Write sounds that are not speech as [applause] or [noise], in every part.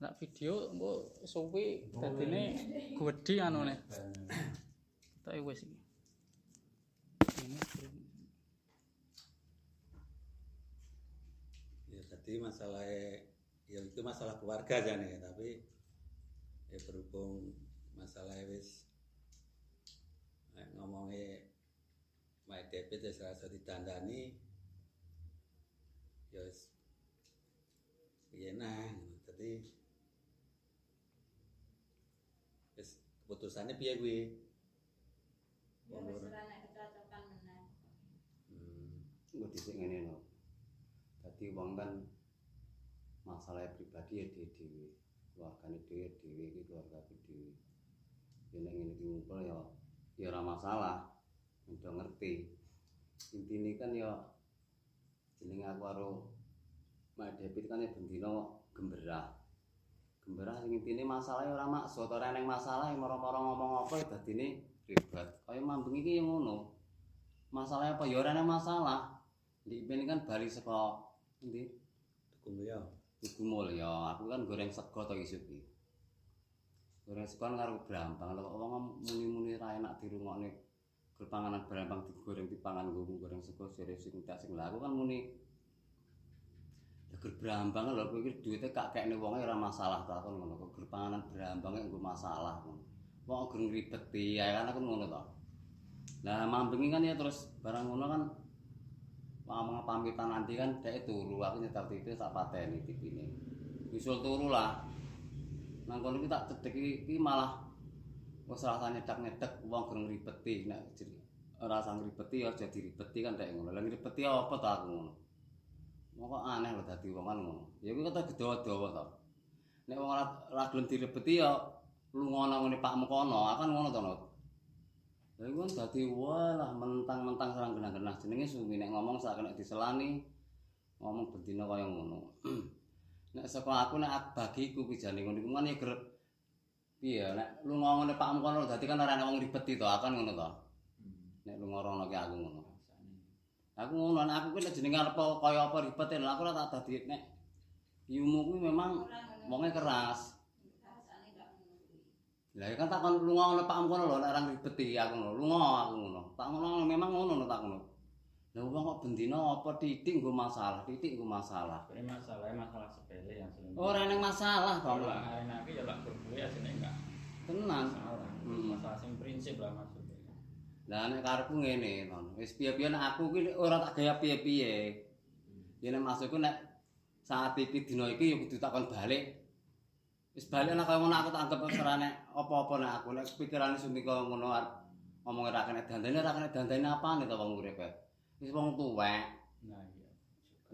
Nak video mbok suwi dadine gedhi anune. Tak wis iki. Ya jadi masalah ya itu masalah keluarga aja nih tapi ya berhubung masalah wis nek ngomongnya my debit ya serasa ditandani ya wis piye nah jadi keputusannya piye gue Ya wis ora nek kecocokan meneh. hmm. Engko dhisik ngene no. Dadi wong kan masalah pribadi ya dhewe-dhewe. Keluargane dhewe dhewe iki keluarga dhewe. Ya nek ngene iki ngumpul ya ya ora masalah. Udah ngerti. Intine kan ya jenenge aku karo Mak Debit kan ya bendino gemberah. Gemberah sing intine masalahnya ora maksud ora eneng masalah moro-moro ngomong apa dadine ribet. Kaya mambeng iki ngono. Masalahnya apa ya ora masalah. Di ini kan bali saka endi? Tuku mulya Tugu Mulya. Aku kan goreng sego to isuk iki. Goreng sego karo brampang. Lha kok wong muni-muni ra enak dirungokne gur panganan brampang digoreng dipangan nggo goreng sego sire sing tak sing lha aku kan muni Ya gur brampang lho kowe iki duwite kak kekne wonge ora masalah ta aku ngono kok. Panganan brampang nggo masalah ngono. Wong gur ngribeti ya kan aku ngono to. Lah mambengi kan ya terus barang ngono kan ngomong pamitan nanti kan dia turu aku nyetel TV tak pateni TV ini usul turu lah. Nang kono iki tak cedek iki malah wis rasa nyedak nyedek wong gerung ribeti nek ora sang ribeti ya jadi ribeti kan dek ngono. Lah ribeti apa to aku ngono Moko aneh lho dadi wong kan ngono. Ya kuwi kata gedawa-dawa to. Nek wong ora gelem diribeti ya lunga nang ngene Pakmu kono, akan ngono to, Nut. Lha iku dadi walah mentang-mentang serang genah-genah jenenge suwi nek ngomong sak kena diselani ngomong bendina kaya ngono. [clears throat] nek saka aku nek aku bagi iku bijane ngono iku kan ya grep piye nek lu ngomongane pakmu kono dadi kan ora ana wong ribeti to akan ngono to. Nek lu ngorono ki aku ngono. Aku ngono aku ki nek jenenge arep kaya apa ribet lha aku ora tak dadi nek yumu kuwi memang wonge keras. Ngono kuwi. Lah ya kan tak kon lunga oleh Pak kono lho nek orang ribeti aku ngono. Lunga aku ngono. Tak ngono memang ngono no tak ngono. Lah wong kok bendina apa titik nggo masalah, titik nggo masalah. Ini masalahnya masalah sepele yang sering. Ora ning masalah to. Kalau hari nanti ya lah berbuih aslinya enggak Tenan. masalah. Hmm. Masalah sing prinsip lah maksudnya. Lah nek karepku ngene, Ton. Wis piye-piye nek aku ki ora tak gaya piye-piye. Ya nek maksudku nek saat iki dina iki ya kudu takon balik. Wis balik nek kaya ngono aku tak anggap ora nek apa-apa nek aku nek pikirane sumika ngono arep ngomong ora kena dandane ora kena dandane apane to wong urip. Wis wong tuwek. Nah iya.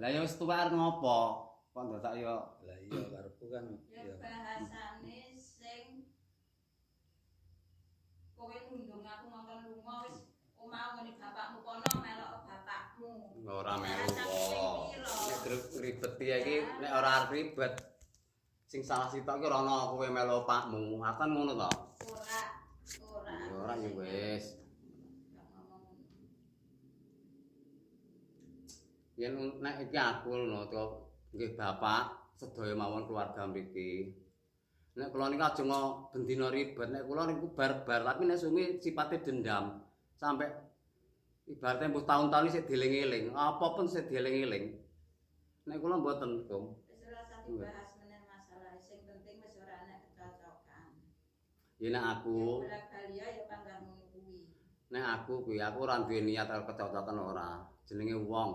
Lah ya wis tuwek arep ngopo? Kok ndadak ya lah iya karepku kan Ya bahasane sing kowe nundung aku ngongkon lunga wis omah ngene bapakmu kono melok bapakmu. Ora melu piro? Nek grep- ribet piye iki nek ora arep ribet sing salah sitok ki ora ana kowe melu pakmu. Akan ngono to. Ora, ora. Ora ya wis. Yen nek iki aku lho to nggih bapak sedaya mawon keluarga mriki. Nek kula niku aja ngo bendina ribet, nek kula niku barbar, tapi nek sungi sipate dendam sampai ibaratnya mbok tahun-tahun sik dieling-eling, apapun sik dieling-eling. Nek kula mboten, Kum. Wis ora usah dibahas meneh masalah sing penting wis ora ana kecocokan. Ya nek aku, ya kuwi. nek aku kuwi aku ora duwe niat arep kecocokan ora. Jenenge wong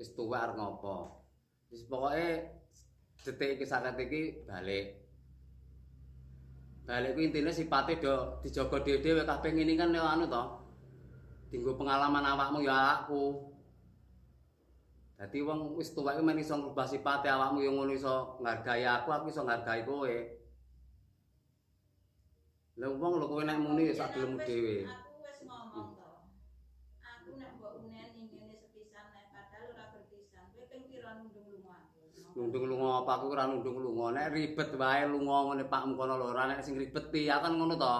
wis tuwek arep ngopo. Wis pokoke detik iki sakat iki balik. Balik kuwi intine sipate do dijaga dhewe-dhewe kabeh ngene kan anu to. Dinggo pengalaman awakmu ya aku. Dadi wong wis tuwek iki men iso ngrubah sipate awakmu yo ngono iso ngargai aku, aku iso ngargai kowe. Lah wong lho kowe nek muni ya sak gelemmu Wis- dhewe. Aku wis ngomong to. Aku nek mbok uneni ngene sepisan nek padahal ora berpisan. Kowe ping pira nundung lunga aku. Nundung lunga apa aku ora nundung lunga. Nek ribet wae lunga ngene pakmu kono lho, ora nek sing ribeti ya kan ngono to.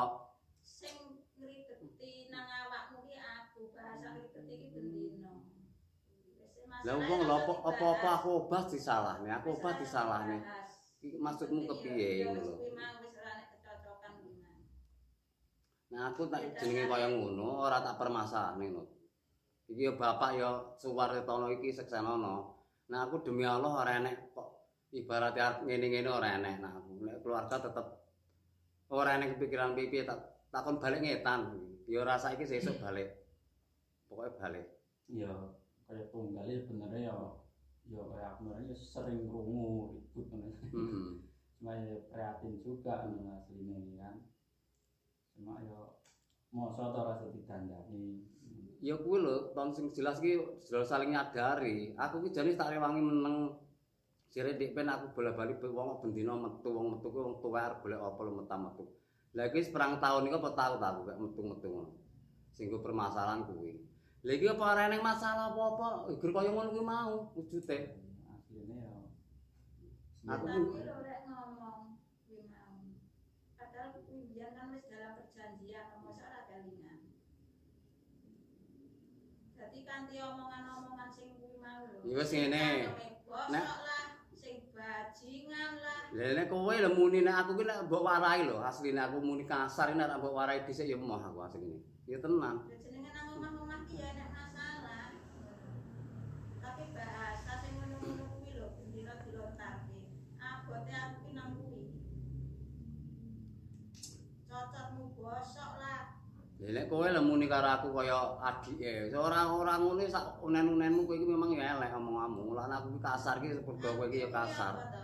Sing ngribeti nang awakmu ki aku. Bahasa ngribeti ki bendino. Wis Lah wong lho apa- apa-apa aku obah disalahne, aku obah disalahne. Iki maksudmu kepiye ngono. Nah aku tak jenenge kaya ngono ora tak permasalahne ngono. Iki ya bapak ya Suwartono iki seksenono. Nah aku demi Allah ora enek kok ibarat arep ngene-ngene ora enek nah aku nek keluarga tetep ora enek kepikiran pipi tak takon balik ngetan. Ya ora saiki sesuk balik. Pokoknya balik. ya kayak tunggal ya sebenarnya ya ya kayak aku ya sering krungu ribut ngono. Heeh. [laughs] cuma ya prihatin juga anu aslinya kan cuma ya mosok to rasa didandani Ya kuwi lho, tahun sing jelas ki jelas saling nyadari. Aku ki jane tak rewangi meneng sire dik pen aku bola-bali wong bendina metu wong metu ku wong tuwa arep golek apa lho metu metu. Lah iki perang tahun iki apa tau ta aku kayak metu-metu. Sing permasalahan kuwi. Lah iki apa ora eneng masalah apa-apa, gur kaya ngono kuwi mau wujude. aslinya ya Aku rek ngomong kuwi mau. Padahal kuwi biyen kan wis dalam perjanjian mosok ora kelingan. Dadi kanthi omongan-omongan sing kuwi mau lho. Ya wis ngene. Nek- lah, sing bajingan lah. Lah nek kowe lho muni nek aku ki nek mbok warai lho, asline aku muni kasar nek nek mbok warai dhisik ya emoh aku asline. Ya tenan. Jenenge ya nek masalah. Tapi bahasa sing ngono-ngono kuwi lho bendera dilontarke. Abote aku ki nang kuwi. Cocotmu bosok lah. Nek kowe lho muni karo aku kaya adike, ora ora ngene sak unen-unenmu kowe iki memang ya elek omonganmu. Lah aku kasar ki seperti kowe iki ya kasar.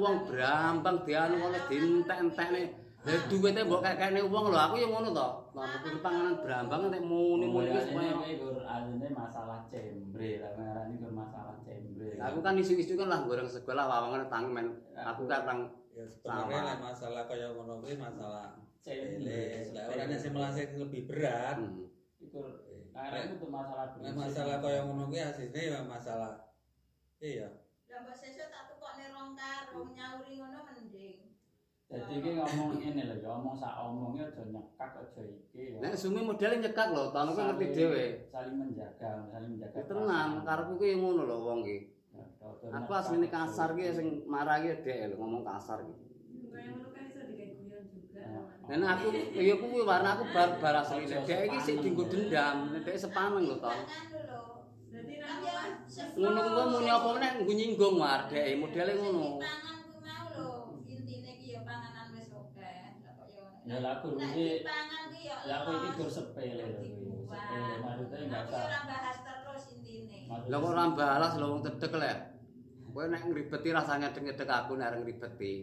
Wong brambang dianu ngono dientek-entekne. Lah duwite mbok kakekne wong lho, aku ya ngono to. Lah aku panganan brambang nek muni-muni wis gur aslinya masalah cembre lah ngarani gur masalah cembre Aku kan isu-isu kan lah goreng sego lah wawangane tangi men. Aku kan tang Ya sebenarnya Sama. lah masalah kaya ngono kuwi masalah cembre. Lah ora sing melasih lebih berat. itu karena itu masalah masalah kaya ngono kuwi asline ya masalah iya. Lah mbok sesuk tak rong karung nyauri ngono mending. jadi ini ngomong ini loh ya ngomong sak omongnya aja nyekak aja iki ya Nek sumi modele nyekak lho, tahun kuwi ngerti dhewe. saling menjaga saling menjaga Ya tenan, karepku ki ngono lho wong ki. Ya, kalau Aku asline kasar ki sing marah ki dhek lho ngomong kasar ki. Ya. Dan aku ya kuwi warna aku bar bar asline. Dhek iki sik dienggo dendam, dhek sepaneng lho to. Ngono kuwi muni apa meneh nggo nyinggung war dhek modele ngono. Pangan kuwi mau lho. Intine ki ya panganan wis akeh. Lah kok ya ngono. Ya, lah, aku Nek iki- ki ya aku iki gur sepele lho kuwi sepele maksudnya enggak Aku usah ora bahas terus intine. Lah kok ora balas lho wong cedek lek. Kowe nek ngribeti rasanya nyedek aku nek arep ngribeti.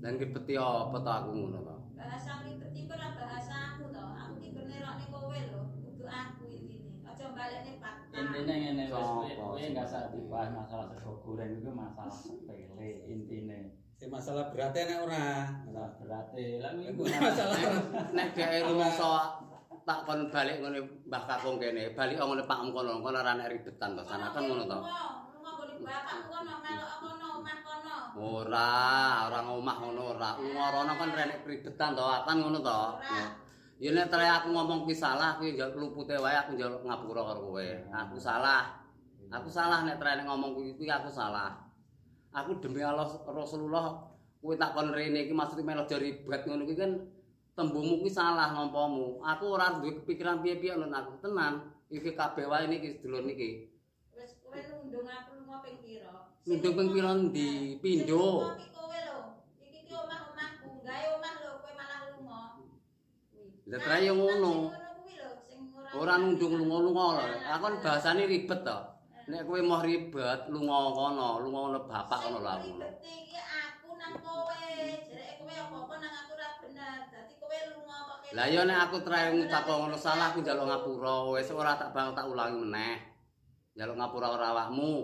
Dan ngribeti apa to aku ngono to. Bahasa ribet iki ora bahasamu to. Aku ki gur nerokne kowe lho. Kudu aku intine. Aja balekne. Intinya ngene wis kowe enggak usah dibahas masalah sego goreng itu masalah sepele intine Sing masalah beratnya nek ora. masalah berarti lah Iku masalah [laughs] Nek dhek rumangsa tak kon balik ngene Mbah Kakung kene, balik ngene Pak Em kono, kono ora nek ribetan to, sanakan ngono to. Bapak kono melok kono omah kono. Ora, ora ngomah ngono ora. Ngorono kan renek ribetan to, kan ngono to. Ya nek aku ngomong kuwi salah, kuwi njaluk lupute wae aku njaluk ngapura karo kowe. Aku salah. Aku salah nek tere ngomong kuwi kuwi aku salah. Aku demi Allah Rasulullah kuwi tak kon rene iki maksud melo ribet ngono kuwi kan tembungmu kuwi salah nampamu. Aku ora duwe kepikiran piye-piye lho aku tenan. Iki kabeh wae niki sedulur niki. Wis kowe nundung aku lunga ping pira? Nundung ping pira ndi? Pindho. Sing lunga ki kowe lho. Iki ki omah-omahku, gawe omah lho kowe malah lunga. Lah tere yo ngono. Ora nundung lunga-lunga lho. Kan bahasane ribet to. Nek kowe mau ribet lunga kono, lunga kono bapak kono lho aku. Ribet iki aku nang kowe. Jereke kowe apa-apa nang aku ora bener. Dadi kowe lunga kok kene. Lah yo nek aku terakhir ngucap ngono salah aku njaluk ngapura, wis ora tak bang tak ulangi meneh. Njaluk ngapura ora awakmu.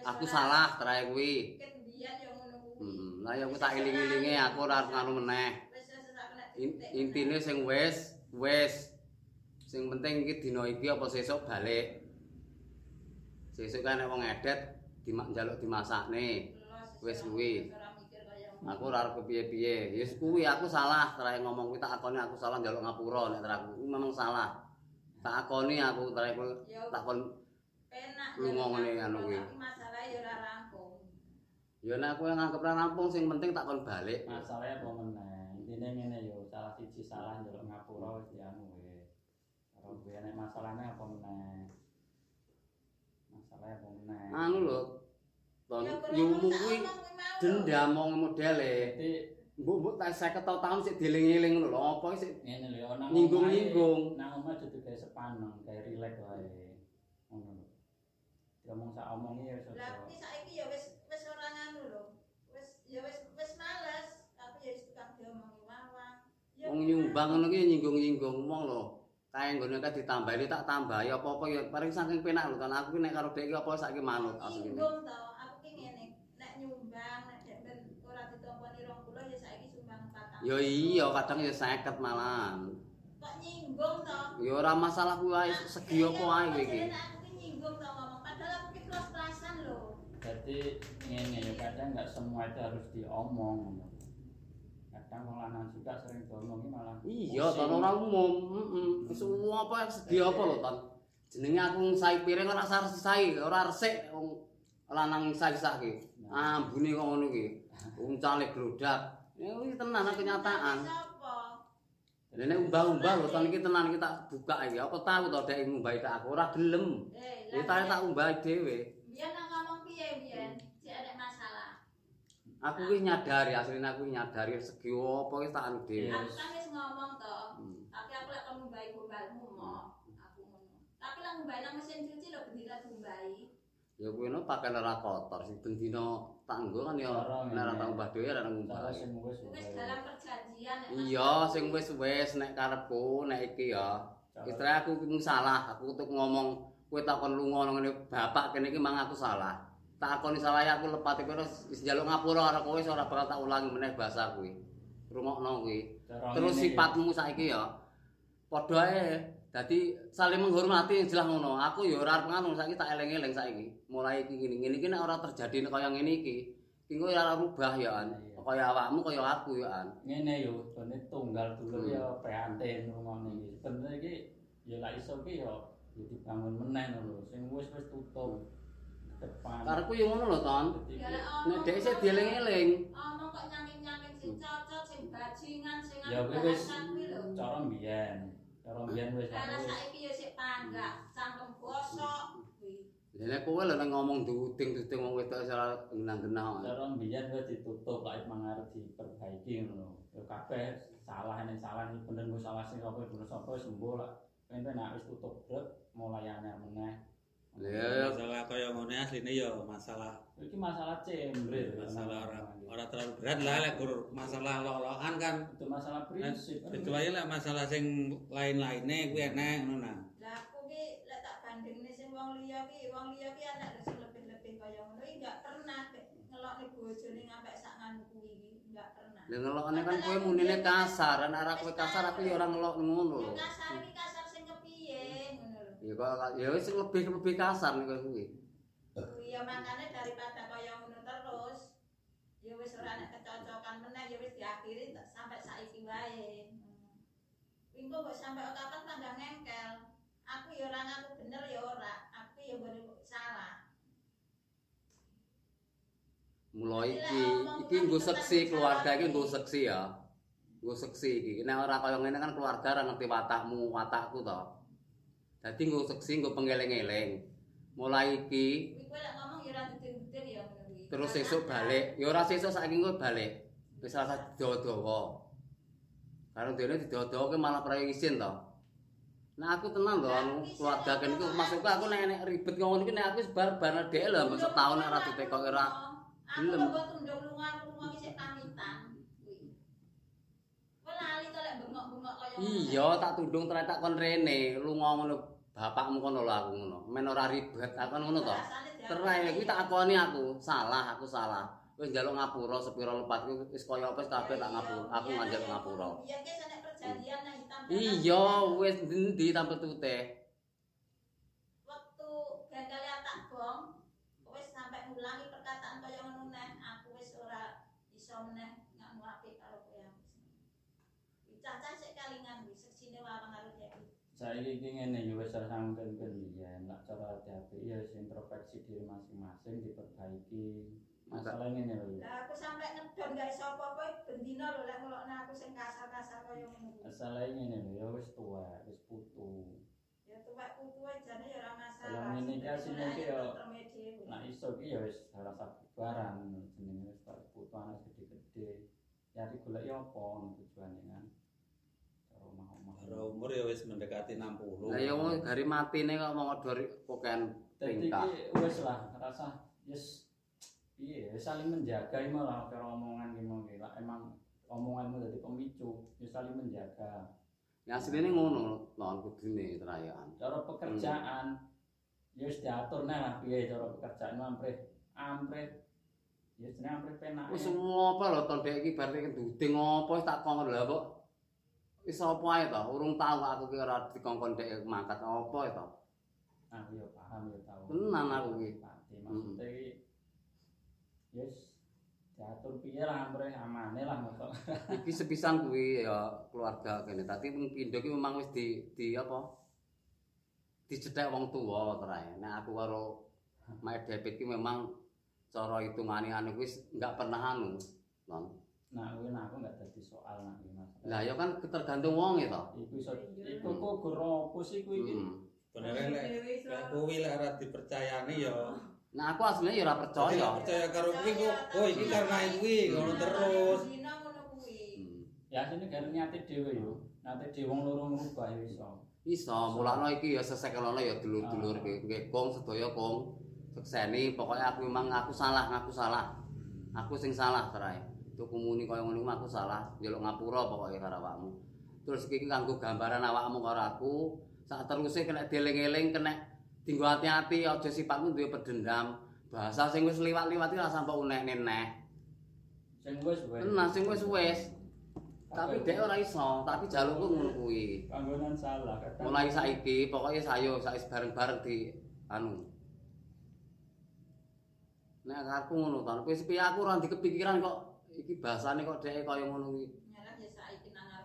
Aku salah terakhir kuwi. Ket mbiyen yo ngono kuwi. Hmm, lah yo aku tak iling-ilinge aku ora ngono meneh. Wis wis aku nek In-. Intine sing wis, wis. Sing penting iki dina iki apa sesuk balik. Sesuk kan nek wong edet dimak njaluk dimasakne. Wis kuwi. Aku ora arep kepiye-piye. Ya wis kuwi aku salah terakhir ngomong kuwi tak akoni aku salah njaluk ngapura nek terakhir aku memang salah. Tak akoni aku terakhir kuwi tak kon lunga ngene anu kuwi. Tapi masalahnya ya ora rampung. Ya nek kowe nganggep ra rampung sing penting tak kon balik. masalahnya apa meneh intine ngene yo salah siji salah njaluk ngapura wis dianu wis karo kuwi nek masalahnya apa meneh masalahnya apa meneh Anu lho. Ton kurang yumu usah kuwi omong kuwi mau. dendam wong modele. Dadi Mbok mbok tak 50 tahun sik dieling-eling ngono lho. Apa sik ngene lho nang Nyinggung-nyinggung. nang omah dudu kayak sepaneng kayak rileks wae ngono lho ngomong sak omongi ya wis Lah saiki ya wis wis ora nganu lho. Wis ya wis wong nyumbang ngono ki nyinggung-nyinggung wong lho. Kae nggone ka ditambahi tak tambahi apa-apa ya paling saking penak lho kan aku ki nek karo dhek iki apa saiki manut asline. Nyinggung to, aku ki ngene, nek nyumbang nek dek ben ora ditomponi 20 ya saiki sumbang 4. Ya iya kadang ya 50 malahan. Kok nyinggung to? Ya ora masalah kuwi wae segi apa wae kowe iki. Nek aku ki nyinggung to ngomong, padahal aku ki keras-kerasan lho. jadi ngene ya kadang nggak semua itu harus diomong. Kadang wong lanang juga sering diomongi malah Iya, pusing. ton ora umum. Heeh. Wis apa segi apa lho, ton. Jenenge aku ngisai piring ora sar-sisai, ora resik wong lanang ngisai-ngisah ki. Ambune kok ngono ki. Wong cale glodak. Kuwi tenan kenyataan. Sapa? Lha nek umbah-umbah lho ton iki tenan iki tak buka iki. Apa tahu to dek ngumbahi tak aku ora gelem. Eh, Ya tak tak umbahi dhewe. Biyen nang ngomong piye biyen? Aku ki nyadari asline aku nyadari segi apa ki tak dhewe. Aku kan wis ngomong to, Hmm. tapi aku lek kon ngumbahi gombalmu mo. Aku ngono. Tapi lek ngumbahi nang mesin cuci lho bendina ngumbahi. Ya kuwi no pakaian ora kotor sing ben dina tak nggo kan ya nek ora umbah dhewe ora ngumbahi. sing wis Wis dalam perjanjian nek Iya, sing wis-wis nek karepku nek iki ya. Istri aku salah, aku tuh ngomong kowe takon lunga nang ngene bapak kene iki mang aku salah. Tak akoni salah aku lepati kowe wis njaluk ngapura karo kowe ora bakal tak ulangi meneh bahasa kuwi. Rungokno kuwi. Terus sifatmu saiki ya padha ae. Dadi saling menghormati jelas ngono. Aku ya ora arep ngono saiki tak eling-eling saiki. Mulai iki ngene. Ngene iki nek ora terjadi kaya ngene iki, iki kowe ora rubah ya an. Kaya awakmu kaya aku ya an. ngene yo jane tunggal dulu Hmm. ya prihatin rumane iki. Sebenarnya iki ya lak iso ki ya dibangun meneh ngono. Sing wis-wis tutup depan. Karepku ya ngono lho, Ton. Nek dhek isih terus, dieling-eling. Omong kok nyangking-nyangking sing cocok, sing bajingan, sing Ya kuwi wis cara mbiyen. Cara mbiyen wis wis saiki ya sik panggah, cangkem gosok nek kowe lho nek ngomong duding-duding wong wedok ora genah-genah. cara mbiyen wis ditutup lak mangarep diperbaiki ngono. Ya kabeh salah ini salah bener gue salah sing apa bener sapa wis sembuh lah. Enten nek wis tutup brek mulai anyar meneh. Ya masalah kaya ngene asline ya masalah Iki masalah cembre. masalah ora ora terlalu berat lah lek masalah lok-lokan kan itu masalah prinsip. kecuali lek masalah sing lain-laine kuwi enek ngono nah Lah aku ki lek tak bandingne sing wong liya ki, wong liya ki anak sing lebih-lebih kaya ngono iki enggak pernah ngelokne bojone ngampe sak nganu kuwi iki, enggak pernah. Lah ngelokane kan kowe munine kasar, nek ora kowe kasar aku ya ora ngelok ngono Ya lho. kasar iki kasar sing kepiye ngono lho. Ya kok ya wis lebih lebih kasar nek kowe kuwi. Kuwi ya makane daripada kaya ngono terus ya wis ora nek kecocokan meneh ya wis diakhiri sampai saiki wae. Engko kok sampai kapan tangga ngengkel. Aku ya ora ngaku bener ya ora, aku ya boleh salah. Mulai iki iki nggo seksi keluarga iki nggo seksi ya. Nggo seksi iki. Nek ora kaya ngene kan keluarga ora ngerti watakmu, watakku to. Dadi nggo seksi nggo pengeling-eling. Mulai iki kowe lek ngomong ya ora duding-duding ya terus sesuk balik. Ya ora sesuk saiki kowe balik. Wis rasa dawa-dawa. Karo dene didawa-dawa malah ora izin to. Nah aku tenang lho anu keluarga kene iku masuk aku nek nek ribet ngono iki nek aku wis bar-bar dhek lho mbok setahun nek ora ditekok ora Aku kok tunduk lunga lunga iki sik pamitan. Kuwi. Kowe lali to lek bengok-bengok kaya ngono. Iya, tak tundung ternyata kon rene, lunga ngono bapakmu kono lho aku ngono. Men ora ribet, aku ngono to. Terai kuwi tak akoni aku, salah aku salah. Wis njaluk ngapura sepira lepat kuwi wis kaya apa kabeh tak ngapura. Aku nganjak ngapura. Iya ki nek perjanjian nang hitam. Iya, wis ndi tanpa saiki iki ngene ya wis sangken biyen lak cara hati-hati. Ya introspeksi diri masing-masing diperbaiki. Masalah ngene lho ya Lah aku sampe ngedon gak iso apa-apa bendina lho lek ngelokno aku sing kasar-kasar kaya ngono. Masalah ngene lho ya wis tuwa wis putu. Ya tuwek putuwe jane ya ora masalah. Kalau ngene iki asine iki ya- ya. Nah iso ki ya wis rasa bubaran jenenge wis kebutuhan wis gede-gede. Ya digolek ya apa tujuane kan. Cara omah-omah. Karo umur ya wis mendekati 60. Lah ya wong gari matine kok mau dari poken Dadi tingkah. iki wis lah rasa yes piye saling menjaga iki malah karo omongan ki. Lah emang omonganmu dadi pemicu, ya saling menjaga. Ya asline ngono non kudune terayaan. Cara pekerjaan ya wis diatur nah lah piye cara pekerjaan ampre ampre ya jenenge ampre penak. Wis ngopo lho ton dek iki bar iki nduding ngopo tak kongkon lha kok wis apa ae to urung tau aku ki ora dikongkon dek mangkat apa to. Aku ya paham ya tahu. Tenan aku ki. Pati maksudnya iki yes diatur piye lah ampre amane lah mosok. [laughs] Iki sepisan kuwi ya keluarga kene. Tadi ping pindho ki memang wis di di apa? Dicethek wong tuwa terae. Nek aku karo Mae Debit ki memang cara hitungane anu wis enggak pernah anu. Non. Nah, kuwi nah, aku enggak dadi soal nak. Lah ya kan tergantung wong ya to. iku iso iku kok goro opo sih kuwi iki? Sebenarnya lek lek kuwi lek ora dipercayani ya Nah aku aslinya ya ora percaya. percaya karo kuwi kok oh iki karena kuwi ngono terus. Dina ngono kuwi. Hmm. Ya sini gare nyate dhewe yo. Nate dhewe wong loro ngrubah ya iso. Iso, mulakno iki ya sesekelono ya dulur-dulur ki. Nggih, Kong sedaya Kong. Sekseni, pokoknya aku memang aku salah, ngaku salah. Aku sing salah terae. Tuku muni kaya ngono aku salah, njaluk ngapura pokoknya karo awakmu. Terus iki kanggo gambaran awakmu karo aku, sak teruse kena dieling-eling, kena dinggo hati-hati aja sifatmu duwe pedendam. Bahasa sing wis liwat-liwat ora sampe unek-neneh. Sing wis wae. Tenan sing wis wis. Tapi dek ora iso, tapi jalukku ngono kuwi. panggonan salah kadang. mulai saiki pokoknya sayo saiki bareng-bareng di anu nek aku ngono to wis piye aku ora dikepikiran kok iki bahasane kok dhek kaya ngono ngarep.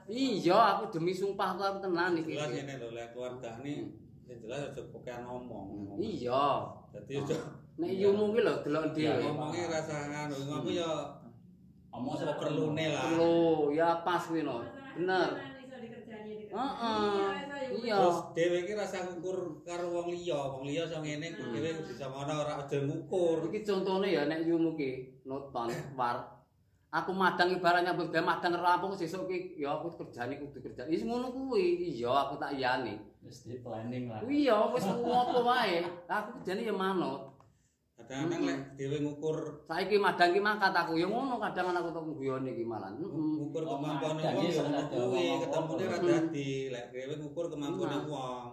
iya aku demi sumpah aku tenan iki Jelas ngene lho lek keluargane sing jelas aja pokoke ngomong. iya Dadi aja nek yumu ki lho delok dhewe ngomongi rasa ngono ngono ya Omong apa perlune lah. perlu ya pas kuwi no bener. Heeh. Iya. Terus dhewe iki rasa ngukur karo wong liya, wong liya iso ngene dhewe bisa ngono ora aja ngukur. iki contone ya nek yumu ki nuton war aku madang ibaratnya beda madang rampung sesuk ki ya aku kerjane kudu kerja wis ngono kuwi iya aku tak iyani wis di planning lah. iya wis ngopo wae aku kerjane ya manut Kadang-kadang lek dhewe ngukur saiki madang ki mangkat aku ya ngono kadang aku tok guyone ki malah ngukur Oh, kemampuane madang wong iki ya ngono kuwi, ketemune apa. ra dadi. Lek dhewe ngukur kemampuane Nah. wong.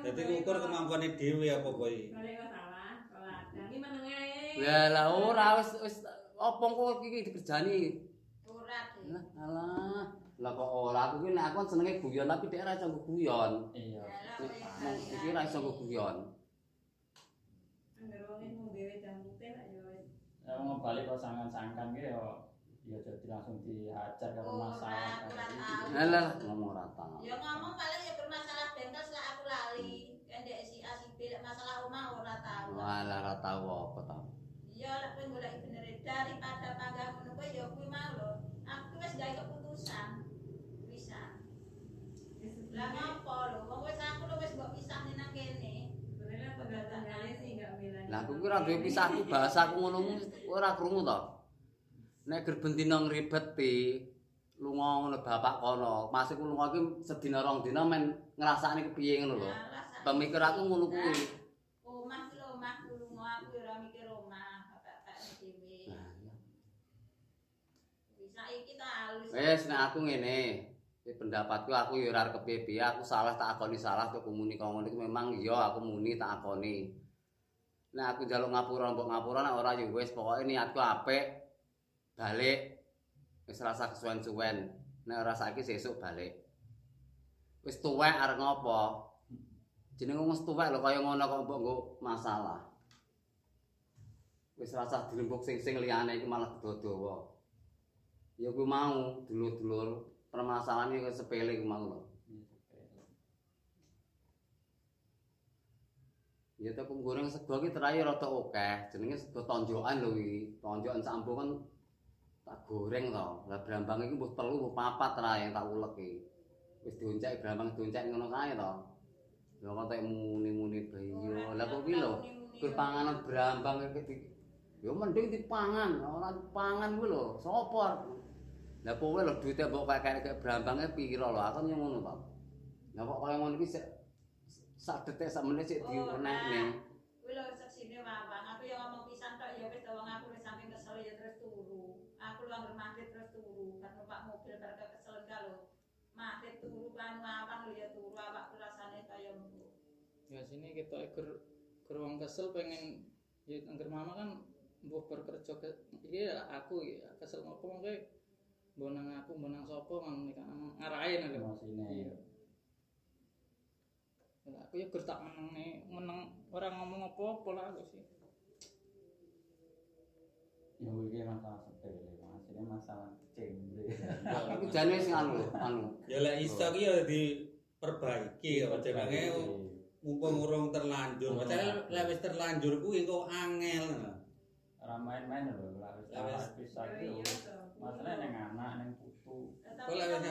Dadi ngukur iso. kemampuane dhewe apa kuwi. Balik kok salah, salah. Nah, iki meneng ae. ya lah ora wis wis opo kok iki dikerjani Urat. ya. lah alah lah kok ora aku ki nek aku kan senenge guyon tapi dhek ora iso guyon Iya. Ya iki ora iso guyon Angger wong iki mung dhewe jam putih lah ya wis. Ya mau balik kok sangkan-sangkan ki ya ya jadi langsung dihajar karo Ora, masalah. ora tahu. gitu. Alah ngomong rata. Ya ngomong paling ya bermasalah bengkel lah aku lali. Kan dek si A si B masalah rumah ora tahu. Walah ora tau apa ta. Iya lek kowe golek bener daripada panggah ngono kowe ya kuwi mau lho. Aku wis gawe keputusan. Bisa. Wis Lah ngopo lho? Wong wis aku lho wis mbok pisah nang kene. Sih nggak milih. Lah aku ki ora duwe pisahku bahasaku ngono ora krungu to. Nek gerbendina ngribeti lunga ngono bapak kono, masuk lunga ki sedina rong dina men ngrasakne kepiye ngono lho. Pemikir aku ngono kuwi. Omah ki lho omah lunga aku ora mikir omah, bapak-bapak dhewe. Nah, iya. Bisa Wes nek aku ngene, pendapatku aku ya ora kepiye aku salah tak akoni salah tuh muni iku memang iya aku muni tak akoni. Nek aku njaluk ngapura mbok ngapura nek ora ya wis pokoke niatku apik. Balik wis rasa kesuwen-suwen. Nek ora saiki sesuk balik. Wis tuwek arep ngopo? Jenenge wis tuwek lho kaya ngono kok mbok nggo masalah. Wis rasa dirembuk sing-sing liyane iku malah dawa ya kuwi mau dulur-dulur permasalahan iki sepele kuwi mau lho Ya teko goreng sego ki terakhir rada akeh, jenenge sego tonjokan lho iki. Tonjokan sampo kan tak goreng to. Lah brambang iki mbuh telu mbuh papat terakhir tak ulek iki. Wis dioncek brambang dioncek ngono kae to. Lah kok muni-muni bayi. Lah kok ki lho, gur panganan brambang iki di Yo mending dipangan, ora dipangan kuwi lho. Sapa? Lah kowe lho duite mbok kakek kek brambange pira lho, aku yo ngono, Pak. Lah kok kaya ngono sik sak detik sak menit sik diunekne. Kuwi lho seksine wawang. Aku yang ngomong pisan tok ya wis wong aku wis saking kesel ya terus turu. Aku lu anggere maghrib terus turu. Kan numpak mobil bar kesel kalau maghrib turu kan wawang lho ya turu awakku rasane kaya mbuh. ya sini kita ger ger wong kesel pengen ya angger mama kan mbuh bekerja ke iki ya aku ya kesel ngopo mengke mbok nang aku mbok nang sapa ngono iki kan ngarahin lho emosine Iya. Lah aku ya ger tak meneng meneng ora ngomong apa-apa lah aku sih. ya iki masalah sepele mas ini masalah cembre Iku jane sing anu anu. Ya lek iso ki ya diperbaiki kok jenenge mumpung urung terlanjur. Padahal lek wis terlanjur kuwi kok angel. Ora main-main lho lah wis Lah, Ya iya wis. toh. masalah ning anak ning putu Kok lek wis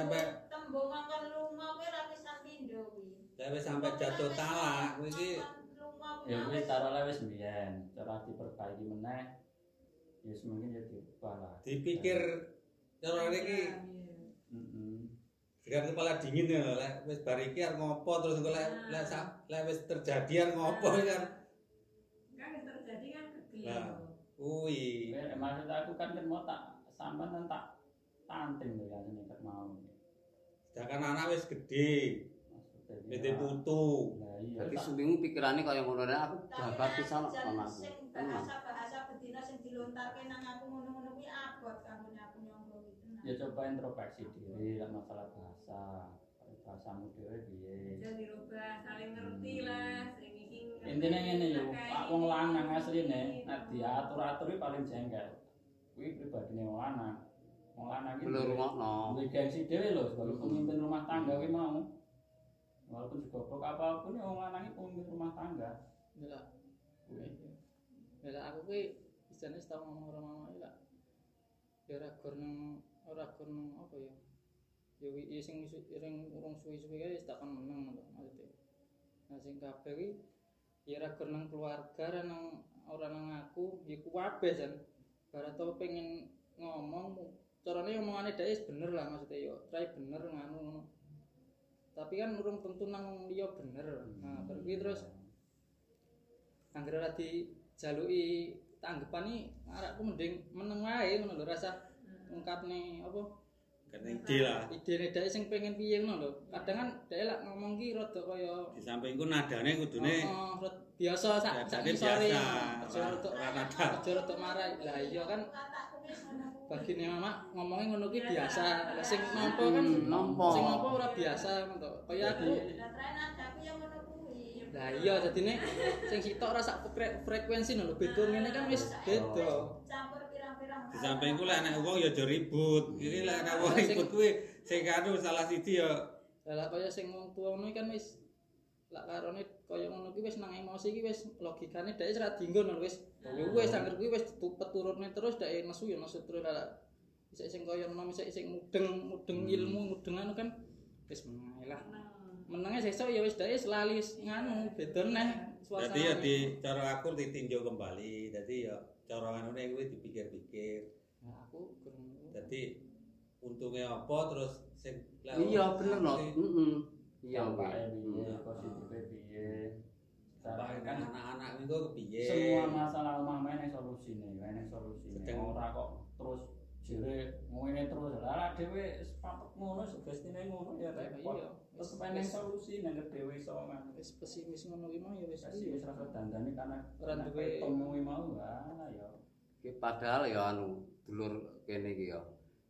tembung- ngongkon lunga kuwi ra pisan pindho kuwi. Lek wis sampai jatuh talak kuwi iki Lunga kuwi ya mah wis mbiyen cara diperbaiki meneh ya mungkin ya diubah lah dipikir cara iki Heeh. dengan kepala dingin ya lek wis bar iki arep ngopo terus engko lek lek lek wis terjadi arep ngopo iki kan Kan terjadi kan Lah. kegelian. Kuwi Ya, maksud aku kan kan mau tak sampean kan tak tanting kan ini ket mau. sedangkan anak wis gede dia- tutu Lah iya. Tak- sumimu pikirane kaya ngono nek aku Tapi babar kan pisan jan ana aku. Tenang. bahasa-bahasa bedina sing dilontarke nang aku ngono-ngono kuwi abot kanggone aku nyonggo. Ya coba introspeksi diri lah masalah bahasa. Bahasamu dhewe piye? Jangan dirubah, saling ngerti lah. Intinya ngene yo, pakai Pak wong lanang asline nek diatur-atur iki paling jengkel. Kuwi pribadine wong lanang. Wong lanang iki Belum rungokno. duwe gengsi dhewe lho sebagai Hmm. pemimpin rumah tangga kuwi mau. Walaupun digoblok apa pun ya wong lanang iki pemimpin rumah tangga. Ya lah. Ya lah aku ki isane tau ngomong karo mama iki lah. Ya ora gor nang ora gor nang apa ya. Ya wi ya sing isu- ring urung suwi-suwi kae meneng lho maksudnya. Nah sing kabeh ya ora gor nang keluarga nang ora nang aku ya ku kabeh jan. Barat tau pengen ngomong carane omongane dhek wis bener lah maksudnya yo try bener nganu ngono. Tapi kan urung tentu nang liya bener. Nah, bar kuwi terus anggere ora dijaluki tanggapan iki arakku mending meneng wae ngono lho rasa ungkapne apa kan ide lah idene dhek sing pengen piye ngono lho. Kadang kan dhek lak ngomong ki rada kaya di samping ku nadane kudune Heeh, rada biasa sak sore. Aja rada Ora nada. aja rada marah. Lah iya kan bagine mama ngomongnya ngono ki biasa. Lah sing nampa kan Hmm, nampa. sing nampa ora biasa ngono to. Kaya aku Lah trenan aku yang ngono kuwi. Lah iya dadine sing sitok ora sak fre- frekuensi lho beda ngene kan wis beda. Di samping ku lek anak wong ya aja ribut iki lek anak wong ribut kuwi sing kanu salah siji ya Lah kaya sing wong tuwa ngono iki kan wis lak karone kaya ngono ki wis nang emosi ki wis logikane dhek wis ra dinggo lho wis. Ya wis angger kuwi wis tutupet turune terus dhek nesu ya nesu terus lah. Sik sing kaya nom sik sing mudeng mudeng ilmu mudeng anu kan wis meneng lah. Sesuk ya wis dhek wis lali wis nganu beda neh suasana. Jadi ya di cara aku ditinjau kembali. Jadi ya cara anune kuwi dipikir-pikir. Nah, aku kurang Jadi untungnya apa terus sing Iya bener no. Heeh. Iya Pak kuwi. piye, Hmm. positifnya piye. Sampai Sekarang kan anak-anak itu kepiye? semua masalah omah main solusine, main solusine. Sedang- Ora kok terus jere ngene terus lah dhewe sepatut ngono sugestine ngono ya Iya, repot. iya. Terus pengen solusi nang dhewe iso kan. wis pesimis ngono ki mau ya wis wis rasa dandani karena Ora duwe- ketemu mau lah ya. Ki padahal ya anu dulur kene iki ya.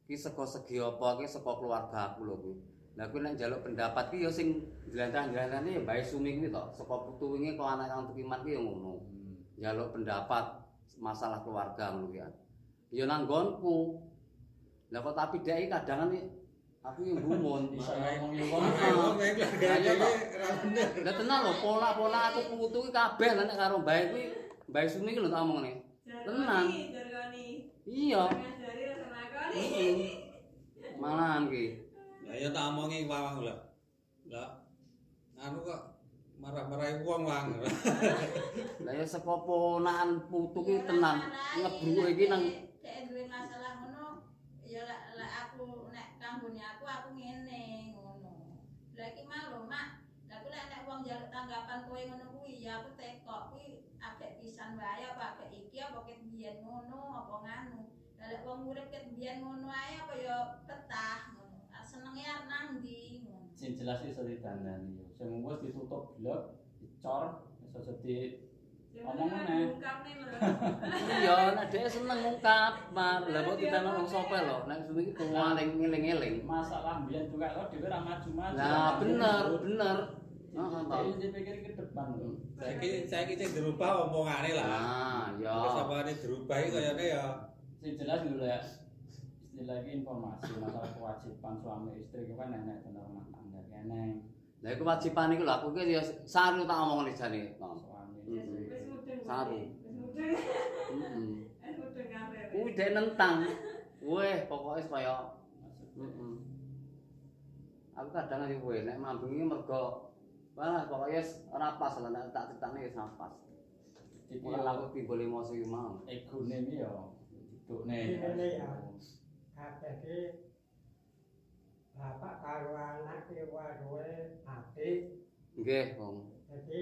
Ki saka segi apa ki saka keluarga aku lho kuwi. Lah kuwi nek njaluk pendapat ki ya sing jlantah-jlantahne ya Mbah Sumi kuwi to. Saka putu wingi kok anak kang tukiman ki ya ngono. Njaluk pendapat masalah keluarga ngono ki. Ya nang nggonku. Lah kok tapi dhek iki kadang kan Aku yang gumun. [laughs] Bisa ra bener. Lah tenan lho, pola-pola aku putu ki kabeh lah nek karo Mbak kuwi Mbak Sumi ki lho tak omongne. Tenang. Jargoni. Iya. Malahan ki. Lah ya tak omongi wawang lah. Lah anu kok marah-marahi wong wang. Lah ya saka ponakan putu ki tenan ngebruke iki nang Dek duwe masalah ngono, ya lek aku nek kanggone aku aku ngene ngono. Lah iki mah lho, Mak. Lah aku nek wong njaluk tanggapan kowe ngono kuwi ya aku tekok kuwi agek pisan wae apa agek iki apa ket biyen ngono apa nganu. Lek wong urip ket biyen ngono ae apa ya betah ngono. Ah, Senenge arep nang ndi ngono. Sing jelas iso ditandani yo. Sing wis ditutup blok, dicor, iso Omong meneh. Ungkap nih lho. [laughs] iya nek dhek seneng ngungkap mar. Lah kok ditanya wong sapa lho, nek Sumi ki paling ngeling-eling. masalah mbiyen juga kok dhewe ra maju-maju. Nah, bener, bener. Heeh, toh. Jadi dipikir ke depan lho. Saiki saiki sing dirubah omongane lah. Nah, ya. Kesapane dirubah iki kayane ya Sing jelas dulu ya. Istilah lagi informasi masalah kewajiban suami istri itu kan nenek bener rumah tangga kene. Lah iku kewajiban iku lho aku ki ya saru tak omongane jane. Suami. Heeh. sari kuwi dek nentang weh pokoke kaya heeh aku kadang lagi kuwi nek mampu mergo wah pokoknya rapas lah nek tak cerita nih rapas Ibu lalu timbul emosi mau. egone iki yo, tuh nih. Ini bapak karo anak di waduh ati. Oke, okay, om. Jadi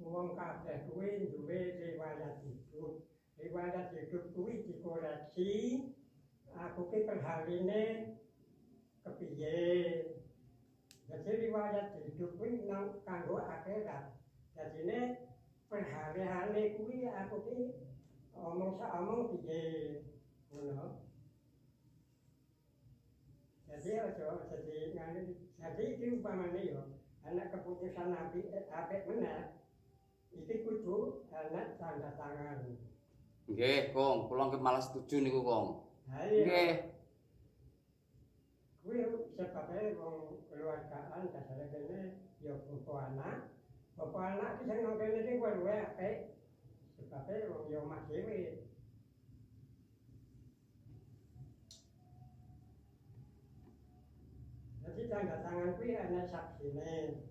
wong kabeh kuwi duwe riwayat hidup. Riwayat hidup kuwi dikoreksi. Aku ki perhaline kepiye. Jadi riwayat hidup kuwi nang kanggo akhirat. Jadine perhari-hari kuwi aku ki omong sak omong piye. Ngono. Jadi aja jadi ngene jadi iki umpamane yo anak keputusan nabi eh, apik meneh iki kudu anak tanda tangan. Nggih, Kong. Kula ki malah setuju niku, Kong. Ha iya. Nggih. Kuwi sebabnya wong keluargaan dasare kene ya bapa anak. Bapa anak ki sing nang kene iki kuwi apik. Sebabnya wong ya omah dhewe. Jadi tanda tangan kuwi ana saksine.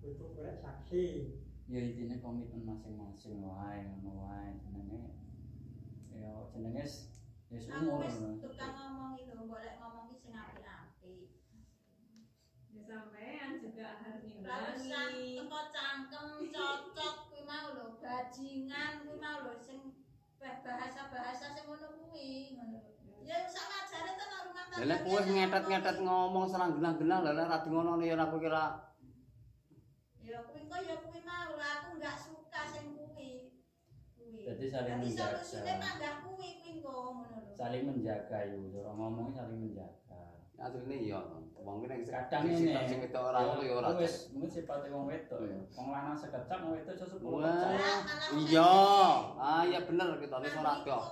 Kudu golek saksi. Ya intinya komitmen masing-masing wae ngono wae jenenge. Ya jenenge ya Aku umur. wis tukang ngomong itu, boleh ngomong ki sing apik-apik. Ya sampean juga harus Ora usah ngimbangi. teko cangkem cocok kuwi mau lho, bajingan kuwi mau lho sing bah- bahasa-bahasa sing ngono kuwi, ngono. Ya sak wajare to nang rumah Lah nek kowe ngetet-ngetet ngomong serang genah-genah lha nek ra ngono ya aku kira Ya kuwi kok ya aku enggak suka sing kuwi. Jadi saling Dadi menjaga. solusine manggah kuwi kuwi kok ngono lho. Saling menjaga yo, cara ngomongnya saling menjaga. asline iya. Wong ki nek Kadang sing ini sing ketok ora ngono ya ora. Wis mungkin sifate wong wedok ya. Wong lanang sekecap wong wedok iso 10 Wah. kecap. Iya. Ah iya bener kita wis ora kok.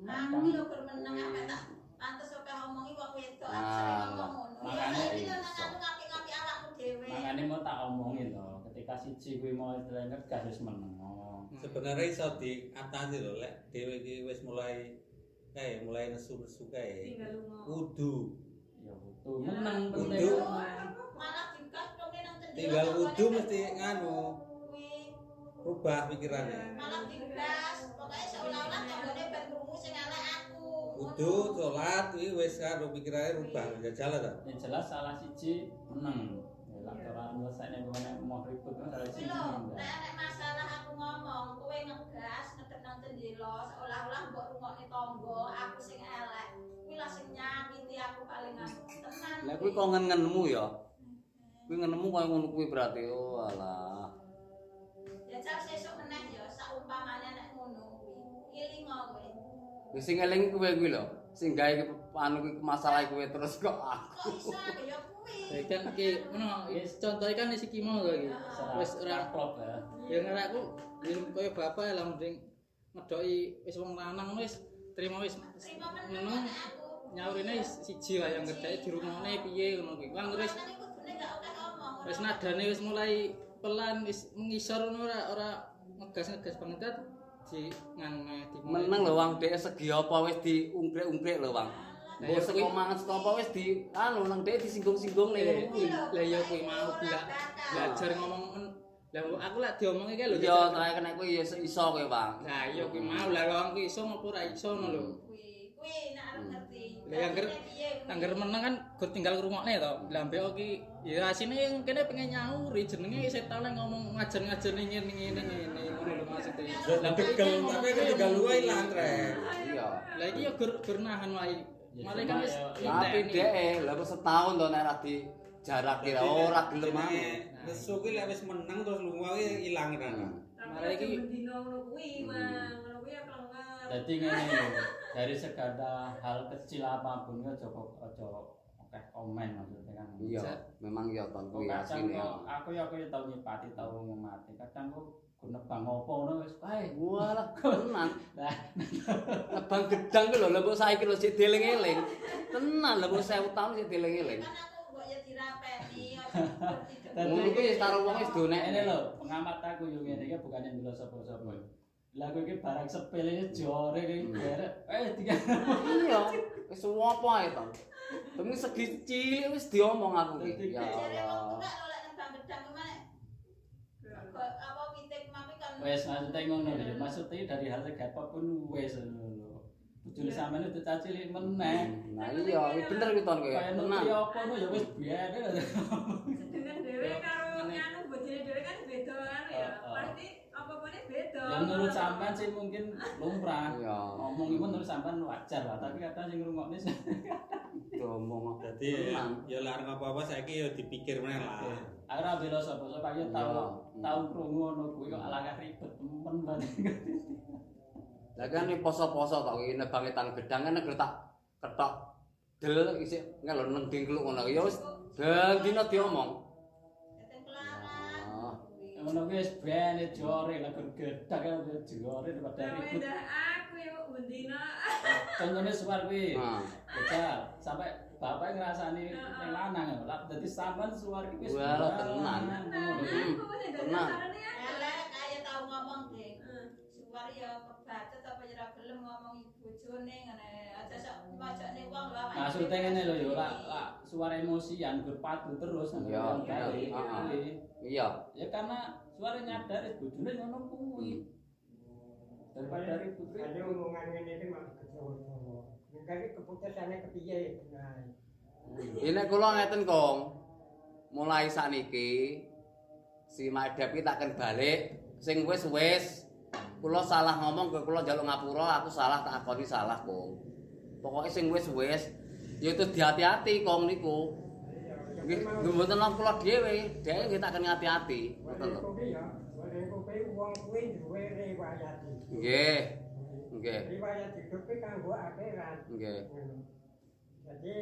Aku ki lho gur meneng apa tak pantes oke ngomongi wong wedok aku sering Ah, ngomong ngono. Saiki lho nang aku ngapi-ngapi awakmu dhewe. Makane mau tak omongin to, ketika siji kuwi mau istilahnya gas wis meneng. Oh. sebenarnya iso diatasi lho lek dhewe iki wis mulai kae mulai nesu-nesu kae. Tinggal lunga. Kudu Ya meneng Kudu. Malah dong nang. Tinggal nek mesti nganu. rubah pikirannya. Malah digas, pokoknya seolah-olah tanggane ben krungu sing elek aku. Kudu kuwi wis karo pikirane rubah jajal ta. Yang jelas salah siji meneng. Ya lak ora nyelesaine kene mau ribut kan lho, meneng. nek nek masalah aku ngomong, kowe ngegas ngedek nang cendela, seolah-olah mbok rungokne tangga, aku sing elek. Kuwi lah sing nyakiti aku paling anu. Tenan. Lah kuwi kok ngen-ngenmu ya. Kuwi ngenemu koyo ngono kuwi berarti oh alah. Ya cal sesuk meneh ya saumpamane nek ngono kuwi. Ilingo kowe. Wis sing eling kuwi kuwi lho. Sing gawe anu masalah kuwi terus kok Kok iso aku ya kuwi. Ya kan ki ngono contohe kan isi ki mau lho iki. Wis ora klop ya. ya ngarep aku ya kaya bapak lah mending ngedoki wis wong lanang wis terima wis aku. nyaurine siji wae yang gedhe dirungokne piye ngono kuwi. Wis oke ngomong. wis nadane wis mulai pelan wis mengisor ngono ora ora ngegas-ngegas banget kan di ngane di Meneng lho wong dhek segi apa wis diungkrek-ungkrek lho wong. Lah, ya kuwi- mangan seko apa wis di anu nang dhek disinggung-singgung nih. Lah ya kuwi mau bela- belajar ngomong lah aku lak diomongi kae lho. Yo trae kena kuwi ya iso kowe, Bang. Lah iya kuwi mau lah wong kuwi iso ngopo ora iso ngono lho. Kuwi kuwi nek arep ngerti. Lah yang angger meneng kan gur tinggal ngrungokne to. Lah mbek iki ya asine kene pengen nyauri jenenge setan ngomong ngajar-ngajar ngene ngene ngene ngono lho maksudnya. Lah degel tapi kan tinggal luwe ilang trek. Iya. Lah iki ya gur nahan wae. Kan wis ya- Tapi dhek lha kok setahun to nek ra di jarak kira ora gelem anu. Nesu ki lek wis meneng terus lunga ki ilang kan. Malah iki- bendino ngono kuwi. Ngono kuwi ya kelengar. Jadi ngene dari segala hal kecil apapun ya aja kok aja akeh komen maksudnya kan. Iya, memang iya ton Kok kuwi asine. aku ya aku ya tau nyipati tau ngomati. Kadang kok gunebang opo ngono wis kae. Walah, [laughs] tenan. Lah, [laughs] Abang gedang ku lho, lha kok saiki lho sik dieling-eling. [laughs] Tenan lho kok 1000 tahun sik dieling-eling. Kan ya. Dadi- Ngono kuwi karo wong wis donek. ini lho, pengamat aku yo ngene iki bukan yang dulu sapa-sapa. Lah kowe iki barang sepele jore iki beret. Eh tiga. Iya, wis opo ae to. Demi segi cilik wis diomong aku iki. Ya Jare wong Allah. tuwek lho lek nang gedang kemana? Kok apa witik mami kan Wes maksudnya ngono lho, maksudnya dari hal segi apapun wes ngono. Bojone sampean itu cacilik meneh. Nah iya, bener kuwi ton kowe. Kayak ngerti apa ya wis biyen. Sedengan dhewe karo nganu bojone dhewe kan beda kan ya. Oh, oh. Pasti beda. Ya menurut sampean sih mungkin lumrah. Iya. Ngomong itu menurut sampean wajar lah, tapi kadang sing ngrungokne sih Diomong. Dadi ya larang apa-apa saiki ya dipikir meneh lah. Aku ora bela sapa-sapa yo tau tau krungu ngono kuwi kok alangkah ribet temen banget. Lah kan ini poso-poso tok iki nebange tang gedang kan tak ketok del isih ngelon nang dingkluk ngono. Ya wis dina diomong. ngono wis brene jore lek gedhek ae jore lek padha aku undina oh, contone suwar kuwi. Bocah sampe bapak ngrasani nang lanang lek dadi sampean suwar kuwi wis tenang tenang kaya tau ngomong dek Suwar ya kebacut apa ya ora gelem ngomongi bojone ngene. Aja sok dimajokne wong lho awake. Maksudnya ngene lho yo lah lah suara emosian berpadu terus nang Iya, iya. Kuwi. iya. Ya karena suara nyadar eh, bojone ngono kuwi. Daripada ribut Ada omongan ini kan malah kecewa-cewa. Mengkali keputusannya kepiye nah. Ini kula ngeten Kong. Mulai sakniki si Madhep iki takkan balik sing wis wis kula salah ngomong ke kula njaluk ngapura aku salah tak akoni salah Kong. Pokoknya sing wis wis ya itu hati-hati Kong niku. Nggih, mboten nang kula dhewe, dhewe nggih takkan ngati-ati. Ngoten Boleh lho. Nggih, nggih, Riwayat hidup iki kanggo akhirat. nggih. Jadi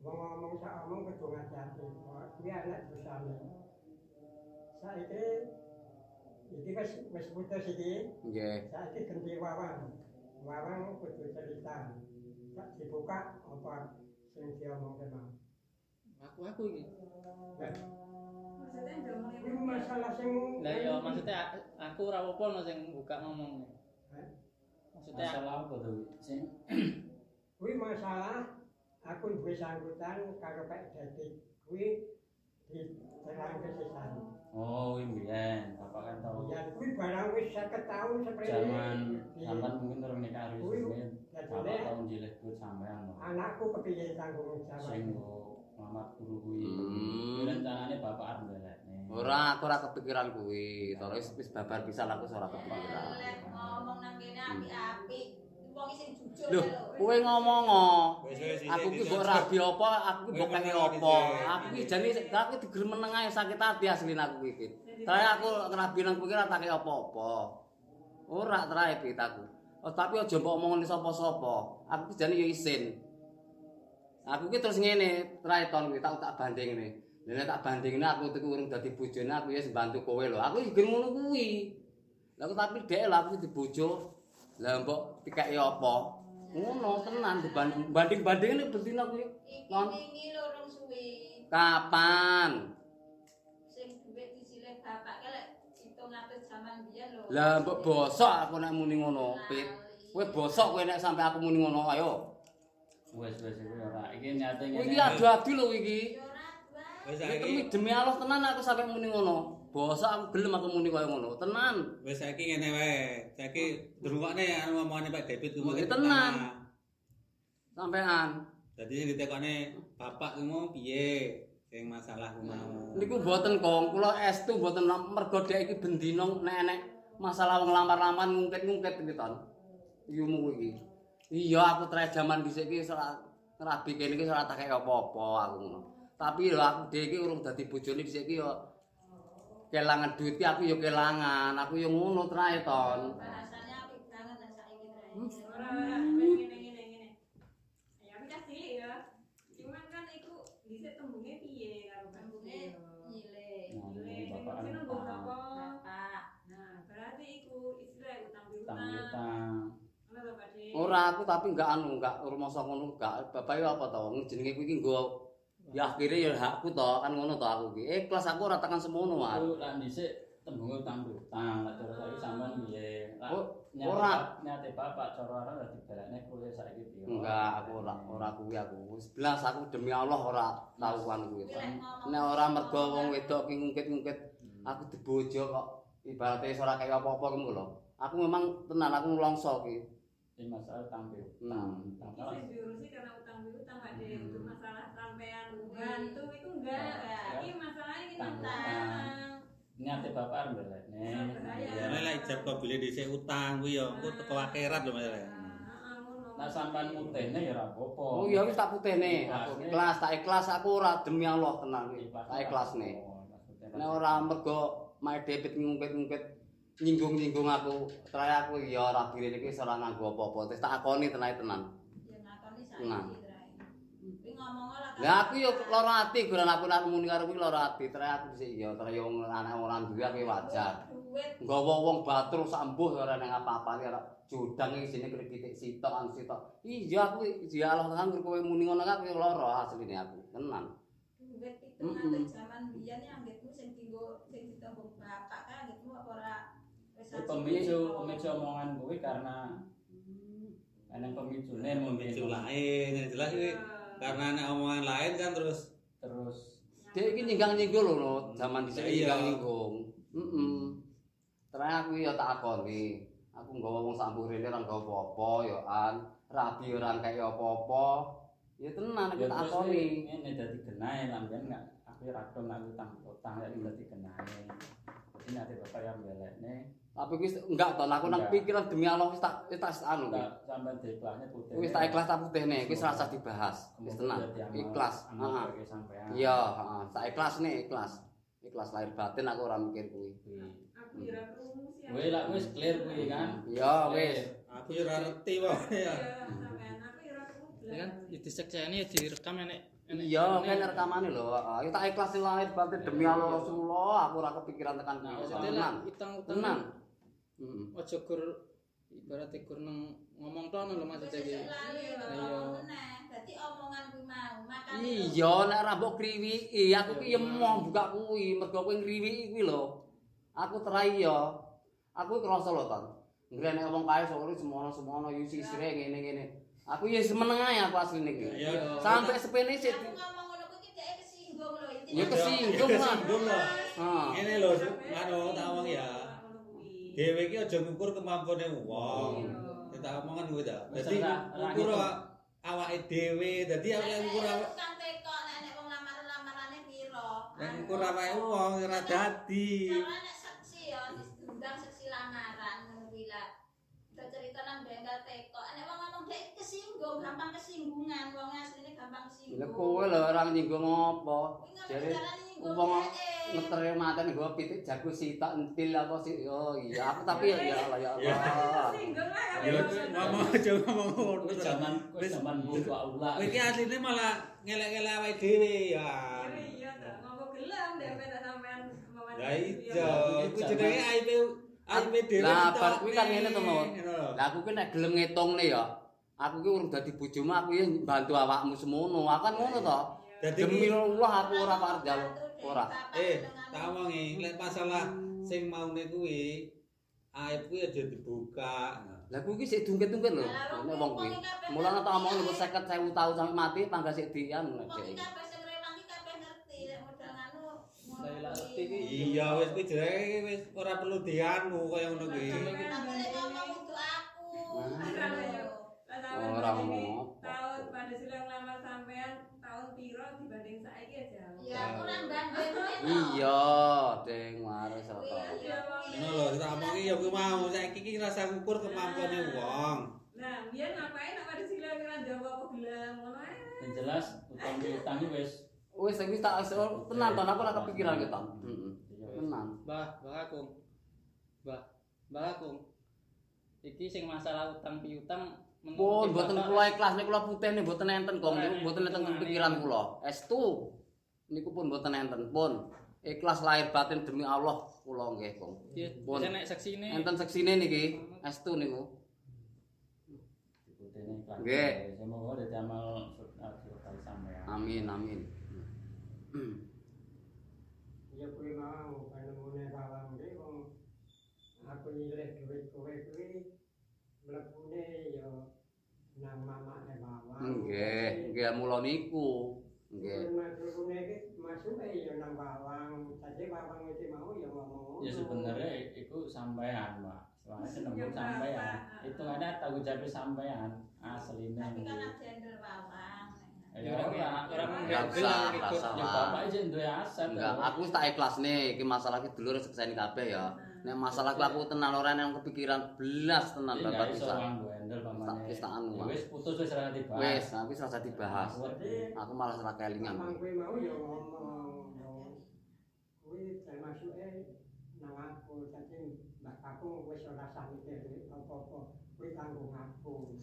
wong ngomong sak omong kudu ngati-ati. Kuwi anak dosane. Saiki iki wis wis putus iki. Nggih. Saiki ganti wawang. Wawang kudu cerita. Tak dibuka apa sing diomongke mau. Aku aku iki. Maksudnya Kuwi masalah sing Lah iya maksudnya aku ora apa-apa no sing buka ngomong. Hah? Maksudnya Masalah apa tuh? Sing kuwi masalah aku duwe sanggutan karo Pak Dadi. Kuwi. Oh, kuwi mbiyen bapak kan tau. Ya kuwi barang wis 50 tahun seperti Zaman Iya. sampean mungkin urung nikah wis Kuwi mbiyen. Jadi Bapak tau njilih duit sampean anakku kepiye tanggung jawab. Sing ngamat guru kuwi. Hmm. Kuwi rencanane bapak arep mbelekne. Ora, aku ora kepikiran kuwi. Terus wis babar pisan aku wis ora kepikiran. Ngomong nang kene apik-apik. Kowe ngomong oh. Aku ki mbok rabi apa, aku ki mbok kene apa. Aku ki jane aku diger meneng ae sakit hati asline aku iki. Terae aku ngerabi nang kowe ki ora tak apa-apa. Ora terae pit aku. Oh, tapi aja mbok omongin sapa-sapa. Aku ki jane yo isin. Aku ki terus ngene, terae ton kuwi tak tak bandingne. Lha nek tak bandingne aku tuku urung dadi bojone aku ya bantu kowe lho. Aku iki ngono kuwi. Lah tapi dhek lho aku di bojo. Lah mbok dikeki apa? Ngono tenan dibanding banding-bandingin betina kuwi. Iki lorong suwi. kapan? Sing duwe disilih bapak kelek hitung atus jaman biyen lho. Lah mbok bosok aku nek muni ngono, Pit. Kowe bosok kowe nek sampe aku muni ngono, ayo. Wes wes iki ora. Iki nyate ngene. iki adu-adu lho iki. Ya ora. Wis Iki saiki demi demi Allah tenan aku sampe muni ngono. Bosok aku gelem aku muni kaya ngono. Tenan. wis saiki ngene wae. Saiki ngrungokne anu omongane Pak Debit kuwi. Ya, tenan. Sampean. Dadi sing ditekone bapak kuwi mau piye sing masalah kuwi mau. Niku mboten kong, kula estu mboten mergo dhek iki bendina nek enek masalah wong lamar-lamar ngungkit-ngungkit iki ton. Iyumu iki. Iya aku tre jaman dhisik iki ora rabi kene iki ora tak kaya apa-apa aku ngono. Tapi lho aku dhek iki urung dadi bojone dhisik iki yo kelangan duit iki aku yo kelangan, aku yo ngono trae ton. Apik banget saiki. Ora ngene ngene ngene. Ya aku cah cilik ya. Cuman kan iku dhisik tembunge piye karo Tembunge nyilih. Nah, Nyilih, ini bapak sing kan nunggu utang. bapak. Bapak. Nah, berarti iku istilah utang Utang piutang. utang. Ngono to, Pak Dik? Ora aku tapi enggak anu, enggak rumasa ngono enggak. Bapak apa to? Jenenge kuwi iki nggo ya akhirnya ya hakku to, kan ngono to aku iki. Eh kelas aku ora tekan semono, Mas. Aku lan dhisik tembunge utang utang. Lah cara saiki sampean piye? Lah, Oh, ora. Nyate bapak cara ora dadi balekne kuliah saiki piye? Enggak, aku ora ora kuwi aku. Wis belas aku demi Allah ora tau kan kuwi. Kuwi Nek ora mergo wong wedok ki ngungkit-ngungkit aku dibojo kok ibaratnya ora kaya apa-apa ngono lho. Aku memang tenan aku ngelongso ki. Ini masalah utang piye? Hmm. Utang. Karena utang Pak Dik. Untuk masalah sampean bantu itu enggak. Enggak. Iki masalahnya iki Utang. Nyate bapak arep. Iya. Ya lek ijab beli dhisik utang kuwi ya engko teko akhirat lho Mas. Heeh, ngono. Nah sampean mutene ya ora apa-apa. Oh iya wis tak putihne. Aku ikhlas, tak ikhlas aku ora demi Allah tenan. Ikhlas. Tak ikhlasne. Ikhlas mutene. Nek ora mergo mae debit ngungkit-ngungkit nyinggung-nyinggung aku, terakhir aku ya ora birene iki ora nganggo apa-apa. Terus tak akoni tenan tenan. Ya ngakoni Nah. saiki Trai. Kuwi ngomong ora kan. Lah aku yo lara ati goran aku nek muni karo kuwi lara ati. Terakhir aku dhisik ya, terakhir yo anak ora duwe aku wajar. Nggawa wong batur sambuh ora nang apa-apa ora judang iki sini kritik sitok an sitok. Iya aku ya Allah tenan kowe muni ngono aku yo lara asline aku. Tenan. duit itu nganti jaman biyen ya anggitmu sing dienggo sing ditembung bapak kan anggitmu apa ora pemicu pemicu omongan kuwi karena eneng pemicune Pemicu mungkin lain yang jelas kuwi karena nek omongan lain kan terus terus Dek iki nyinggang-nyinggung lho no, zaman dhisik Iya. nyinggang-nyinggung. Heeh. Terakhir aku ya tak akoni. Aku nggawa wong sambuh rene ora nggawa apa-apa ya an. Rabi ora kaya apa-apa. Ya tenan aku ya tak terus akoni. ini dadi genahe lamben enggak aku ra dong nak utang utang ya dadi genahe. Jadi nanti bapak yang balekne Tapi wis enggak to, aku nang pikiran demi Allah wis tak wis tak anu. enggak sampean diikhlasnya putih. Wis tak ikhlas tak putihne, wis rasa dibahas. Wis tenan. Ikhlas. Heeh. sampean. Iya, heeh. Tak ikhlas nih, ikhlas. Ikhlas lahir batin aku ora mikir kuwi. Aku ora krungu wis clear kuwi kan. Iya, wis. aku ya ora ngerti wae ya. Iya, sampean aku ora krungu. Ya kan disekseni ya direkam enek Iya, kan rekamane lho. Heeh. Tak ikhlas lahir batin demi Allah Rasulullah, aku ora kepikiran tekan Nah, kuwi. maksudnya lah Tenan. Ojo gur ibarat gur nang ngomong tono lho iki. Iya. ngomong meneh. Dadi omongan kuwi mau makane Iya, nek ora mbok kriwiki, aku ki mau buka kuwi, mergo kowe ngriwiki kuwi lho. Aku terai ya. Aku krasa lho, Ton. Nek wong kae sore semono-semono yo sisire ngene-ngene. Aku ya semeneng ae aku asline iki. Sampai sepene sih. aku ngomong ngono kuwi dhek kesinggung lho. Ya kesinggung lah. Heeh. Ngene lho, anu tak omong ya. Dhewe iki aja ngukur kemampuane wong. Iya. Kita omongan kuwi ta. Dadi ngukur awake dhewe. Dadi awake ngukur awak tukang teko nek nek wong lamar-lamarane piro. nek ngukur awake wong ora dadi. Cara nek saksi ya diundang saksi lamaran ngono kuwi lah. Kita cerita nang bengkel teko. Gampang kesinggungan. Wong asline gampang Lah kesinggung. kowe lho ora nyinggung apa? Jare wong ngetere maten nggo pitik jago sitok entil apa sih? Oh iya, aku tapi ya ya Allah ya Allah. Singgung lah Ya ngomong aja ngomong ngono. Zaman zaman buka ulah. Kowe iki asline malah ngelek-ngelek awake dhewe ya. Iya, tak ngomong gelam deh beda sampean. Lah iya, iku jenenge dhewe. Lah bar kuwi kan ngene to, Mon. Lho. Lah aku ki nek gelem ngitungne ya. Aku ki urung dadi bojomu aku ya bantu awakmu semono. Aku kan ngono to. Dadi Demi Allah aku ora parek njaluk. Ora. eh tak omongi lek masalah sing maune kuwi aib kuwi aja dibuka. Lah kuwi sik dungket-dungket lho. Nek wong kuwi. Mulane tak omong lho 50.000 tahun sampe mati pangga sik dian nek Wong iki kabeh sing. Iya wis kuwi jenenge wis ora perlu dianu kaya ngono kuwi. Lek ngomong untuk aku. Ora ngomong. Tahun pada silang lamar sampean tahun piro dibanding saiki ya jauh. Ya aku nang banding. [laughs] Iya, ding waris apa. Ngono lho tak omongi ya kuwi mau saiki ki rasa ngukur kemampuane wong. Nah, biar ngapain nak pada silang kira jawab apa gelam ngono ae. Yang jelas utang piutang iki wis Wis wis tak tenan to aku ora kepikiran ki to. Heeh. iya. Tenan. Mbah, Mbah Agung. Mbah, Mbah Agung. Iki sing masalah utang piutang Pun mboten kula ikhlas niku kula putih niku mboten enten kok niku mboten enten pikiran kula. Estu niku pun mboten enten pun. Ikhlas lahir batin demi Allah kula nggih, Kong. Pun. bisa nek seksine. Enten seksine niki, estu niku. Nggih. Semoga dadi amal. Amin amin. Ya Nggih, nggih mula niku. Nggih. Ya nang bawang. Saja bawang iki mau ya ngomong. Ya sebenarnya iku sampean, Mbak. Soalnya seneng Ya, sampean. Itu ada tanggung jawab sampean asline. Tapi kan gender bawang. Ya Orang ora. orang Nggak menghandle usah, ikut. nggak usah. Ya bapak aja duwe aset. Enggak, aku wis tak ikhlas nih, iki masalah iki dulur sekseni kabeh ya. Nek masalah ku aku tenan ora yang kepikiran belas tenan Iya, bapak iso bisa. Wis tak anu, Ya. Wis putus wis ora dibahas. Wis, aku wis rasa dibahas. Aku malah ora kelingan. Kuwi mau ya ngomong. ya Kuwi termasuke nang aku. Jadi mbak aku wis ora sah mikir apa-apa. Kuwi tanggung aku.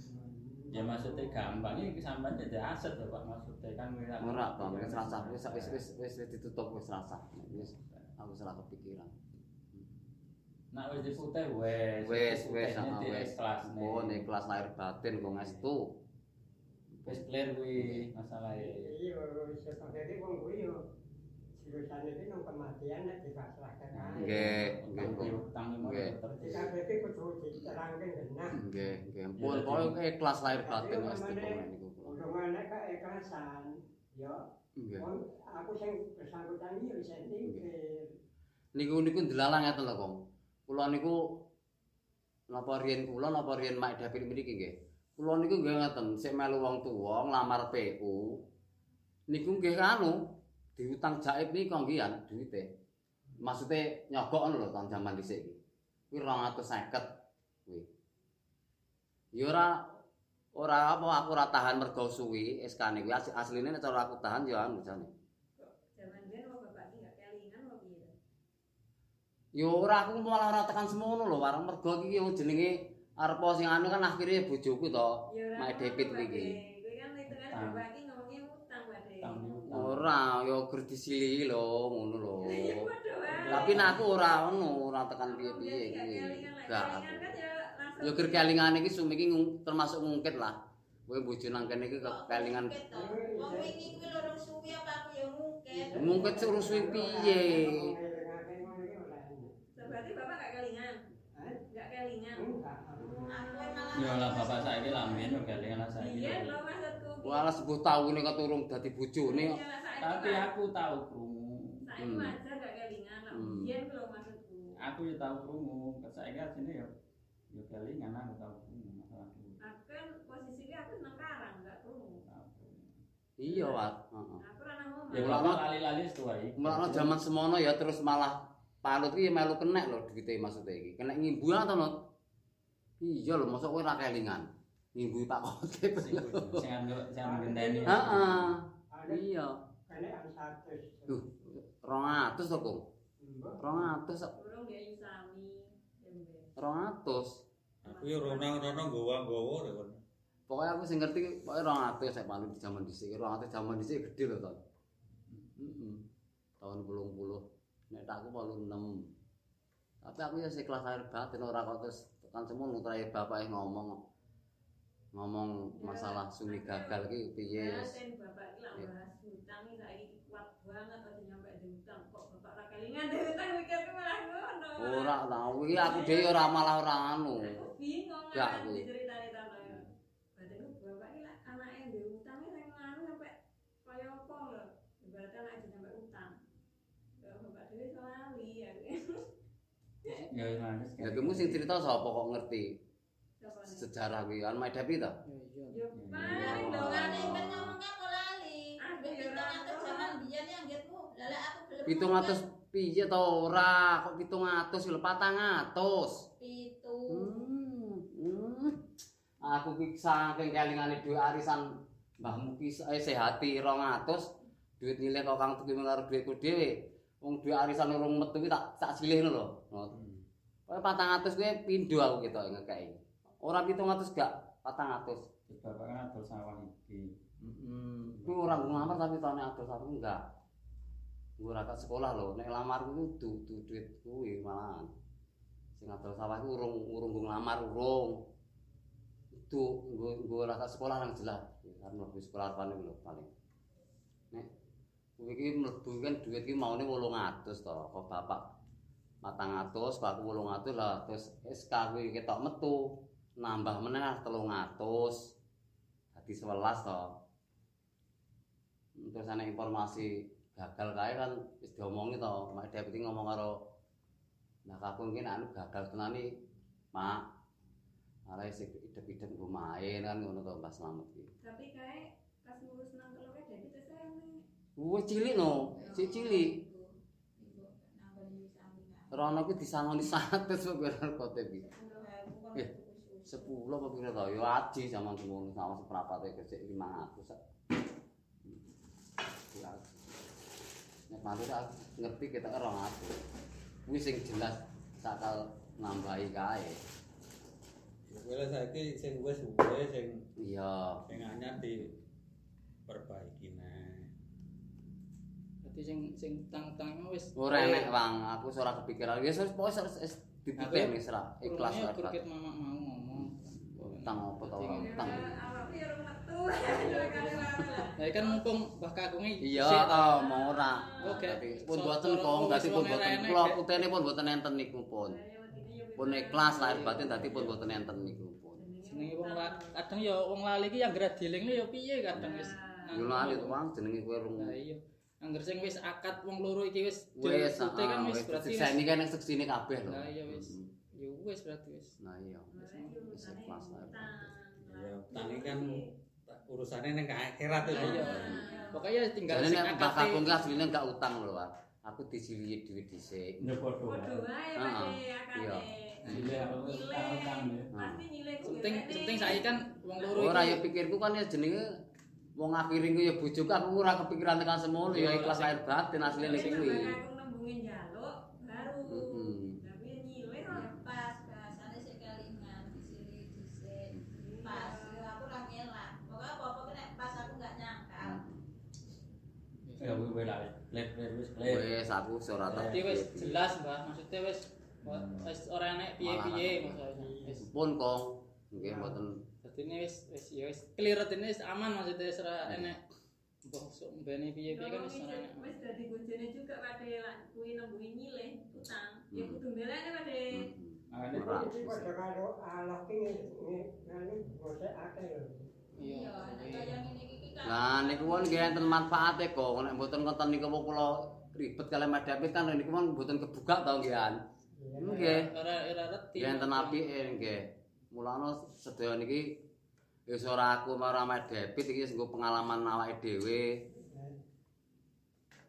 Ya maksudnya gampang iki sampean jadi aset lho Pak maksudnya kan wis Ora, Bang, wis rasa wis wis wis ditutup wis rasa. Wis aku ora kepikiran. Nak wis diputih wis. Wis wis Diputihne ah, di wis. ikhlas Oh, nek kelas lahir batin kok ngestu. Wis clear kuwi masalahe. Iya, sebagai wong kuwi yo jurusan iki nang kematian nek dipasrahkan. Nggih, nggih. Iki Nggih. iki kudu diterangke genah. Nggih, nggih. Pun pokoke kelas lahir batin wis Jadi, dikomen niku. kula. Udah mana keikhlasan. Yo, Nggih. aku sing bersangkutan iki wis mikir. Niku niku delalang ngeten lho, Kong. Kula niku napa riyen kula napa riyen Mak David mriki nggih. Kula niku nggih ngeten, sik melu wong tuwa nglamar PU. Niku nggih anu diutang jaib niku nggian duwite. Maksude nyogok ngono lho tahun jaman dhisik iki. Kuwi 250 kuwi. Ya ora ora apa aku ora tahan mergo suwi SK-ne kuwi As- asline nek aku tahan ya anu jane. Zaman biyen kok bapak iki gak kelingan kok piye. Yo ora aku malah ora tekan semono lho, warung mergo iki jenenge arep sing anu kan akhirnya bojoku to. Ya. Mak David kuwi iki. Kuwi kan hitungan Utang. bapak iki ngomongnya utang Pak Utang piutang. Ora, yo gur disili lho, ngono lho. Tapi nek aku ora ngono, ora tekan piye-piye Gak iki. Enggak. Ya gur kelingan iki sumiki termasuk ngungkit lah. Kowe bojo nang kene iki kelingan? Wong wingi kuwi loro suwi apa aku ya ngungkit. ngungkit suruh suwi piye. Kelingan. Ya lah bapak saiki lamen yo kelingan lah saiki. Iya lho maksudku. Walah sebuah tahun keturung dadi bojone. Iya lah, saiki Tapi aku tahu krungu. Saiki Hmm. wajar gak kelingan. Lah Hmm. biyen lho maksudku. Aku ya tahu krungu. Saiki asine yo yo kelingan aku tahu krungu masalah. Aku kan posisinya aku nang karang gak krungu. Iya, Wat. Heeh. Aku ora nang omah. Ya kalau lali-lali setua. Mulane jaman semono ya terus malah palut iki melu kenek lho duwite maksudnya iki. Kenek ngimbu to, Not. Iya lho, mosok kowe ora kelingan. Ngimbu Pak Kotip. Sing ngenteni. Heeh. Ada Iya. kenekan 100. Duh. 200 to, Kong. Mbok 200 kok. Dia Yusami. Dembe. 200. Aku yo rono-rono gowo-gowo rek kon. Pokoknya aku sing ngerti pokoknya 200 saya paling di zaman dhisik. 200 zaman dhisik gede lho, Ton. Heeh. Tahun 80. Nek tak aku 86. Tapi aku ya sik kelas akhir batin ora kok terus tekan semono terakhir bapak ngomong. ngomong masalah suni gagal iki piye Ya, sen bapak iki lak bahas hutang iki saiki kuat banget aja nyampe di hutang kok bapak ra kelingan di hutang mikirku malah ngono. ora tau iki aku dhewe ora malah ora anu Aku bingung Gak, kan kuwi. diceritani tante. Badanku bapak iki lak anake ndek hutang sing nganu sampe kaya apa lho. Ibaratnya anak aja sampe utang. Ya bapak dhewe lali ya. Ya kamu sing cerita sapa kok ngerti? Sejarah kuwi kan Mai Depi ta? Ya iya. Yo paling Dongane ben ngomong aku lali. Ora pitung atus zaman biyen yang nggetmu. Lha aku gelem. pitung atus piye to ora? Kok pitung atus lho patang atus. Pitu. hmm, hmm. aku ki saking kelingane dhuwit arisan mbahmu ki eh, sehati 200 duit nilai kok kang tuku karo duitku dhewe. Wong duit arisan urung metu ki tak tak silihno lho. Ngono Kaya patang atus kuwi pindho aku gitu ngekei. Ora pitung atus gak, patang atus. Bapak kan adol sawah iki. Mm Kuwi ora ngelamar tapi tahun adol aku enggak. Gue ora kat sekolah lho, nek lamar kuwi du, du duit kuwi malahan. Sing adol sawah kuwi urung urung gue ngelamar urung. Itu gue gue ora kat sekolah nang jelas. Kan mlebu sekolah apa lho paling. Nek kuwi iki mlebu kan duit iki maune 800 to, kok bapak patang atus, aku wolung atus lah, terus SK kuwi ketok metu, nambah meneh lah telung atus, dadi sewelas to. Terus ana informasi gagal kae kan wis diomongi to, mak deputi ngomong karo Nah, aku mungkin anu gagal tenan iki, Mak. Arek sik idep-idep nggo main kan ngono to Mbah Slamet iki. tapi kayak pas ngurus nang keluarga jadi terus saya nih Kuwi cilik no, si cilik. Rono kuwi disangoni 100 kok bener kote. Eh, sepuluh apa kira ya aji zaman semono sama seperapate kecek 500 sak. Nek tak ngerti kita kan 200. Kuwi sing jelas sakal nambahi kae. Lah saiki sing wis suwe sing Iya. sing anyar diperbaiki neh. Dadi sing sing utang-utang wis Ora enek Bang, aku ora kepikiran. Ya wis pokoke wis wis diputih wis ra ikhlas Urungnya wae. kurket mama mau ngomong. Utang apa to ora awakku ya [laughs] kan mumpung Mbah Kakunge Iya, sik, oh, mau ora. Oke. Pun boten kong, dadi wis pun wong boten kula Dek. putene pun boten enten niku pun. Pun ikhlas lahir batin dadi pun boten enten niku pun. jenenge wong la kadang ya wong lali ki yang gerak dilingne ya piye kadang wis. Yo lali to Bang jenenge kowe rung. Lah iya. Angger sing wis akad wong loro iki wis Wis, putih kan ah, wis wis berarti saya ini kan yang seksine kabeh lho. Lah iya wis. Mm. Ya wis berarti wis. Nah iya. Wis ikhlas batin. Ya, tani kan urusannya nang akhirat itu. Lah iya. Pokoknya tinggal Jadi sing nek akad bakal kok asline gak utang lho, Pak. Aku disilihi duit dhisik. Ya padha. Waduh wae Ah, pade akane. iya. Nyilih aku utang ya. Pasti ku penting penting saiki kan wong loro Ora iki ya pikirku kan ya jenenge wong akhiring ku ya bojoku aku ora kepikiran tekan semono ya ikhlas lahir batin asline nek kuwi. Aku nembungin jaluk baru. Heeh. Tapi Ya pas bahasane sik kelingan di sini dhisik. Pas yo aku ora ngelak. Pokoke apa-apa kena pas aku enggak nyangkal. Ya kuwi wae lah. Klet-klet wis klet. Wes aku wis ora tak. Wis jelas, Mbah. Maksudnya wis wis ora enek piye-piye maksudnya. Wis pun kong nggih mboten ini wis wis ya wis clear ini wis aman maksudnya wis ora enek mbok sok mbene piye-piye kan wis ora enek. wis dadi bojone juga lah kuwi nembungin nyilih utang. Ya Hmm. kudu mbelane pade. Makane Ora. Iki padha karo Allah ki ngene gosek akeh lho. Iya. Kan. Lah niku won nggih enten manfaate kok nek mboten ngoten niku kula ribet kali madhapit kan niku won mboten kebuka to nggih. Nggih. Ora ora reti. Nggih enten apike nggih. Mulane sedaya niki wis ora aku ora madhapit iki wis nggo pengalaman awake dhewe.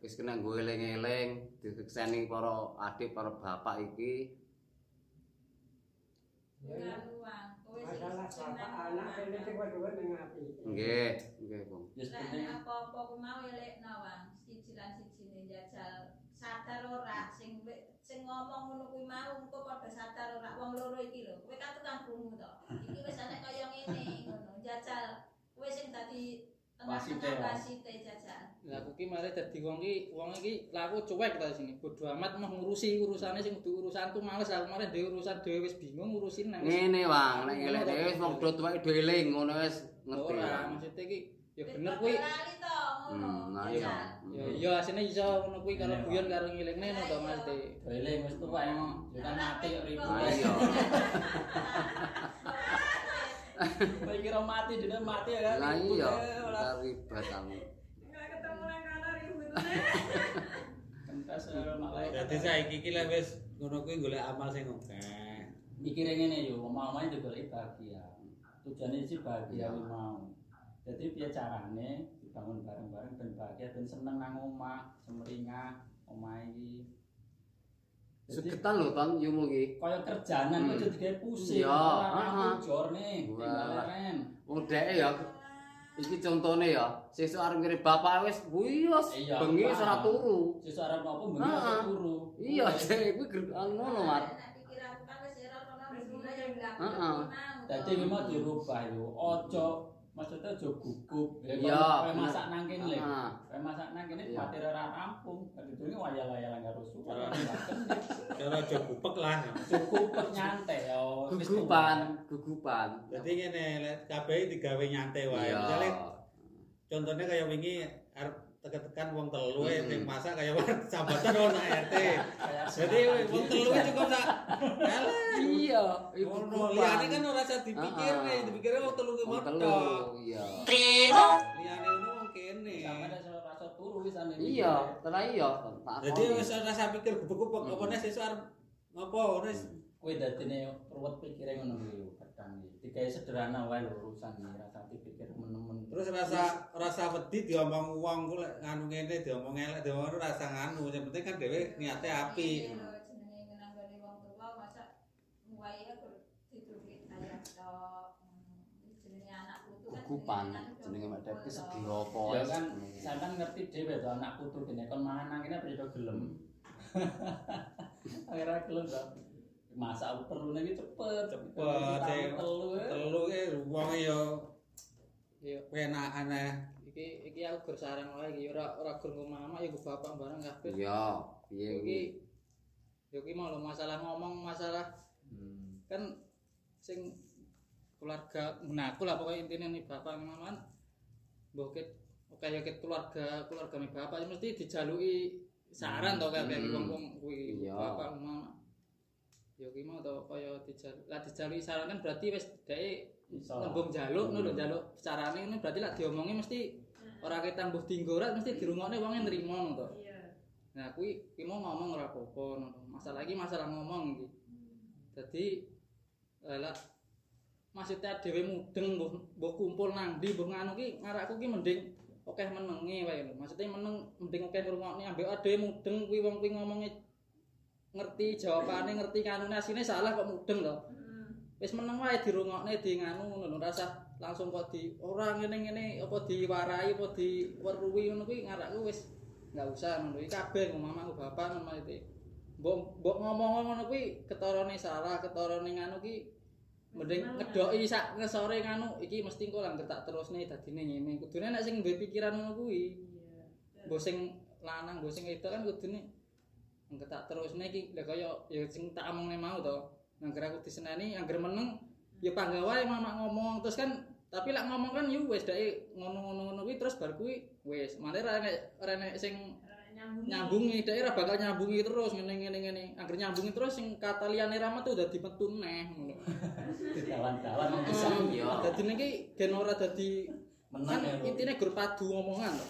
Wis kena nggo eling-eling dikekseni para adik para bapak iki. Nggih, nggih, Bung. wis penting apa-apa ku mau elekno wang siji lan sijine njajal sadar ora sing sing ngomong ngono kuwi mau engko padha sadar ora wong loro iki lho kowe kan tukang krungu to iki wis enek kaya ngene ngono njajal kowe sing dadi Wasite, wasite jajan. Lah aku ki mari dadi wong ki, wong iki lah aku cuek ta sini. Bodo amat mah ngurusi urusane sing kudu urusanku males aku mari dhewe urusan dhewe wis bingung ngurusin nang. Ngene Bang, nek elek dhewe wis wong do tuwek do eling ngono wis ngerti. Ora, Bang. maksudnya ki ya bener kuwi. lali to ngono. Hmm, nah iya. Ya iya asine iso ngono kuwi karo Iya, guyon karo ngilingne ngono to Mas De. Doeling wis tuwa ya. Yo kan mati kok ribut. Ah, iya. [laughs] Kowe kira mati dene mati ya kan. Lah ribut iya, kita ribet kamu. Ketemu nang kana ribut. Kentas ora malaikat. Dadi saiki iki lek wis ngono kuwi golek amal sing akeh. mikire ngene yo omah-omahe digoleki bahagia tujuannya sih bahagia mau jadi piye carane dibangun bareng-bareng ben bahagia ben seneng nang omah semringah omah iki jadi Segetan lho ton yumu iki. kaya kerjaanan Hmm. kuwi jadi pusing Iya, heeh. jor nih tinggal leren Wong dheke ya iki contone ya, sesuk arep ngirim bapak wis Iya, bengi wis ora turu. sesuk arep nopo bengi Heeh. ora turu Iya, kuwi ngono, Mat. Kan wis ora ono wis Heeh. Dadi mau dirubah yo ojo maksudnya ojo gugup ya Iya, kaya bener. masak nang kene lho Heeh. Kayak masak nang kene Iya. materi ora rampung. Dadi dene wayal-wayalan karo. Ora. Cara aja gupek lah. Cukup nyantai yo. wis Gugupan, gugupan. Dadi ngene lek kabeh digawe nyantai wae. Iya. Misale contohnya kayak wingi arep tekan-tekan wong telu Hmm. sing masak kaya sambatan wong [laughs] RT. Jadi wong telu cukup sak. Alah. Iya, iku Ngono liyane kan ora usah dipikir nih, dipikirnya wong telu ki modok. iya. Liyane ngono wong kene. Iya, tenan iya. Jadi wis ora usah pikir gubuk-gubuk Hmm. apa nek sesuk arep ngopo wis Kowe dadine ruwet pikire ngono kuwi kadang iki. Digawe sederhana wae urusan iki rasa dipikir men-men. terus rasa rasa wedi diomong wong ku lek nganu ngene diomong elek diomong rasa nganu yang penting kan dhewe niate apik Iya, jenenge masa mulai ya. Hmm, kan gugupan jenenge mek dek tok. segi apa Ya kan sampean ngerti dhewe to anak putu kene kon mangan nang kene apa gelem. [laughs] Akhirnya gelem to. Masak aku perlu iki cepet. Cepet, telu ya. telu ki wong yo Iya. penakan ae Iki iki aku gur sareng wae iki ora ora gur ngomong ya bapak bareng kabeh. Iya, piye Iki yo ki mau masalah ngomong masalah Hmm. kan sing keluarga menaku lah pokoknya intinya nih bapak maman bokit kayak ket keluarga keluarga nih bapak mesti dijalui saran to kayak Hmm. wong wong kuwi bapak mama yo ki mau to kaya dijalui lah dijalui saran kan berarti wis dhek. Nembung jaluk Hmm. ngono lho jaluk carane ini berarti lah diomongi mesti ora kita mbuh dinggorat mesti dirungokne wong nrimo ngono to Iya. Nah, kuwi kuwi mau ngomong ora apa-apa ngono. Masalah iki masalah ngomong iki. Dadi eh, lah maksudnya dhewe mudeng mbuh mbuh kumpul nang ndi mbuh nganu ki ngarakku ki mending akeh menenge wae lho. Maksudnya meneng mending akeh ngrungokne ambek dhewe mudeng kuwi wong kuwi ngomongi ngerti jawabane ngerti kanune asine salah kok mudeng to. Wis meneng wae dirungokne di nganu ngono lho. Rasa langsung kok di ora ngene-ngene apa diwarai apa diweruhi ngono kuwi ngarakku wis nggak usah ngono. Iki kabeh mamaku bapak ngono iki mbok mbok ngomong ngono kuwi ketorone salah ketorone nganu ki mending ngedoki sak ngesore nganu iki mesti engko langgar tak terusne dadine ngene. Kudune nek sing duwe pikiran ngono kuwi mbok sing lanang mbok sing wedok kan kudune engko tak terusne iki lha kaya ya sing tak omongne mau to nangger aku diseneni angger meneng ya pangga wae mama ngomong. Terus kan tapi lek ngomong kan yo wis dake ngono-ngono ngono kuwi terus bar kuwi wis mane ra nek ra nek sing nyambungi. daerah bakal nyambungi terus ngene ngene ngene. Agar nyambungi terus sing kata liyane rama tuh dadi metu neh ngono. Dalan-dalan nang bisa. Iya. dadi niki gen ora dadi Menang kan intine gur padu omongan to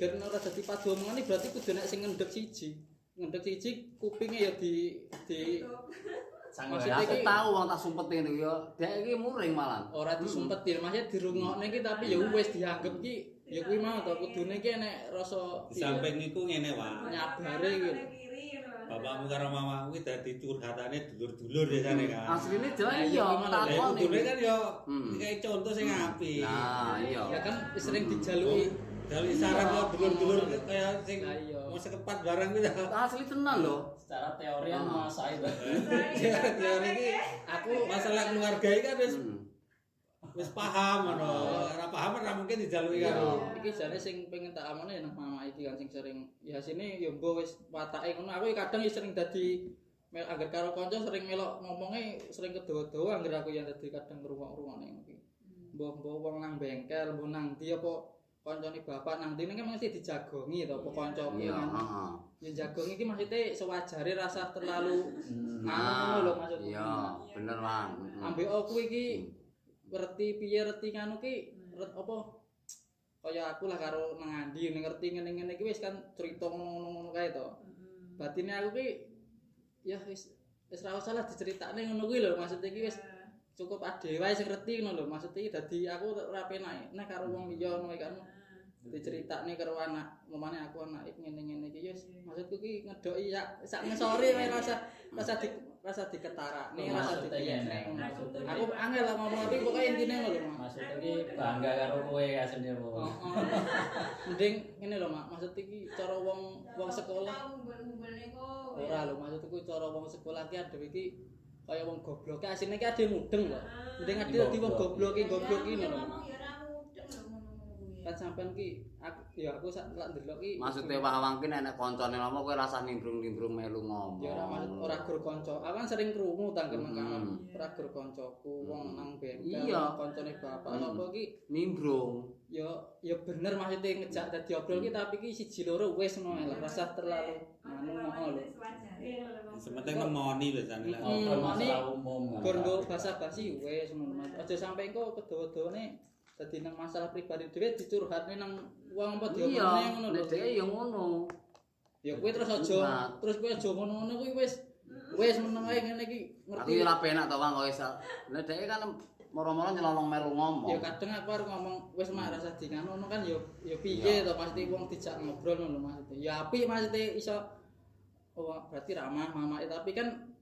gen ora dadi padu omongan iki berarti kudu nek sing ngendhek siji. Ngendhek siji kupinge ya di di Maksudnya Ya iki- aku tahu wong tak sumpet ngene iki ya. Dek iki muring malah. ora disumpetir maksudnya dirungokne iki tapi ya wis dianggep ki ya kuwi mau to. Kudune ki nek rasa di samping iku ngene wae nyabare gitu. bapakmu karo mamamu kuwi dadi curhatane dulur-dulur biasane kan. Asline Nah, iya, takon kudune kan yo Hmm. kayak contoh sing apik. Nah, iya. ya kan sering dijalui Dari saran yo dulur-dulur kaya sing Mau sekepat barang ta. Asli tenan lho. Secara teori kan Ah. masa itu. [laughs] Teori iki aku masalah keluarga iki kan wis Hmm. wis paham ngono. Ora paham ora mungkin dijaluki Iya. karo. Iki jane sing pengen tak amane nang mama iki kan sing sering ya sini ya mbok wis watake ngono. Aku kadang ya sering dadi mel angger karo kanca sering melok ngomongnya sering kedawa-dawa angger aku yang dadi kadang ngrungok-rungokne iki. Mbok-mbok wong nang bengkel, mbok nang ndi apa kancane bapak nang ndi kan mesti dijagongi to apa kancaku Iya, kan. heeh. Ya jagongi iki maksudnya sewajare rasa terlalu Hmm. ngono lho maksudku. Iya, bener, Bang. Mm. Ambek aku iki ngerti piye reti nganu ki apa kaya aku lah karo nang andi ning ngerti ngene-ngene iki wis kan cerita ngono-ngono kae to. Batine aku ki ya wis wis ra usah lah diceritakne ngono kuwi lho maksud iki wis cukup ade wae sing ngerti ngono lho maksud iki dadi aku ora penak nek karo wong liya ngono kan diceritakne karo anak mamane aku anak iki ngene-ngene iki. Ya wis maksudku ki ngedoki sak sak ngesore wae rasa rasa di rasa diketarakne rasa dikene maksudnya aku angel lah ngomong tapi pokoknya intine ngono lho Mak. Maksud iki bangga karo kowe asline Oh, wong. oh. mending ngene lho mak. Maksud iki cara wong wong sekolah. Ora lho maksudku cara wong sekolah ki ada iki kaya wong goblok. Ki asine ki ade mudeng lho mending ade dadi wong goblok. ki goblok ki lho kan sampean ki aku ya aku sak lak ndelok ki Maksudnya Pak Awang ki nek koncone ngomong kowe rasah nimbrung-nimbrung melu ngomong. ya ora maksud ora gur kanca aku kan sering krungu tanggen Hmm. kan ora gur kancaku wong Hmm. nang bengkel Iya. kancane bapak Hmm. sapa ki nimbrung. ya ya bener maksudnya ngejak dadi obrol ki tapi ki siji loro wis ngono lah rasa terlalu anu ngono lho Sementing nemoni biasane lah. Hmm, Ngobrol ini masalah umum. gur nggo basa-basi wis ngono aja sampe engko kedawa-dawane dadi nang masalah pribadi dhewe dicurhatne nang wong apa diomongne ngono lho dhek ya ngono. ya kuwi terus aja terus kuwi aja ngono-ngono kuwi wis wis meneng ae ngene iki Aku ngerti ya ora penak to Bang kok iso. Nek dhek kan moro-moro nyelonong melu ngomong. ya kadang aku arep ngomong wis mak rasa di ngono kan ya ya piye to pasti wong dijak ngobrol ngono maksudnya ya apik maksudnya iso oh berarti ramah mama tapi kan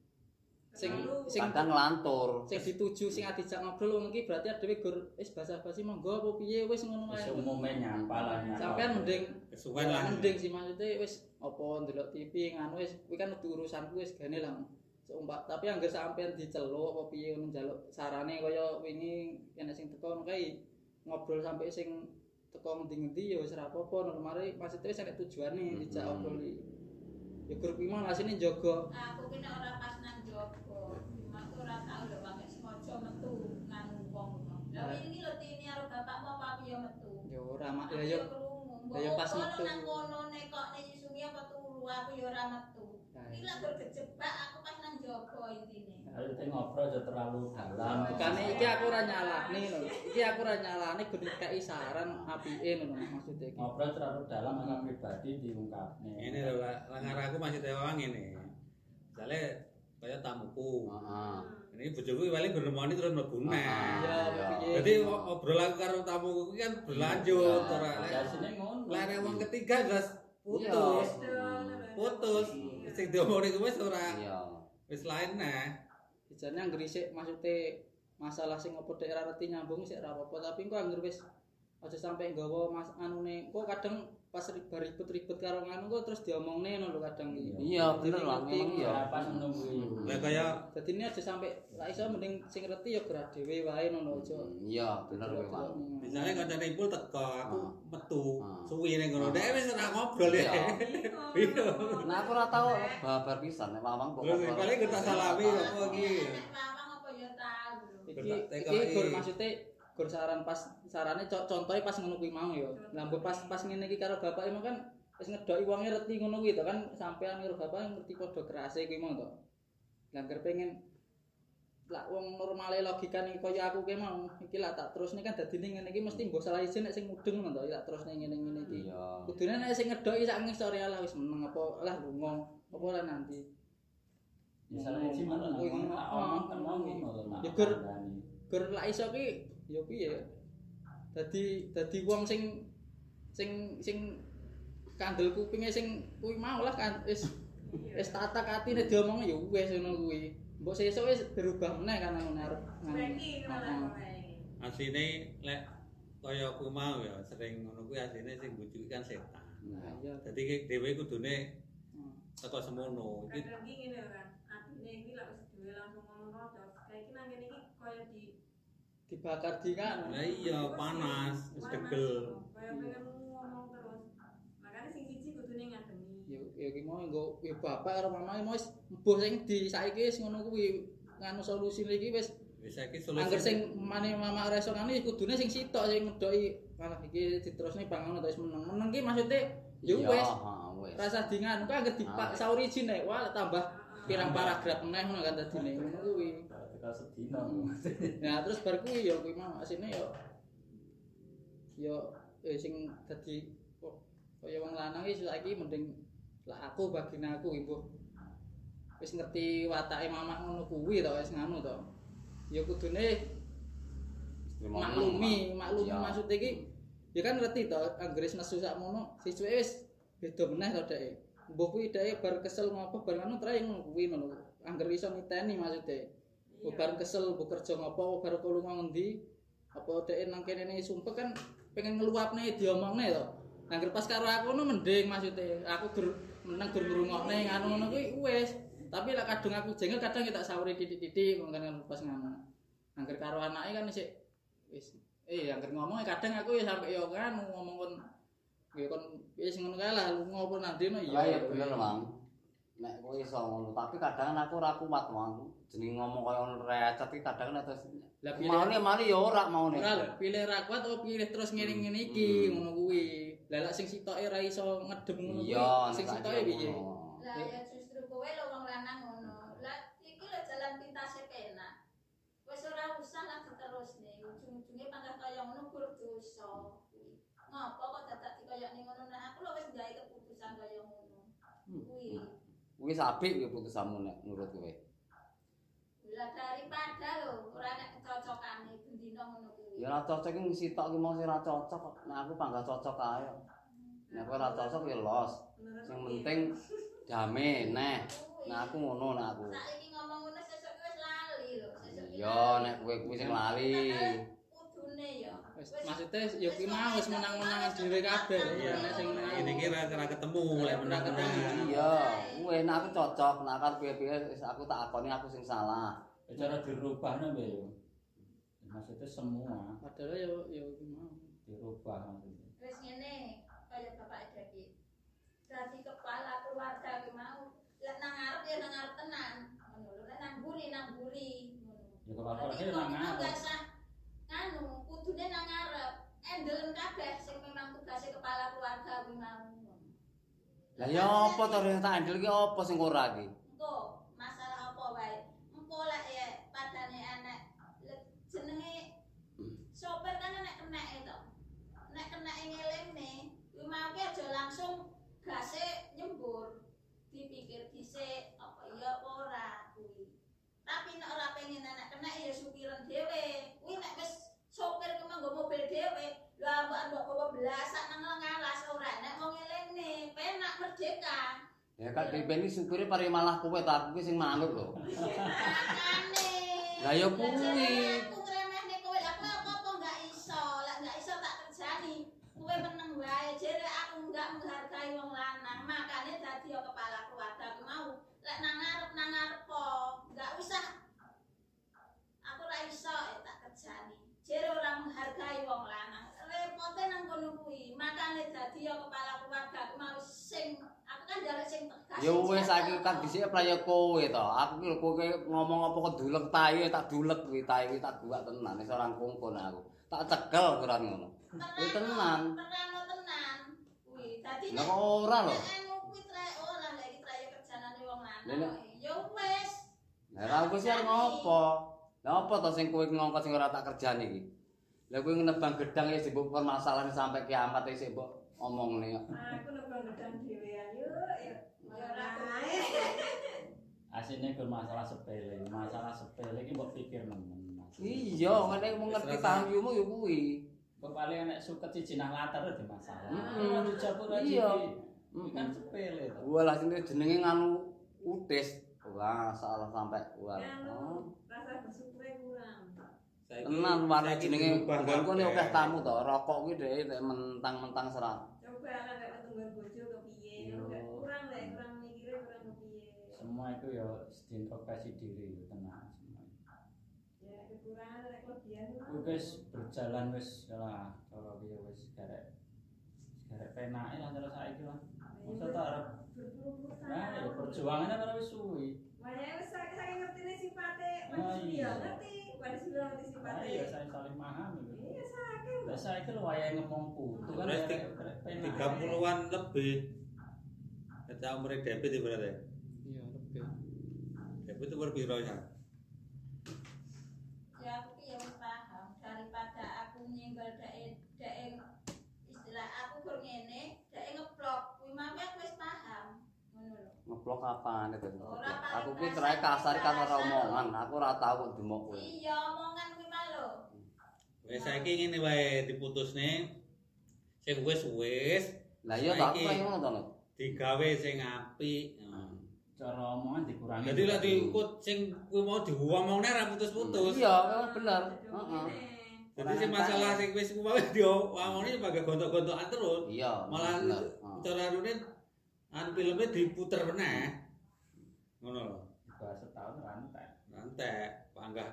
sing sing kadang ngelantur. sing dituju sing dijak ngobrol wong iki berarti adewe gur wis basa-basi monggo apa piye wis ngono Wis wae umume nyapa lah. nyapa. sampean mending Kesuwen lah. mending sih maksudnya wis apa ndelok TV nganu wis kuwi kan urusanku wis gane lah Seumpah, tapi anggar sampean diceluk apa piye ngono njaluk sarane kaya wingi enek sing teko ngono kae ngobrol sampai sing teko ngendi-ngendi ya wis ora apa-apa normale maksudnya wis enek tujuane dijak Hmm. obrol iki. Ya grup iki mah asine jaga Aku ki nek ora pas nang jogo, cuma aku ora tau lho pakai sengaja metu nganu wong. Lah ini lho tini karo bapakmu apa aku ya metu. ya ora mak Aku ya ya krungu. ya pas metu. nang kono nek kok nek isungi apa turu aku ya ora metu. Nah, Iki lah gur kejebak aku pas nang jogo intine. Kalau kita ngobrol aja terlalu dalam. Bukane iki aku ora nyalahne lho. Iki aku ora nyalahne kudu kei saran apike ngono maksudnya iki. Ngobrol terlalu dalam masalah pribadi diungkapnya. Ini lho lah aku masih tewang ini. Misalnya kaya tamuku. Ini bojoku paling bernemoni terus mlebu neh. Ya piye. Jadi obrolan karo tamuku iki kan berlanjut Iya. ora. Ya sini ngono. Lah nek wong ketiga jelas Iya. putus. Putus. Sing diomongin kuwi wis ora Iya. wis lain nah. Bijane anggere isik maksudnya masalah sing opo dek ora reti nyambung sik ora apa-apa tapi engko anggere wis aja sampe nggawa mas anune kok kadang pas ribet ribet karo nganu kok terus diomongne ngono lho kadang. Iya, bener lah Ngerti, memang iya. Ya pas menunggu. Lah kaya Dadi ini aja sampe ra iso mending sing ngerti ya gerak dhewe wae ngono aja. Iya, bener Pak. misalnya kancane Ipul teko aku Ah. metu Ah. suwi ning ngono. Ah. Dek wis ora ngobrol ya. Iya. [laughs] Iya. Nah, aku ora tau babar pisan nek Mamang kok. Paling kita salami apa iki. Pawang apa ya tau. Iki iki maksudnya gur saran pas sarane co- contohnya pas ngono kuwi mau ya. Lah pas pas ngene iki karo bapak emang kan wis ngedoki wonge reti ngono kuwi to kan sampean karo bapak ngerti padha kerase kuwi mau to. Lah pengen lah wong normale logikane kaya aku ki mau iki lah tak terusne kan dadine ngene iki mesti mbok salah izin nek sing mudeng ngono to tak terusne ngene-ngene iki. Iya. Kudune nek sing ngedoki sak ngisore lah wis meneng apa lah lunga apa lah nanti. Misalnya izin mana Kuwi ngomong ngono. Ya, Gur. gur lak iso ki ya piye dadi dadi wong sing sing sing kandel kupinge sing kuwi mau lah kan wis wis tatak atine diomong ya wis ngono kuwi mbok sesuk wis berubah meneh kan ngono arep. Asline lek kaya aku mau ya sering ngono kuwi asline sing bujuki kan setan. nah iya Dadi dhewe kudune teko semono. Iki iki ngene kan. Atine iki lak wis duwe langsung ngomong rotos. Kayak iki nang kene iki koyo di dibakar di kan. Lah iya panas, wis degel. Kaya pengen ngomong terus. Makanya sing siji kudune ngademi. Ya ya ki mau nggo ya bapak karo mama mau wis mbuh sing di saiki wis ngono kuwi nganu solusi iki wis Wis saiki Angger solusi. sing mane mama ora iso ngene kudune sing sitok sing medoki malah iki diterusne bangun terus meneng. Meneng ki maksude ya Iya, wis rasa dingan kok angger dipak sauri jine wah tambah pirang paragraf meneh ngono kan dadine ngono kuwi. Sedina. Nah terus bar kuwi ya kuwi mau asine ya ya eh, sing dadi kok kaya wong lanang iki saiki mending lah aku bagine aku ibu wis ngerti watake mamak ngono kuwi to wis nganu to. Ya kudune maklumi, maklumi Iya. maksud iki ya kan ngerti to anggere wis nesu sakmono sisuke wis beda meneh to dhek. Mbok kuwi dhek bar kesel ngopo bar ngono trae ngono kuwi ngono. Angger iso niteni maksude. Iya. Bar kesel mbok kerja ngopo bar kulunga ngendi apa dhek nang kene ne sumpek kan pengen ngeluapne diomongne to. Angger pas karo aku ngono mending maksude. Aku gur meneng gur ngrungokne ngono ngono kuwi wis. Tapi lek kadung aku jengkel kadang kita sauri titik-titik ngono kan pas ngono. Angger karo anake kan isih wis eh angger ngomong kadang aku ya sampe yo kan ngomong kon ya kon wis ngono kae lah lunga apa nanti no Iya, bener, Mang. Nek kowe iso ngono, tapi kadang aku ora kuat, Mang. Jeneng ngomong kaya ngono recet iki kadang nek terus Lah pilih maune mari ya ora maune. ora lho, pilih ra kuat apa pilih terus ngene-ngene iki Hmm. ngono kuwi. Lah lek sing sitoke ra iso ngedem ngono Iya, sing sitoke piye? Lah ya justru kowe lho wong lanang ngono. Lah iki lho jalan pintasnya penak. Wis ora usah lah diterusne. Ujung-ujunge pangkat kaya ngono gur dosa. Ngopo kok dadak dikoyokne ngono nah aku lho wis gawe keputusan kaya ngono. Kuwi. Kuwi apik kuwi putusanmu nek menurut kowe. Lah daripada lho ora nek kecocokane bendina ngono kuwi. Ya ora cocok iki sitok ki mau sing ora cocok kok. Nek aku bangga cocok ae. Nek kowe ora cocok ya los. Sing penting dame neh. Nah aku ngono nek aku. Saiki ngomong ngono sesuk wis lali lho. Sesuk Iya nek kowe kuwi sing lali. Kudune ya. Wis maksude ya kuwi mau wis menang-menangan dhewe kabeh ya nek sing menang Ini kira ora ketemu lek menang-menang. Iya, kuwi nek aku cocok, nek kan piye-piye aku tak akoni aku sing salah. Cara dirubah nang yo. Maksudnya semua padahal ya ya kuwi mau. dirubah maksudnya. Wis ngene, kaya bapak Dadi. Dadi kepala keluarga ki mau. Lek nang ngarep ya nang ngarep tenan. Ngono lho, lek nang buri nang buri. Ngono. Ya kepala keluarga nang ngarep. Nganu, kudune nang ngarep. Endelen kabeh sing memang tugasnya kepala keluarga kuwi mau. Lah ya apa to yang tak handle ki apa sing ora ki? Engko masalah apa wae. Engko lek ya padane enek jenenge sopir kan nek keneke to. Nek keneke ngelingne, kuwi mau ki aja langsung gase nyembur. Dipikir dhisik anak ya supiran dewe kuwi nek wis sopir ku manggo mobil dhewe, lho ambek ambek apa belasak nang ngalas ora nek wong elene penak merdeka Ya kan pimpin ini sendiri malah kowe ta, kue sing manut lho. Lah ya kue. Makanya tadi ya kepala keluarga mau lek nang ngarep nang ngarep kok enggak usah Ora iso tak kerjani. Jere ora menghargai wong lanang. Repote nang kono kuwi. Makane dadi yo kepala keluarga aku mau sing aku kan jaluk sing tegas. Ya wis saiki kan dhisik praya kowe to. Aku ki kowe ngomong apa kok dulek tae tak dulek kuwi kuwi tak buak tenan wis ora kungkun aku. Tak cekel ukuran ngono. Kuwi tenan. Terano tenan. Kuwi. Dadi Lah ora lho. nek anu kuwi tre ora lek iki traya kerjanane wong Lah, lanang. Ya wis. Lah aku sih ngopo? Lah apa to sing kowe ngongkon sing ora tak kerjani iki? Lah kowe nebang gedang ya sibuk permasalahan sampai kiamat ya sibuk omongne. Aku nebang gedang dhewean yo ya. Ya ora Ae. [laughs] Asine gur masalah sepele, masalah sepele iki mbok pikir nemen. Iya, ngene mau ngerti tahyumu ya kuwi. Kok paling enek suket siji nang latar di masalah. Ora dijabut aja. Iya. Iki kan sepele to. Walah jenenge nganu utis. Wah, salah sampai wah. Anu Oh. rasa bersyukur kurang. Saiki- Tenan warna jenenge bangku ne akeh tamu to. Rokok kuwi dhek mentang-mentang serat. Coba anak kayak ketemu bojo kepiye. Kayak kurang lek kurang mikire kurang kepiye. Semua itu ya diintrospeksi diri tenang semua. Ya kekurangan nek kelebihan wis berjalan wis lah cara piye wis garek garek penake lah cara saiki lah. Masa tak berpuluh-puluh tahun. nah ya perjuangannya kan wis suwi. Makanya wis saya saya ngerti nih sifatnya Ah, manusia iya. ngerti, pada sudah ngerti sifatnya. iya saya saling memahami. lho. Iya sakit. Lah saiki lho wayahe ngomong putu kan Wis garek penake. tiga puluhan lebih kita umurnya debit ibaratnya Iya, lebih. debit itu berpiro ya ya aku ya wis paham daripada aku nyenggol dek Ngeblok apaan itu? Ora paling Aku ki bahasa terakhir kasar kan ora omongan, aku ora tau kok demok kowe. iya omongan kuwi mah lho wes saiki ngene wae diputusne sing wis wis Lah iya tak kayak ngono to, digawe sing apik Nah. Cara omongan dikurangi. Jadi lah diikut sing kuwi mau diwomongne ra putus-putus. Iya, memang bener. Heeh. Jadi sing masalah sing wis kuwi diomongne sebagai gontok-gontokan terus. Iya. Malah cara rune an filmnya diputer meneh. Ngono lho. Dibahas setahun rantai. Rantek, panggah.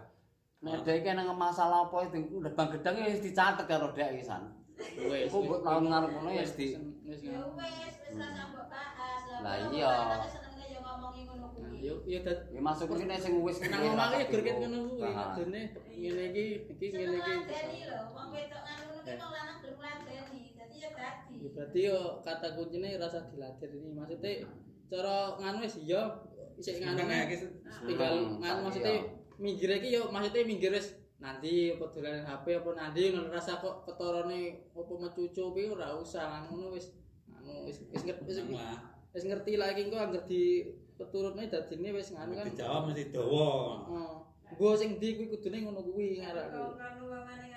Nek dhek iki nang masalah apa itu lebang gedang ya wis dicatet karo dhek iki san. Wes. Iku mbok tahun ngarep ngono ya wis di ya wis wis ra sambok bahas Lah kok iya. anake senenge ya ngomongi ngono Nah, kuwi yo yo dat ya masuk iki nek sing wis nang duwe omah rasa iki gur ket ngono kuwi Paham. ngene iki iki ngene iki. lho wong wedok ngono ki wong lanang gelem ladeni dadi ya dadi Ya berarti yo kata kuncinya rasa dilatih ini. Maksudnya cara nganu wis iya. Isik nganu iki. tinggal nganu iya. maksudnya minggir iki yo maksudnya minggir wis nanti apa dolanan HP apa nanti ngono rasa kok ketorone apa mecucu kuwi ora usah ngono wis. Anu wis wis ngerti wis, ngerti lah iki engko anggere di peturutne dadine wis nganu kan. Dijawab mesti dawa. heeh. Gua sing ndi kuwi kudune ngono kuwi ngarak Kalau nganu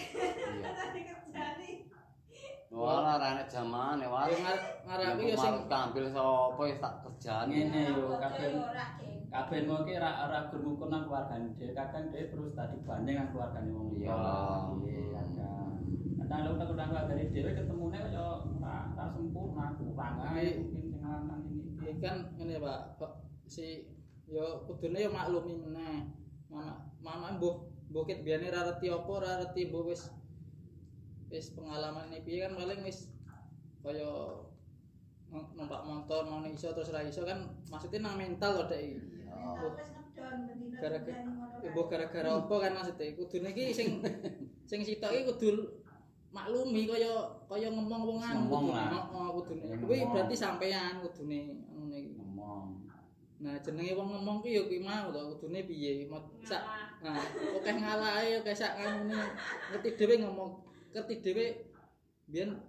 Iya. Tadi kerjane. Wala ra nek jamane wae. Ya yo sing sing kambil sapa wis tak kerjane. Ngene yo kabeh ora kabeh mau ki ra ora gurmukur nang keluargane dhewe kadang dhewe terus tadi banding nang keluargane wong liya Iya. Iya, kadang kadang lho tak keluargane dhewe ketemune kaya ora ora sempurna kurang ae mungkin sing lanang ini Ya kan ngene Pak si yo kudune yo maklumi meneh. Mama mama mbuh mbuh ket biyane ra reti apa ra reti mbuh wis wis pengalaman piye kan paling wis kaya numpak motor mau iso terus ra iso kan maksudnya nang mental kok dek iki. mental wis ngedon bendina Gara-gara- apa kan maksudnya kudune iki sing sing sitok iki kudu maklumi kaya kaya ngomong wong anu Ngomong kudune. lah. Heeh, kudune. Ya, Kuwi ngomong. berarti sampean kudune ngono iki. ngomong Nah, jenenge wong ngomong ki ya kuwi mau to, kudune piye? Sak Ngalah. Nah, [laughs] akeh ngalahe, akeh sak nganune. Ngerti dhewe ngomong, ngerti dhewe biyen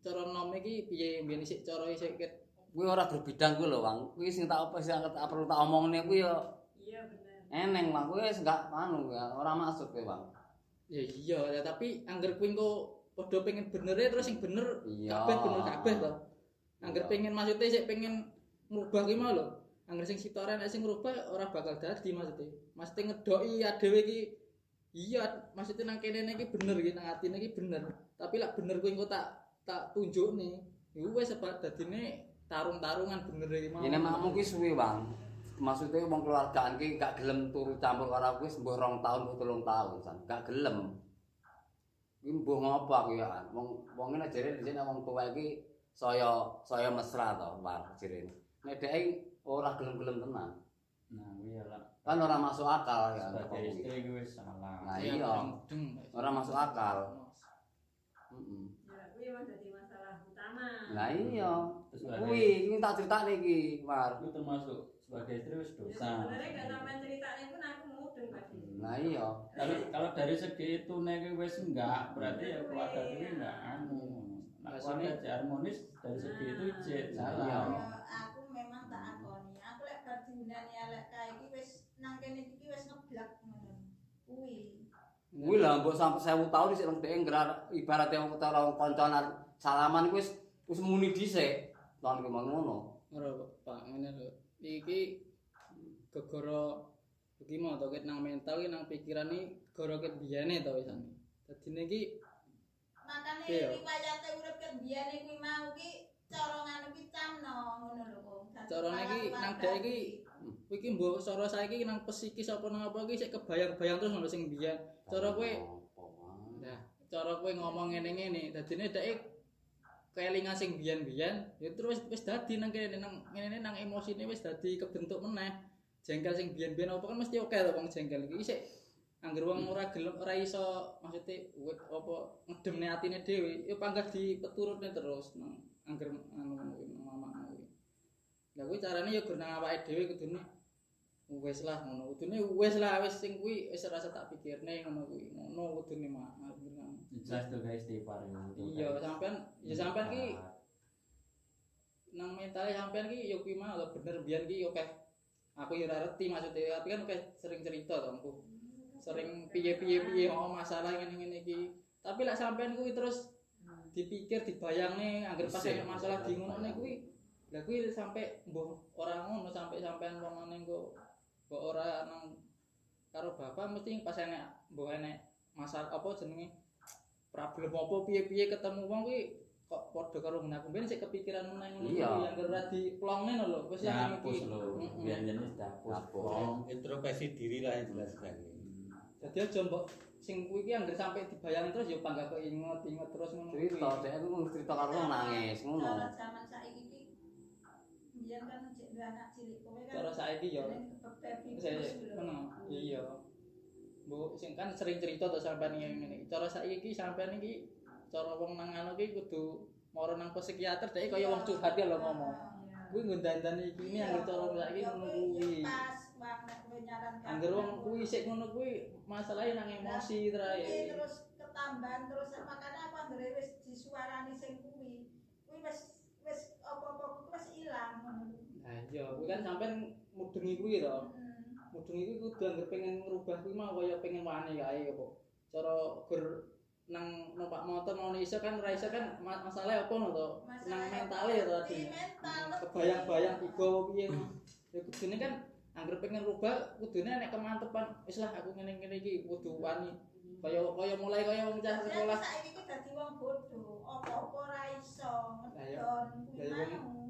cara nom iki piye biyen isik cara ket Kuwi ora berbidang kuwi lho, Bang. Kuwi sing tak apa sing tak perlu tak omongne kuwi ya Iya bener. eneng, Bang. Kuwi wis enggak anu ya, ora maksud kuwi, Bang. ya iya ya tapi angger kuwi engko padha pengen bener ya terus sing bener kabeh bener kabeh to. Angger pengen maksudnya sik pengen ngubah ki mau lho. Angger sing sitore nek sing ngubah ora bakal dadi maksudnya. Maksudnya ngedoki adewe iki iya maksudnya nang kene iki bener iki nang atine iki bener. Tapi lak bener kuwi engko tak tak tunjukne. Iku wis sebab dadine tarung-tarungan bener iki mau. Ini makmu kuwi suwi, Bang. Maksudnya wong keluargaan ki gak gelem turu campur karo kuwi sembuh rong tahun utawa telung tahun, san. Gak gelem. Kuwi mbuh ngopo aku ya. Wong wong ngene jare dhisik wong tuwa iki saya saya mesra to, Pak jirene. Nek dhek iki ora gelem-gelem tenan. nah iya lah Kan ora masuk akal ya. sebagai istri gue wis salah Nah, Ya, iya. kurang mudeng. Ora masuk akal. Heeh. Ya kuwi masalah utama. Lah iya. Kuwi iki tak critakne iki, War. itu termasuk sebagai istri wis Ya dosa sebenarnya gak sampean ceritanya pun aku mudeng pade. Nah iya. kalau kalau dari segi itu nek wis enggak berarti ya keluarga gue enggak anu nah keluarga aja harmonis dari segi itu Nah, salah iya. Elek kae iki wis nang kene iki wis ngeblak ngono kuwi Kuwi lah mbok sampe 1000 tahun isih nang dhek nggerak ibaratnya wong cara wong kancanan salaman kuwi wis wis muni dhisik. Tahun ki ngono. Ora Pak, ngene lho. Iki gegara iki mau to ket nang mental ki nang pikiran iki gara ket biyane to wisane. Dadine iki makane riwayate urip ket biyane kuwi mau ki cara nganu ki camno ngono lho kok Dadi carane iki nang dek iki. Kowe iki mbok cara saiki nang psikis apa nang apa iki sik kebayang-bayang terus ngono sing biyen. Cara kowe? Nah, cara kowe ngomong ngene-ngene, dadine dhek kelingan sing biyen-biyen, ya terus wis dadi nang kene nang ngene nang emosine wis dadi kebentuk meneh. Jengkel sing biyen-biyen apa kan mesti oke to wong jengkel iki sik angger wong ora gelem ora iso maksude apa ngedemne atine dhewe, ya panggah dipeturutne terus nang angger anu nang mama Lah kuwi carane ya gur nang awake dhewe kudune wis lah ngono kudune wis lah wis sing kuwi wis rasa tak pikirne ngono kuwi ngono kudune mak jelas tuh guys istighfar ya. Iya, sampean ya sampean ki nang mentale sampean ki ya kuwi mah bener biyen ki oke. Aku ya ngerti maksudnya, tapi kan oke sering cerita to aku. Sering piye-piye piye mau masalah ngene-ngene iki. Tapi lek sampean kuwi terus dipikir dibayangne angger pas Isih. ada masalah di ngono kuwi. Lah kuwi sampe mbuh ora ngono sampe sampean wong ngene kok kok ora nang karo bapak mesti pas enek mbuh enek masalah apa jenenge problem apa piye-piye ketemu wong kuwi kok padha karo menaku ben sik kepikiran meneh ngono Iya. yang ora diplongne lho wis yang iki. Heeh. Biar jenis dapus. Hapus. Plong. introspeksi diri lah yang jelaskan Dadi aja mbok sing kuwi ki anggere sampe dibayang terus ya panggah keinget inget terus ngono. Cerita, cek aku cerita karo nangis ngono. Zaman saiki iki biyen kan cek anak cilik kowe kan. Cara saiki ya lho. ngono. Iya. Bu sing kan sering cerita to sampean ngene. Cara saiki ki sampean iki cara wong nang anu ki kudu moro nang psikiater dek kaya wong curhat ya lho ngomong. Iya. Kuwi ngundandani iki ini anggere cara saiki Ya ngono kuwi nyarankan. Angger wong kuwi sik ngono kuwi masalahe nang emosi terae. terus ketambahan terus makanya apa anggere wis sing kuwi. Kuwi wis wis apa-apa kuwi wis ilang ngono. Nah iya, kuwi kan sampean mudengi kuwi to. Hmm. Mudengi kuwi kudu angger pengen ngrubah kuwi mah kaya pengen wani kae apa. Cara gur nang numpak motor mau iso kan ora iso kan ma- masalah apa no to? Nang mentale ya to Di tadi. mental. Kebayang-bayang igo piye. Ya kudune kan angger pengen rubah kudune nek kemantepan wis lah aku ngene-ngene iki kudu wani. Kaya kaya mulai kaya wong cah Sekolah. Saiki ki dadi wong bodoh, apa-apa ora iso Lah iya. ngedon kuwi Lah iya, mau. Ya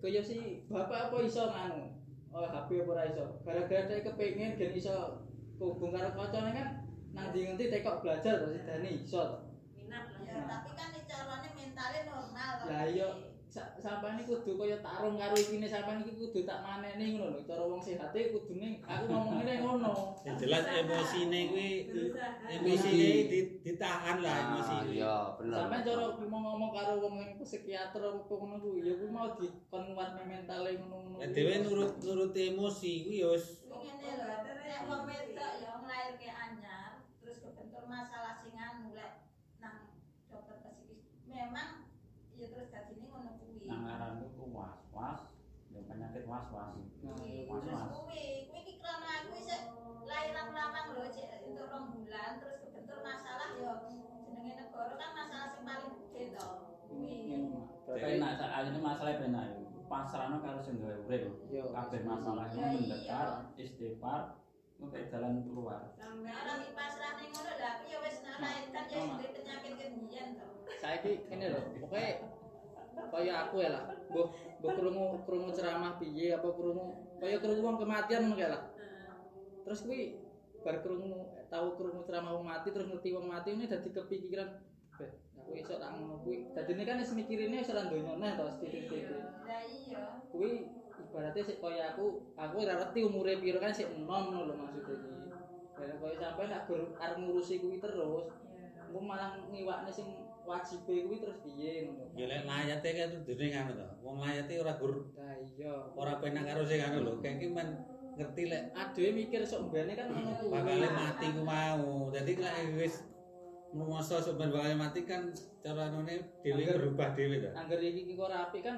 kaya si bapak apa iso nganu? Oh HP apa ora iso? Gara-gara dhek kepengin gen iso hubung karo kancane kan nang ndi ngendi tekok belajar to si Dani iso to. minat lah Ya, tapi kan carane mentale normal. Lah iya sampean iki kudu kaya tarung karo ikine sampean iki kudu tak maneni ngono lho. Cara wong sehat e kudune aku ngomongine ngono. yang jelas emosine kuwi berusaha emosine di- ditahan lah Ah, emosi Iya, bener. Sampean cara mau ngomong karo wong yang psikiater apa ngono kuwi ya kuwi mau dikon nguatne mentale ngono-ngono. Lah dhewe nurut nurut emosi kuwi ya wis Kuwi ngene lho, nek wong wedok ya nglairke anyar, terus kebentur masalah sing anu lek nang dokter psikis. Memang ya terus dadine ngono kuwi. Nang aran itu was-was, ya penyakit was-was. Nah, Kuwi, kuwi, iki krana aku isih lho, cek rong bulan terus kebentur masalah ya jenenge negara kan masalah sing paling gede to. Kuwi. Ini masalah benar ya. Pasrano karo sing gawe urip. Yo. Kabeh masalahnya Ya, iya. mendekat, istighfar, untuk jalan keluar. sampai Ora dipasrahne ngono lho, aku ya wis nalairkan ya duwe penyakit kebiyen to. saiki ngene lho, pokoke kaya aku ya lah. Mbok mbok krungu krungu ceramah piye apa krungu kaya krungu wong kematian ngono lah. Terus kuwi bar krungu tahu krungu ceramah wong mati terus ngerti wong mati ini dadi kepikiran "Beh, aku iso tak ngono kuwi. Dadine kan wis mikirine wis ora donya neh to sithik-sithik. Lah iya. Kuwi ibaratnya sik kaya aku, aku ora ngerti umure piro kan sik enom ngono lho maksudnya iki. Kaya sampe nak arep ngurusi kuwi terus, engko malah ngiwakne sing wajib kuwi terus piye ngono. ya lek layate kan dene ngono to wong layate ora gur Lah iya. ora penak karo sing ngono lho kayak iki men ngerti lek Adewe mikir sok mbene kan ngono kuwi. bakale mati ku mau dadi lek wis rumoso sampeyan bakal mati kan cara nune dhewe berubah dhewe to Angger iki kok rapi kan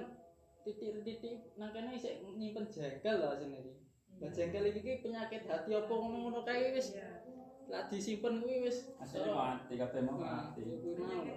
titik-titik nang kene isih nyimpen jengkel lho asine iki. Lah jengkel iki ki penyakit hati apa ngono-ngono kae wis lah disimpen kuwi wis Asline mati, kabeh mau Nah, mati. mau. hati penyakit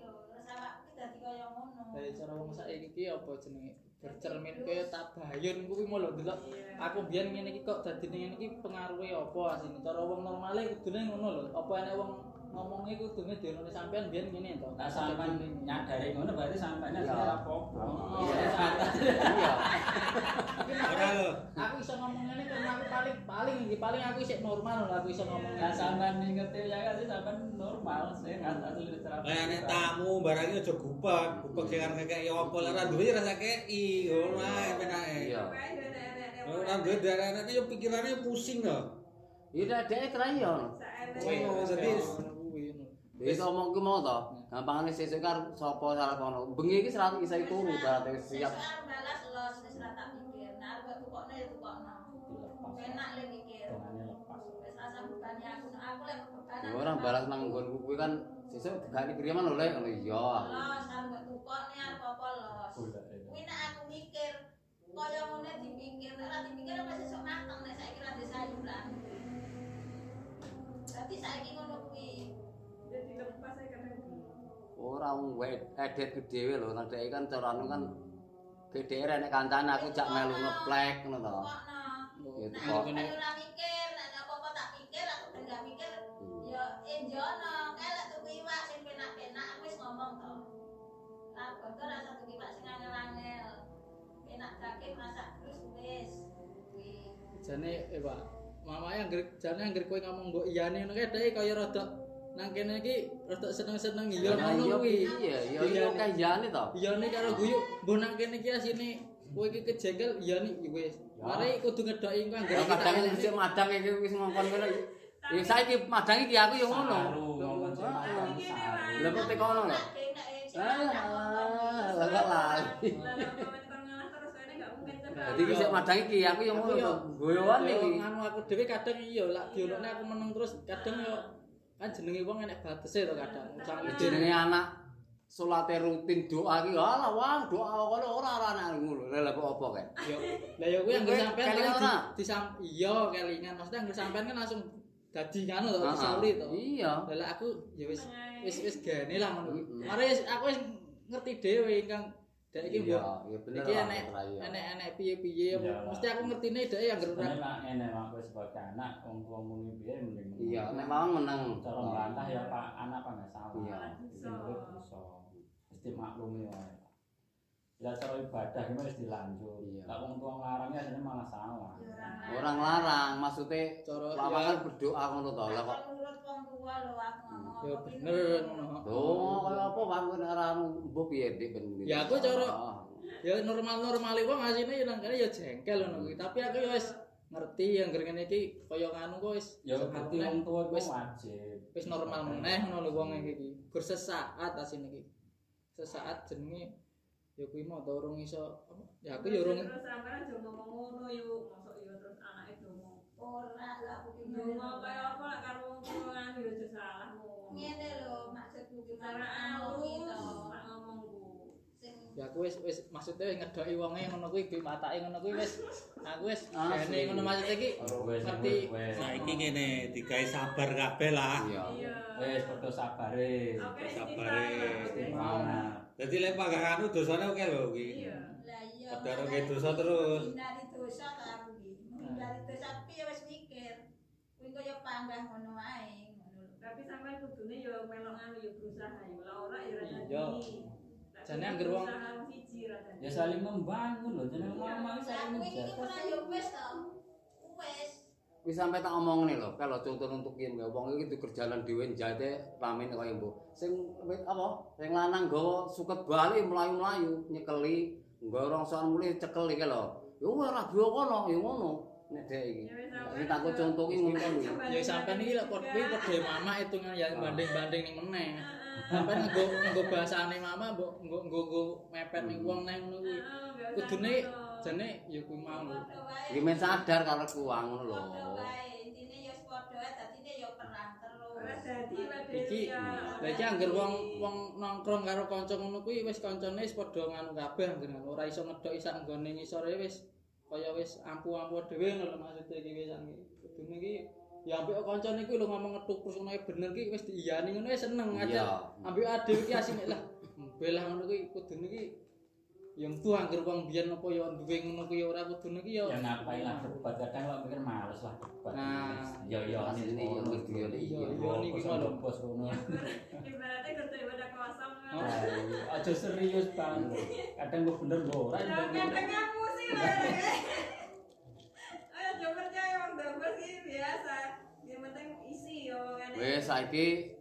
kaya ngono. Lah cara wong saiki ki apa jenenge? Bercermin kaya tabayun kuwi mau lho delok. Aku biyen ngene iki kok dadi ngene iki pengaruhe apa asine? Cara wong normale kudune ngono lho apa enek wong ngomongnya kudune diono sampean biyen ngene to Nah, sampean nyadari ngono berarti sampean Iya. ora apa-apa. Oh, Iya. Iya. Ora lho. aku iso ngomong ngene karena aku paling paling iki paling aku isih normal lho aku iso ngomong Nah, sampean ngerti ya kan sampean normal sehat asli cerah. Lah nek tamu barangnya aja gubek, gubek sing kakek ya apa ra duwe ya rasa kei, ngono ae penake. Iya. Ora duwe darane yo pikirane pusing to. Iya dhek. Saenek. Oh, jadi ngono. Wis omong ku mau to. Gampangane sesuk kan sapa salah kono. Bengi iki serat isa turu berarti wis siap. Arep balas los wis ra tak mikir. Nah, arep tukokno ya tukokno. Enak le mikir. Wis rasa bebani aku. Aku lek bebanan. Ya ora balas nang nggonku kuwi kan sesuk gak dikiriman lho lek ngono iya. Los arep tukokne arep apa los. Golek. Kuwi nek aku mikir kaya ngene dipikir, nek ora dipikir apa sesuk mateng nek saiki ra sayuran. Dadi saiki ngono kuwi. Ora wong wed edet dhewe lho nang dhek kan carane kan gede nek kancane aku jak melu ngeplek ngono to. Ya Nek ora mikir, nek apa-apa tak pikir, aku ben gak mikir. Ya enjono, kelek tuku iwak sing penak-penak aku wis ngomong to. Lah bodo rasa tuku iwak sing angel-angel. Penak daging masak terus wis. Jane eh Pak mamae anggere jane anggere kowe ngomong mbok iyane ngono kae dhek kaya rada nang kene iki rada seneng-seneng iya Nah, ngono iya kuwi iya iya iya kayane to. iyane karo guyu mbok nang kene iki asine kowe iki kejengkel iyane wis mari kudu ngedoki engko anggere Ya kadang sik madang iki wis ngongkon kene. Ya saiki madang iki aku ya ngono. Pak. Lah kok tekono lho. Daging nek sing Ah, lah kok lali. Dadi iki sik madang iki aku ya ngono to. Goyoan Yo, iki. nganu aku dhewe kadang iya lak diolokne aku meneng terus kadang yo kan jenenge wong enek batese to kadang. Jenenge anak salate rutin doa iki alah wah doa kono ora ora anak ngono. Lha kok apa kae? Yo lah yo kuwi anggere Kowe sampean kan ora? disam iya kelingan. Maksudnya anggere sampean kan langsung dadi nganu to disauri to. Iya. Lah aku ya wis wis wis gene lah ngono. Mari aku wis ngerti dhewe ingkang dek iki iya iya bener iki enek iya. enek-enek piye-piye. Iya. mesti aku ngertine dek ora Sebenarnya lah enek kowe sebagai anak wong tua muni biyen mending. iya nek mawon menang cara melantah ya Pak anak apa nggak salah. Iya. Bisa. Mesti maklumi wae. Ya cara ibadah gimana wis dilanjut. Iya. Lah wong tua nglarangnya asline malah salah. orang larang maksudnya cara lawangan berdoa ngono to lah kok nurut wong tua lho aku ngomong. ya apa bener ngono. Oh, kaya apa nek ora mbok piye dik ben. Ya, aku cara-. Ya normal-normal wong asine ya nang ya jengkel ngono kuwi. Tapi aku ya wis ngerti yang ngene iki kaya nganu kok wis Ya ngerti wong tua iku Wis- wajib. wis normal meneh ngono lho wong iki. Gur sesaat asine iki. Sesaat jenenge ya kuwi mau to urung iso apa? ya aku ya urung Terus sampean aja ngomong ngono yuk, masuk yo terus anake ngomong. Ora lah aku ki Ngomong kaya apa lah karo wong nganu yo aja salah ngomong. ngene lho maksudku ki Cara anu alus, mak ngomongku. Sing ya aku wis wis maksudnya wis ngedoki wonge ngono kuwi bi matake ngono kuwi wis aku wis Ah, sih. ngono maksudnya iki ngerti. Saiki ngene digawe sabar kabeh lah. Iya. Wis padha sabare. Sabare. istighfar. Dadi lek pagak anu dosane oke lho iki. Iya. lah iya. Padahal kayak dosa terus. Hindari dosa ta aku ki. Hindari dosa piye wis mikir. Kuwi kaya panggah ngono wae ngono lho. Tapi sampean kudune yo melok anu yo berusaha. Lah ora yo ra jadi. Iya. Jane anggere wong- jadi. Ya saling membangun loh, jeneng iki Lah saling kuwi iki menjaga. ora yo wis to. Wis. Wis sampe tak omong nih lho, kalau contoh untuk yen wong iki di kerjaan dhewe njate ramen kaya mbok. Sing apa? Sing lanang nggawa suket bali mlayu-mlayu nyekeli, nggawa rongsoan mulih cekel iki lho. Ya ora biyo kono, ya ngono. Nek dek iki. Sing takut aja- contoh iki ngono lho. ya sampean iki lek kok kuwi padha mama hitungan ya banding-banding ning meneh. Sampean nggo nggo bahasane mama mbok nggo nggo mepet ning wong nang ngono kuwi. Kudune jane ya kuwi mau lho. Iki men sadar kalau kuang ngono lho. Intine yo padha dadine yo perang terus. dadi wae Iki ya. lha iki anggere wong wong nongkrong karo kanca ngono kuwi wis kancane wis padha nganu kabeh anggere ora iso ngedok sak nggone ngisore wis kaya wis ampu-ampu dhewe ngono lho maksude iki iki. Kudune iki ya ambek kancane kuwi lho ngomong ngetuk terus ngono bener iki wis diiyani ngono ya seneng aja. Ambek ade iki asine lah. Belah ngono kuwi kudune iki yang tuh angger wong biyen apa ya duwe ngono kuwi ora kudune iki ya. Ya ngapain lah debat kadang lo mikir males lah debat. Nah, ya ya ini ya, wis nih, iya, iya. iya, niki ngono. bos [laughs] ngono. ibaratnya kerja pada kosong kan Oh, aja serius bang. Kadang gue bener gue ora. Jangan kadang kamu sih ayo coba [laughs] percaya orang double sih biasa yang penting isi yo Wes saiki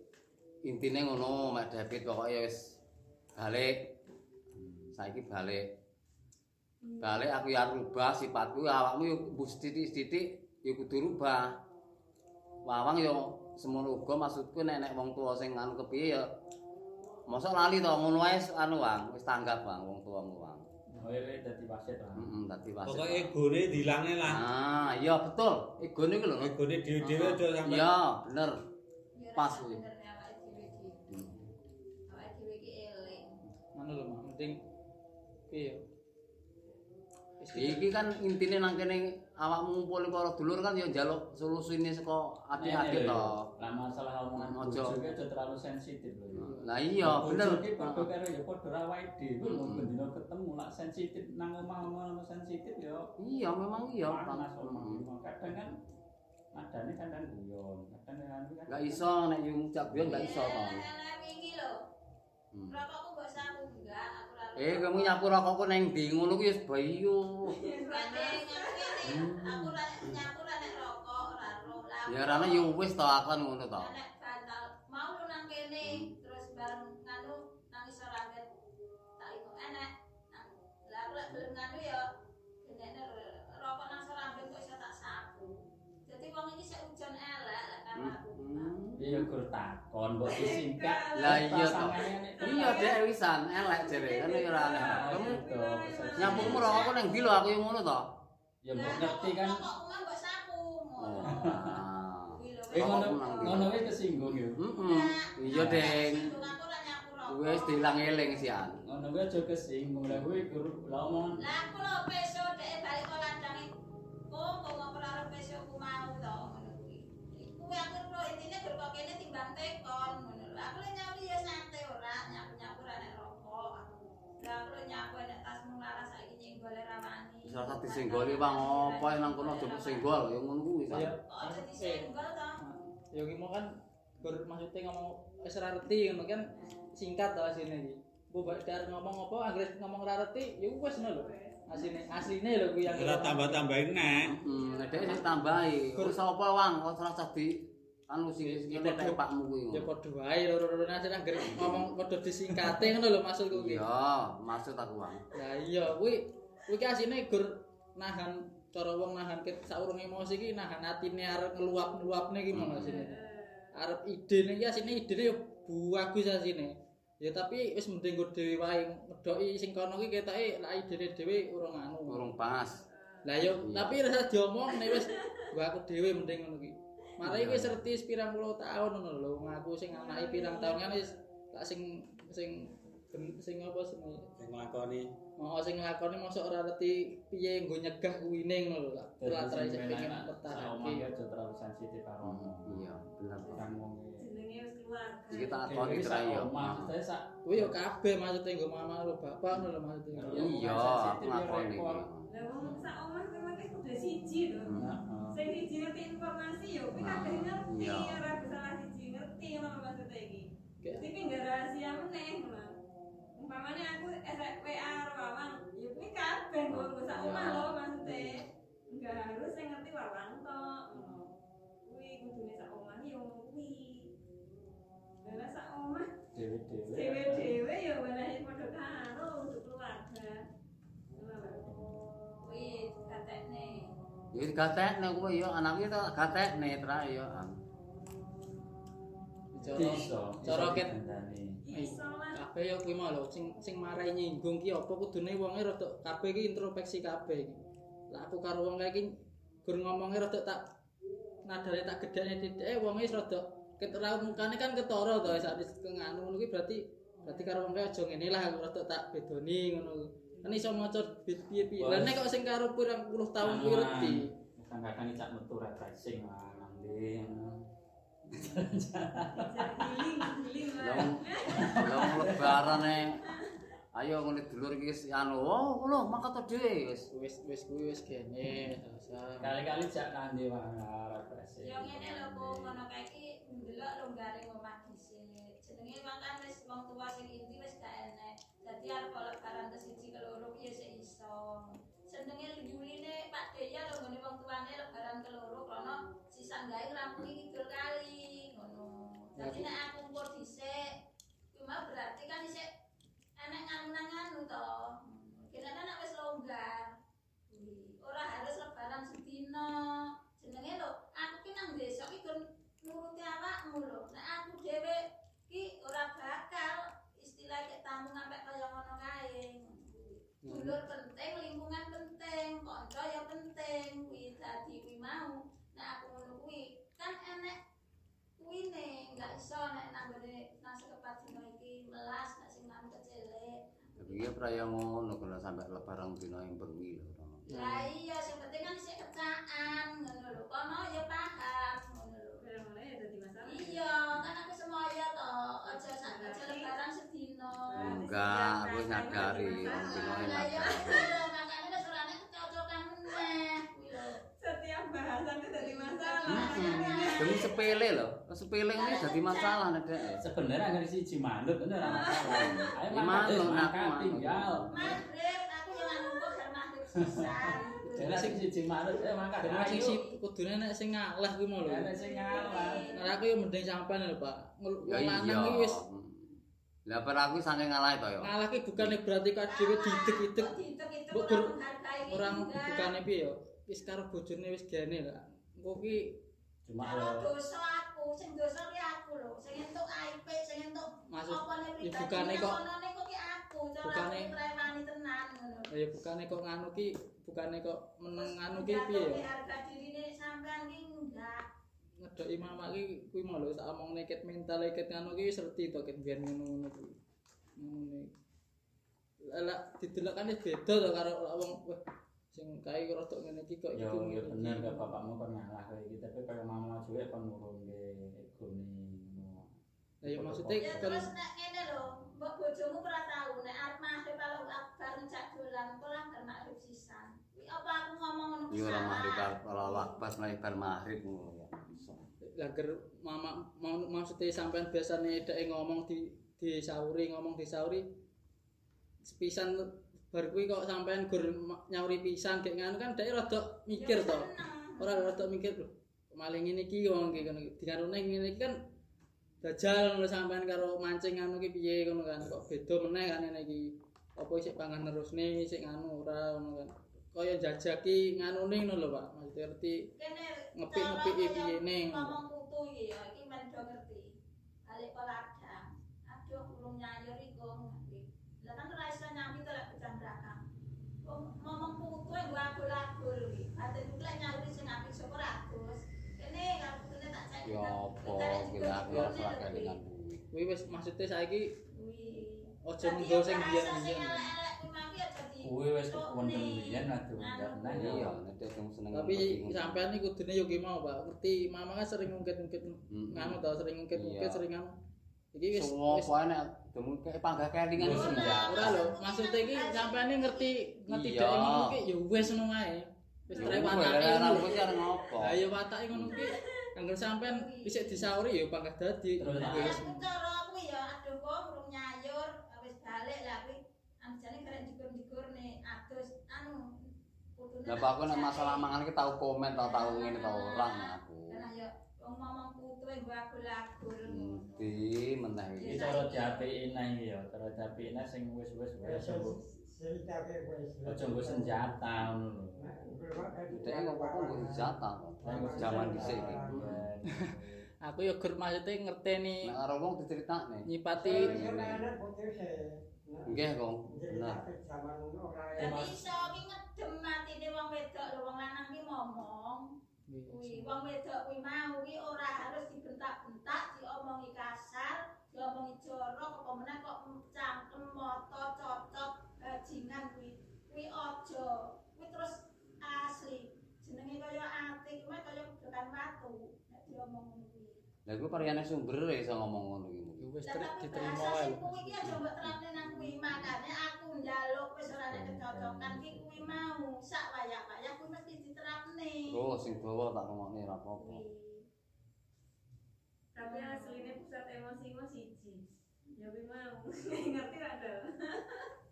intine ngono Mak David pokoke wis balik. Saiki balik. Balik aku ya rubah sifatku awakmu yo titik-titik yo kudu rubah. Wawang yo semono uga maksudku nek nek wong tuwa sing anu kepiye ya Mosok lali to ngono wae anu Wang, wis tanggap Wang wong tuamu Wang. Oh iya dadi wasit lah. Heeh, dadi wasit. Pokoke Wang. egone dilange lah. Ah, iya betul. Egone ku lho. Egone dhewe-dhewe aja sampe Iya, bener. Pas, wih. bener nek awake dhewe iki. Awake dhewe iki eling. ngono lho Mak. penting Wis Iki kan intine nang kene awakmu ngumpul para dulur kan ya njaluk solusine saka adik-adik to. Lah masalah omongan Ojo. bojo ki aja terlalu sensitif lho. Lah iya, bener. Bojo ki padha karo ya padha ra awake dhewe lho Hmm. bendina ketemu lak sensitif nang omah omah sensitif ya. Iya, memang iya. Panas. Kadang kan nadane kadang guyon, kadang kan kan. Gak iso nek yo ngucap biyen gak iso to. Enak wingi lho. Hmm. Rokokku mbok sapu enggak, aku ora. Eh, kamu nyapu rokokku neng ndi ngono ku wis bayu. Aku nyapu nek rokok, Ya rane yo wis to aku ngono to. Nek bantal mau nang kene terus bareng takon mbok disingkat. Lah iya to. Pasangane nek- Iya dek wisan elek jere kan ya ora aneh. Kamu nyapukmu rokokku neng ndi lho aku yo ngono to. Ya mbok ngerti kan. Sapu. ngono. Oh. Lho. Eh ngono nang ndi? ngono wis kesinggung ya. Heeh. Iya, Deng. Aku. Wis diilang eling sian. Ngono kuwi aja kesinggung lah kuwi gur lah omongan Lah aku lho peso dek balik ke landange. Kok kok ngoper arep pesoku mau to ngono kuwi. Aku lho intine gur kok kene timbang tekon ngono lho. Aku lho nyapu ya santai ora nyapu-nyapu ora nek rokok. Lah aku lho nyapu nek tasmu laras saiki nyenggol rawani. Wis ora disenggoli Bang, apa nang kono aja mbok senggol ya ngono kuwi. San. Iya. Kok aja disenggol to. Ya ki mau kan gur maksudnya ngomong wis ora ngono kan singkat to asine iki. Bu bak dar ngomong apa anggere ngomong ora ya wis ngono lho. Asine asline lho kuwi yang ora tambah-tambahin nek. Heeh, nek dhek wis tambahi. Ora sapa Wang, kok ora usah di anu sing sing Ya, tek pakmu kuwi. Ya padha wae loro-loro asine anggere [laughs] ngomong padha disingkate ngono lho maksudku ki. Iya, maksud aku Wang. Lah iya kuwi kuwi ki asine gur nahan cara wong nahan ket saurung emosi ki nahan atine arep ngeluap-ngeluapne ki mau asine. Arep idene ki asine idene yo bagus asine. Ya tapi wis mending nggo dhewe wae ngedoki sing kono ki ketoke lak idene dhewe urung anu. Urung pas. Lah yo tapi rasa diomong nek wis [laughs] gua aku dhewe mending ngono ki. Marai wis reti pirang puluh tahun ngono lho ngaku sing anake pirang tahun kan wis tak sing sing sing apa sing Sing nglakoni mau sing nglakoni mosok ora ngerti piye nggo nyegah kuwine ngono lho Kak. Telatrai sing pengen pertahanke. ya aja terlalu sensitif karo omah. Iya, bener kok. Keluarga Iki tak ya. omah, maksudnya sak Kuwi yo kabeh maksudnya nggo mama lho bapak ngono lho maksudnya. Iya. Iya, aku ngakoni. lah wong sak omah memang wis udah siji lho Hmm. Sing siji ngerti informasi ya kuwi kabeh ngerti Iya. ora bisa salah siji ngerti ngono maksudnya iki Jadi nggak rahasia meneh ngono. Umpamane aku SWA Wawang, ya kuwi kabeh nggo sak omah Iya. lho maksudnya. Enggak harus sing ngerti Wawang tok. Kuwi kudune sak omah ya ngono kuwi. Lah sak omah Dewe-dewe. dhewe-dhewe ya wenehi padha karo untuk keluarga. Kuwi katekne. Ya gatekne kuwi ya anake to gatekne tra ya. Cara ket kabeh yo kuwi mau lho sing sing marai nyinggung ki apa kudune wonge rada kabeh ki introspeksi kabeh iki. Lah aku karo wong kae iki gur ngomonge rada tak nadane tak gedane titik eh wonge wis rada keteraut mukane kan ketara to sak wis nganu ngono kuwi berarti berarti karo wong aja ngene lah aku rada tak bedoni ngono. kan iso maca piye-piye. Lah nek kok sing karo pirang puluh tahun kuwi ngerti. Kadang-kadang icak metu nanti. Giling, giling lah. Long long lebarane ayo ngene dulur iki wis anu oh ngono mangkat to dhewe wis Wis wis kuwi wis gene. Sasa. Kali-kali jak nanti mah refreshing. Yo ngene lho Bu, ngono kae iki ndelok longgare omah dhisik. Jenenge wong kan wis wong tua sing inti wis gak enek. Dadi arep lebaran ke siji ke loro piye sik iso. Senenge yurine Pak Deya lho ngene wong tuane lebaran ke loro krana sisa gawe rampungi kidul kali ngono. Dadi nek aku ngumpul dhisik cuma berarti kan isik enek nganu-nganu to. Kira kan nek wis longgar. Ora harus lebaran sedina. Jenenge lho, aku ki nang desa ki kon nuruti awakmu lho. Nek aku dhewe ki ora bakal istilah kayak tamu sampai kaya ngono kae. Dulur penting, lingkungan penting, kanca ya penting. Kuwi dadi kuwi mau. Nek aku ngono kuwi kan enek kuwine, enggak iso nek nang gone nang sekepat dina iki melas nek sing nang kecelek. tapi ya praya ngono kena sampe lebaran dina yang bengi lho. Lah iya, sing penting kan isih kecaan ngono lho. Kono ya paham ngono lho. Ya dadi masalah. Iya, kan aku semoyo to. Aja sak lebaran sedino. enggak aku nyadari wong dina yang Lah iya, makane wis ora nek kecocokan meneh kuwi lho. Setiap bahasan itu jadi masalah. Hmm, demi sepele lho sepele ini jadi masalah nek dek Sebenarnya nggak siji manut itu ora masalah. Ayo Ya, manut manut, mangkat aku manut. tinggal. Maghrib aku yang nunggu bar maghrib sisan. Jadi sing siji manut eh mangkat Jadi sing ayo. si kudune nek sing ngalah kuwi mau lho. Ada sing ngalah. Nah, aku yo mending sampean lho, Pak. Ya iya lanang iki wis lah per aku saking ngalah to yo ngalah ki bukannya berarti didek-idek Kok diitek-itek Mbok ora bukane piye yo. Wis karo bojone wis gene lah. Engko ki Cuma Kalau yo dosa aku, sing dosa ki aku lho. Sing entuk aib, sing entuk maksud opone ya pribadi. bukane kok- Konone kok ki aku, cara bukane- tenan ngono. ya bukane kok nganu ki bukane kok meneng anu ki piye ke harga dirine sampean ki enggak. Ngedoki mama ki kuwi mau lho sak omong neket mental neket nganu ki reti to ket biyen ngono-ngono kuwi. Ngono Lah didelok kan beda to karo wong sing kae rada ngene iki kok iki yo bener bapakmu ngalah tapi kalau mama juga kan nurun ke egone ngono. Lah ya maksudnya Ya kan terus nek ngene lho, mbok bojomu ora tau nek arep mahrib kalau akbar ngejak dolan pulang mahrib sisan. Kuwi apa aku ngomong ngono ki yo ora kalau pas mari bar maghrib ngono ya lager mama mau maksudnya sampean biasanya dek ngomong di di sauri ngomong di sauri sepisan bar kuwi kok sampean gur nyauri pisan kayak ngono kan dek rada mikir to. ora rada mikir lho maling ngene iki wong iki ngono dikarone ngene iki kan dajal ngono sampean karo mancing anu ki piye ngono kan. Kok beda meneh kan ngene iki. Apa isih pangan terusne sik nganu ora ngono kan. Kaya jajaki nganune ngono lho Pak. Maksudnya ngerti Ngepik-ngepik cara piye ning. Ngomong putu iki ya, iki men do ngerti. Balik ke ya apa gelar ya keluarga dengan kuwi wis maksude saiki ojo nggo sing biyen biyen kuwi wis wonten biyen ado ndak iya. Nek kamu seneng tapi sampean iki kudune yo ki mau Pak. Ngerti mama kan sering ngungkit-ngungkit nganu to, sering ngungkit-ngungkit sering anu. Iki wis wis. ana temu panggah kelingan wis ya ora lho maksude iki sampean ngerti ngerti dek ngono ki yo wis ngono ae. Wis trewat ae ora ngopo. Ha yo watake ngono ki. Angger sampean dhisik disauri ya panggah dadi. Terus, Ya aku cara aku ya aduh kok urung nyayur wis balik lah kuwi anjane karek dikur-dikur adus anu putune Lah aku nek masalah mangan iki tau komen tau tau ngene tau orang aku. Karena ya wong putu yang gua agul-agul ngono. Di meneh Iki iki. cara diapiki iki yo, cara diapiki sing wis-wis wis wis. Aja mbok senjata ngono lho. Dek ngopo nggo jatah kok. Zaman dhisik iki. [laughs] Aku yo gur maksudnya ngerteni Nek karo wong diceritakne. nyipati Nggih, Kong. Bener. Dadi iso ki ngedem atine wong wedok lho wong lanang ki ngomong. Kuwi wong wedok kuwi mau ki ora harus dibentak-bentak, diomongi kasar, diomongi jorok apa meneh kok cangkem moto cocok uh, jingan kuwi kuwi aja kuwi terus asli jenenge kaya ati kuwi kaya kudukan watu nek diomong ngono kuwi Lah kuwi pariyane sumber ya iso ngomong ngono kuwi. Ya wis diterima wae. Kuwi iki aja mbok terapne nang kuwi makane aku njaluk wis ora nek hmm. kecocokan iki kuwi mau sak wayah-wayah kuwi mesti diterapne. Oh sing dawa tak rumokne ra apa-apa. Tapi hmm. asline pusat emosi mah siji. Ya kuwi mau. [laughs] Ngerti ada [laughs]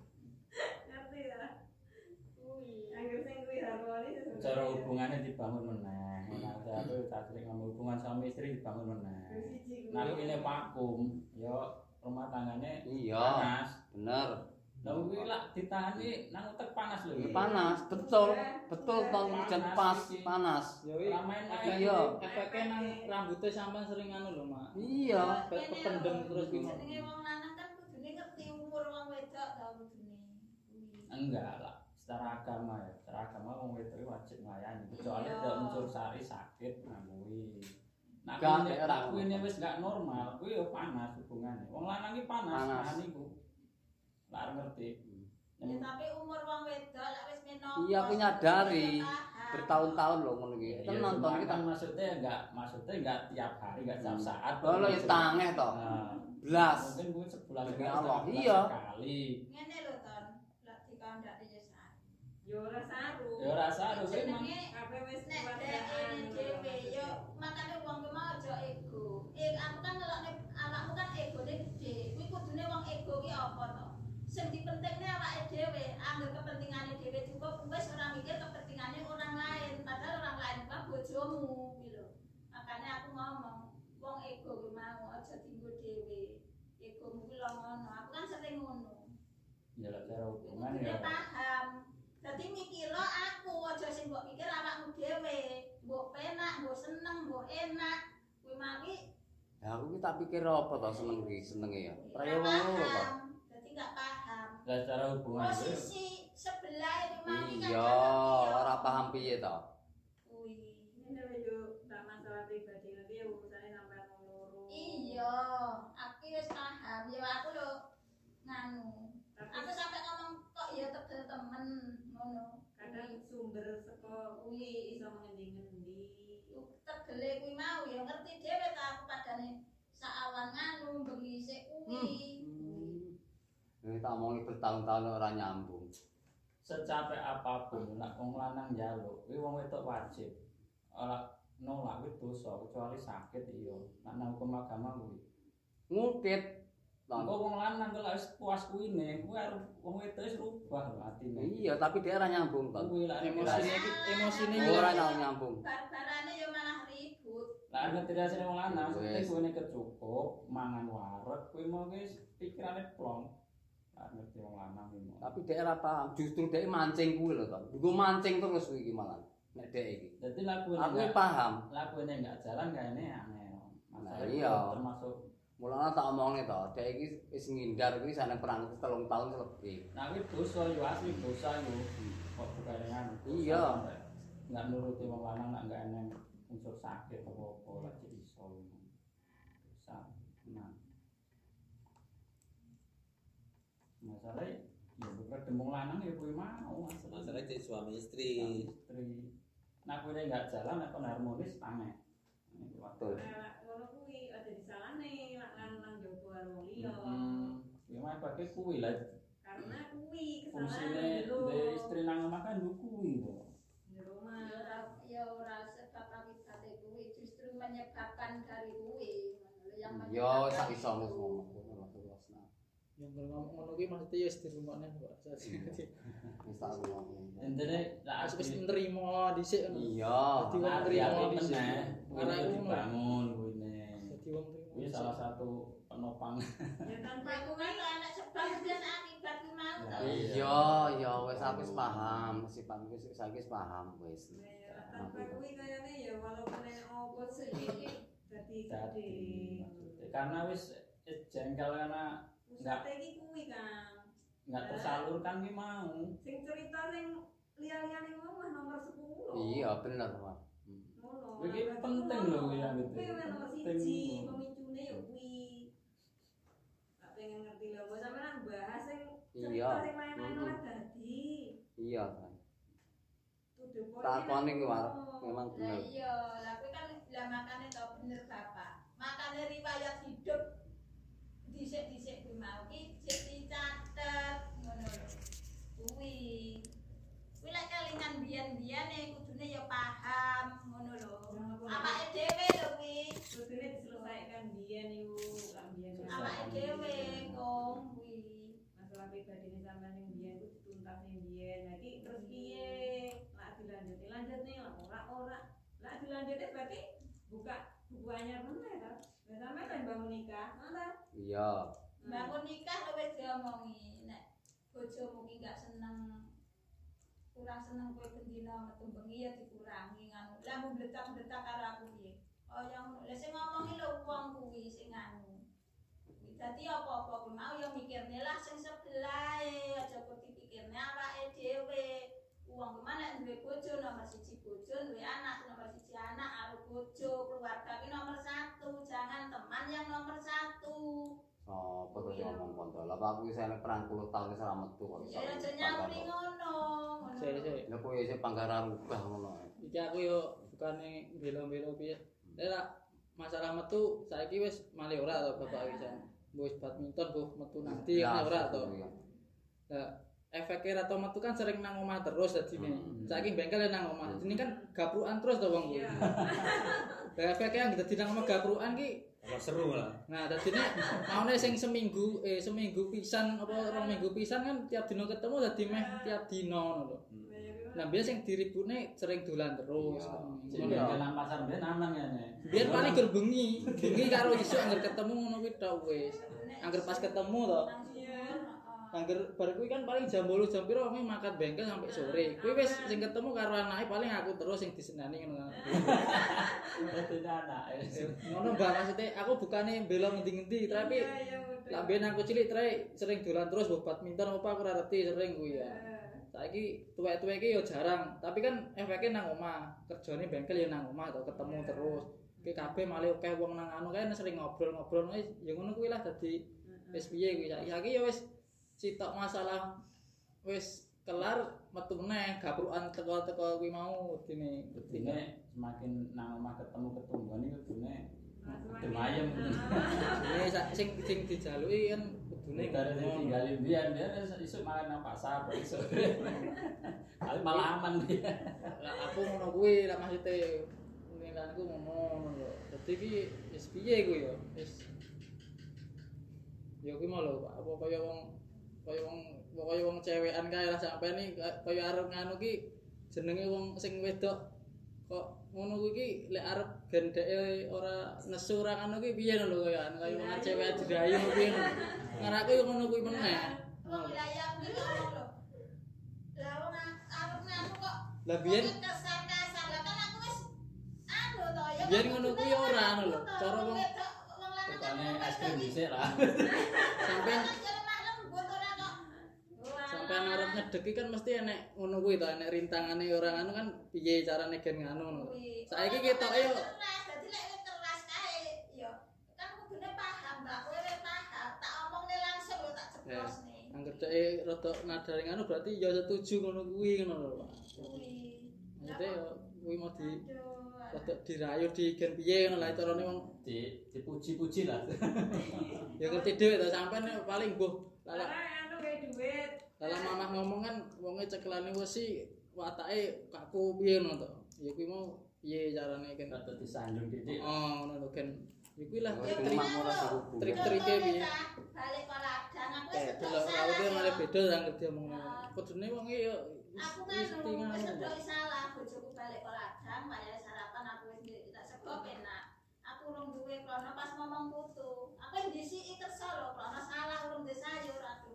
cara hubungannya dibangun meneh nah aku tak sering ngomong hubungan suami istri dibangun meneh nah ini vakum yo rumah tangganya Iya, panas bener. lah kuwi lak ditahani nang utek panas lho Ini panas, betul. Betul tahun hujan pas panas. Ya main main Iya. efeknya nang rambutnya sampean sering anu lho, Mak. Iya. Pe- kependem terus Jenenge gimana? wong lanang kan kudune ngerti umur wong wedok ta kudune. Kuwi. enggak lah secara agama ya secara agama wong wedok wajib melayani kecuali Iya. ada unsur sari sakit nah kuwi nah kuwi nek ora. kuwi ini wis enggak normal kuwi yo panas hubungannya wong lanang iki panas Panas. nah niku lah ngerti Ya tapi umur wong wedok lek wis menopause. Iya, aku nyadari. ya. Bertahun-tahun loh ngono iki. Ya, Kan ya, nonton kita. kan maksudnya enggak maksudnya enggak tiap hari enggak tiap Hmm. saat Oh, ya tangeh toh. Nah, Blas. mungkin gue sebulan sekali, Iya. Ngene lho Lek dikandhani ya. Yo ora saru. ya rasa harus emang Jenenge Kabeh wis nek keluargaan. dhek dhewe yo makane wong ki mau aja ego. Eh aku kan kan egone gede. Kuwi kudune wong ego ki apa to? Sing dipentingne awake dhewe, anggere kepentingane dhewe cukup wis ora mikir kepentingane orang lain. Padahal orang lain kuwi bojomu kuwi. Makane aku ngomong, wong ego ki mau aja dienggo dhewe. Egomu kuwi lho ngono. Aku kan sering ngono. Ya lah cara hubungan ya paham. Dadi mikir lo aku aja sing mbok pikir awakmu dhewe. Mbok penak, mbok seneng, mbok enak. Kuwi mawi Ya aku ki tak pikir apa toh seneng iki, senenge ya. Raya ngono toh. paham. Dadi gak paham. lah cara hubungan itu Posisi sebelah itu mawi kan Iya, gak ya. ora paham piye toh. Kuwi. Ini lho yo tak masalah pribadi nanti ya urusane sampean wong loro. Iya, aku wis paham. Ya aku lho nganu. Aku sampai ngomong kok ya tegel temen ngono. kadang sumber saka kuwi iso mengendi-endi. tegele kuwi mau ya ngerti dhewe ta aku padane saawan nganu bengi sik kuwi. Ini tak omongi bertahun-tahun ora nyambung. secapek apa pun nak wong lanang njaluk kuwi wong wedok wajib ora nolak kuwi dosa kecuali sakit iya nak nang hukum agama kuwi Ngungkit. Engko wong lanang kalau wis puas kuwine kuwi arep wong wedok wis rubah lho atine Iya, tapi dia ora nyambung toh. kuwi lah Emosine iki emosine iki Ora tau nyambung. Bar-barane ya malah ribut. lah ngerti rasane wong lanang seperti kuwine kecukup mangan wareg kuwi mau wis pikirane plong lah ngerti wong lanang kuwi mau Tapi dia ora paham. Justru dia mancing kuwi lho toh. Nggo mancing terus kuwi iki malah. Nek dia iki. dadi lagu Aku iki paham. lagu ini enggak jalan kayaknya aneh masalah iya. termasuk Mulane tak omongne toh, dia iki wis ngindar kuwi sana perang telung tahun lebih. Nah, itu dosa yo asli dosa yo. Kok bukan yang Iya. Enggak nuruti wong lanang nak enggak eneng unsur sakit apa apa lah jadi iso. Dosa. Nah. Masalahnya ya bukan demung lanang ya kuwi mau masalah. Masalah jadi suami istri. istri. Nah, kuwi enggak jalan nek kon harmonis aneh. Ini waktu. Nah, aja disalahne lak lanang jogo karo wong liya. Hmm. Ya mah pakai kuwi lah. Karena kuwi kesalahan lho. istri nang omah kan yo kuwi to. Di Ya rumah. ora ya ora sebab awitane kuwi justru menyebabkan dari kuwi. Yang Yo menyebabkan sak iso ngomong. yang ngomong ngono kuwi maksudnya ya wis dirungokne kok. Wis tak ngomong. Intine lah Wis nerima dhisik ngono. Iya. Dadi wong Nah, terima hati-hati dhisik. Ora ngono. dibangun kuwi. Dadi wong. Kuwi salah satu penopang. Ya tanpa Aku kan anak sebab kemudian akibat kuwi mau to. Iya, iya wis aku wis paham, wis paham wis saiki wis paham wis. ya, tanpa kuwi kayane ya walaupun enek opo sedikit dadi Jadi gede. karena wis wis jengkel karena Pusate iki kuwi kan. nggak tersalurkan ki mau. Sing cerita ning liya-liyane ngomong nomor 10. Iya, bener, Pak. Ngono. Iki penting lho ya gitu. Kuwi yang nomor siji, pemicune ya kuwi. Tak pengen ngerti lho, mbok sampean bahas sing cerita Iya. sing main-main ora dadi. Iya, kuwi, Pak. ngono. Memang Lah bener. iya, lah kuwi kan lah makane to bener Bapak. makane riwayat hidup dhisik-dhisik kuwi mau ki jek dicatet ngono lho kuwi kuwi lek kelingan biyen-biyene kudune ya paham ngono lho awake dhewe lho kuwi Kudune diselesaikan biyen iku, lak biyen. awake dhewe kong kuwi masalah pribadi ini sampean yang biyen itu dituntas yang biyen. Iki terus piye? Lah dilanjuti lanjut nih lah ora ora. Lah dilanjuti berarti buka buku anyar meneh ta? Lah sampean kan bangun nikah mana iya. Bangun nikah wis diomongi nek bojomu ki gak seneng kurang seneng kowe bendina metu ya dikurangi nganu. Lah mau bletak-bletak karo aku oh yang lah sing ngomongi lho wong kuwi sing nganu. Dadi apa-apa kuwi mau ya mikirne lah sing sebelah aja kok dipikirne awake dhewe. Uang ke mana duwe bojo nomor siji bojo duwe anak nomor siji anak karo bojo keluarga ki nomor satu. Jangan teman yang nomor satu Sopo tuh sing ngomong kontol? Lah aku wis enek perang puluh tahun wis ora metu kok. ya aja kok. ngono ngono Sik sik. Lah kowe isih panggaran rubah ngono. Iki aku yo bukane belo-belo piye. Ora masalah metu saiki wis malih ora to bapak wis. Wis badminton bu metu nanti Lah, kan ora to. iya. Lah efeknya rata metu kan sering nang omah terus dadi ne. Hmm. Saiki bengkel nang omah. Ini kan gaprukan terus kuwi. iya Lah efeknya yang dadi nang omah gaprukan ki Tambah seru malah. Nah, dadi nek maune sing seminggu eh seminggu pisan apa rong minggu pisan kan tiap dino ketemu dadi meh tiap dino ngono lho. Nah, biyen sing diribune sering dolan terus. Iya. Ngono. bengkel nang pasar ben aman ya nek. Biyen paling gur bengi, bengi karo isuk angger ketemu ngono kuwi tok wis. Angger pas ketemu to. Iya Angger bar kuwi kan paling jam 8 jam piro wong makan bengkel sampai sore. Kuwi wis sing ketemu karo anake paling aku terus sing disenani ngono. [laughs] Dadi anak. Ngono Mbak maksudnya aku bukane bela ngendi-ngendi tapi iya iya lah biyen aku cilik tre sering dolan terus mbok badminton apa aku ora ngerti sering kuwi ya. Saiki tuwek-tuwek iki ya jarang, tapi kan efeknya nang omah. Kerjane bengkel ya nang omah to ketemu terus. Ki kabeh malih akeh wong nang anu kae sering ngobrol-ngobrol ya ngono kuwi lah dadi wis piye kuwi saiki saiki ya wis sitok masalah wis kelar metu meneh gaprukan teko-teko kuwi mau dene Kudune semakin nang omah ketemu ketumbuhan iki kudune Nah, semakin- Demayem. Dene sing sing dijaluki kan kudune Nek kare ngono. tinggalin biyen biyen isuk makan nang pasar isuk. Kali malah aman dia. lah aku ngono kuwi lah maksudnya penilaianku ngono lho dadi iki wis piye kuwi ya wis ya kuwi mau lho Pak. apa kaya wong kaya wong kaya wong cewekan kae lah sampe ni kaya arep nganu ki jenenge wong sing wedok. Kok ngono kuwi ki lek arep gendeke ora nesu ora ngono ki piye lho kaya kaya wong cewek dirayu kuwi ngono ngaraku yo ngono kuwi meneh. Wong kuwi ngono lho. Lah wong arep nganu kok lah biyen kan anu ya Biyen ngono kuwi ora, anu lho. Cara wong- es krim dhisik lah. sampean sampean arep ngedeki kan mesti enek ngono kuwi to enek rintangane orang anu kan piye carane gen nganu ngono saiki ketoke yo dadi lek keras kae ya kan kudune paham Mbak. Kowe wis paham tak omongne langsung lho tak jeblosne angger dheke rada nadare nganu berarti ya setuju ngono kuwi ngono lho Pak kuwi maksudnya yo kuwi mau di rada dirayu di gen piye ngono lah carane wong Di dipuji-puji lah. [laughs] ya ngerti dhewe to sampean paling mbuh Karena anu kayak duit lala mamah ngomong kan wonge cekelane wesi watake kaku piye ngono to ya kuwi mau piye carane gen Rada disanjung titik. oh ngono lho ya lah Oh, Ya, aku. Trik-triknya piye? balik ke ladang aku wis Eh, delok laute ya. malah beda lah ngerti omongnya. Ah. Kudune wong e yo aku wis tinggal wis sedok salah bojoku balik ke ladang bayar sarapan aku wis tak sego penak aku urung duwe krono pas ngomong putu aku wis disiki kersa lho krono salah urung duwe sayur aduh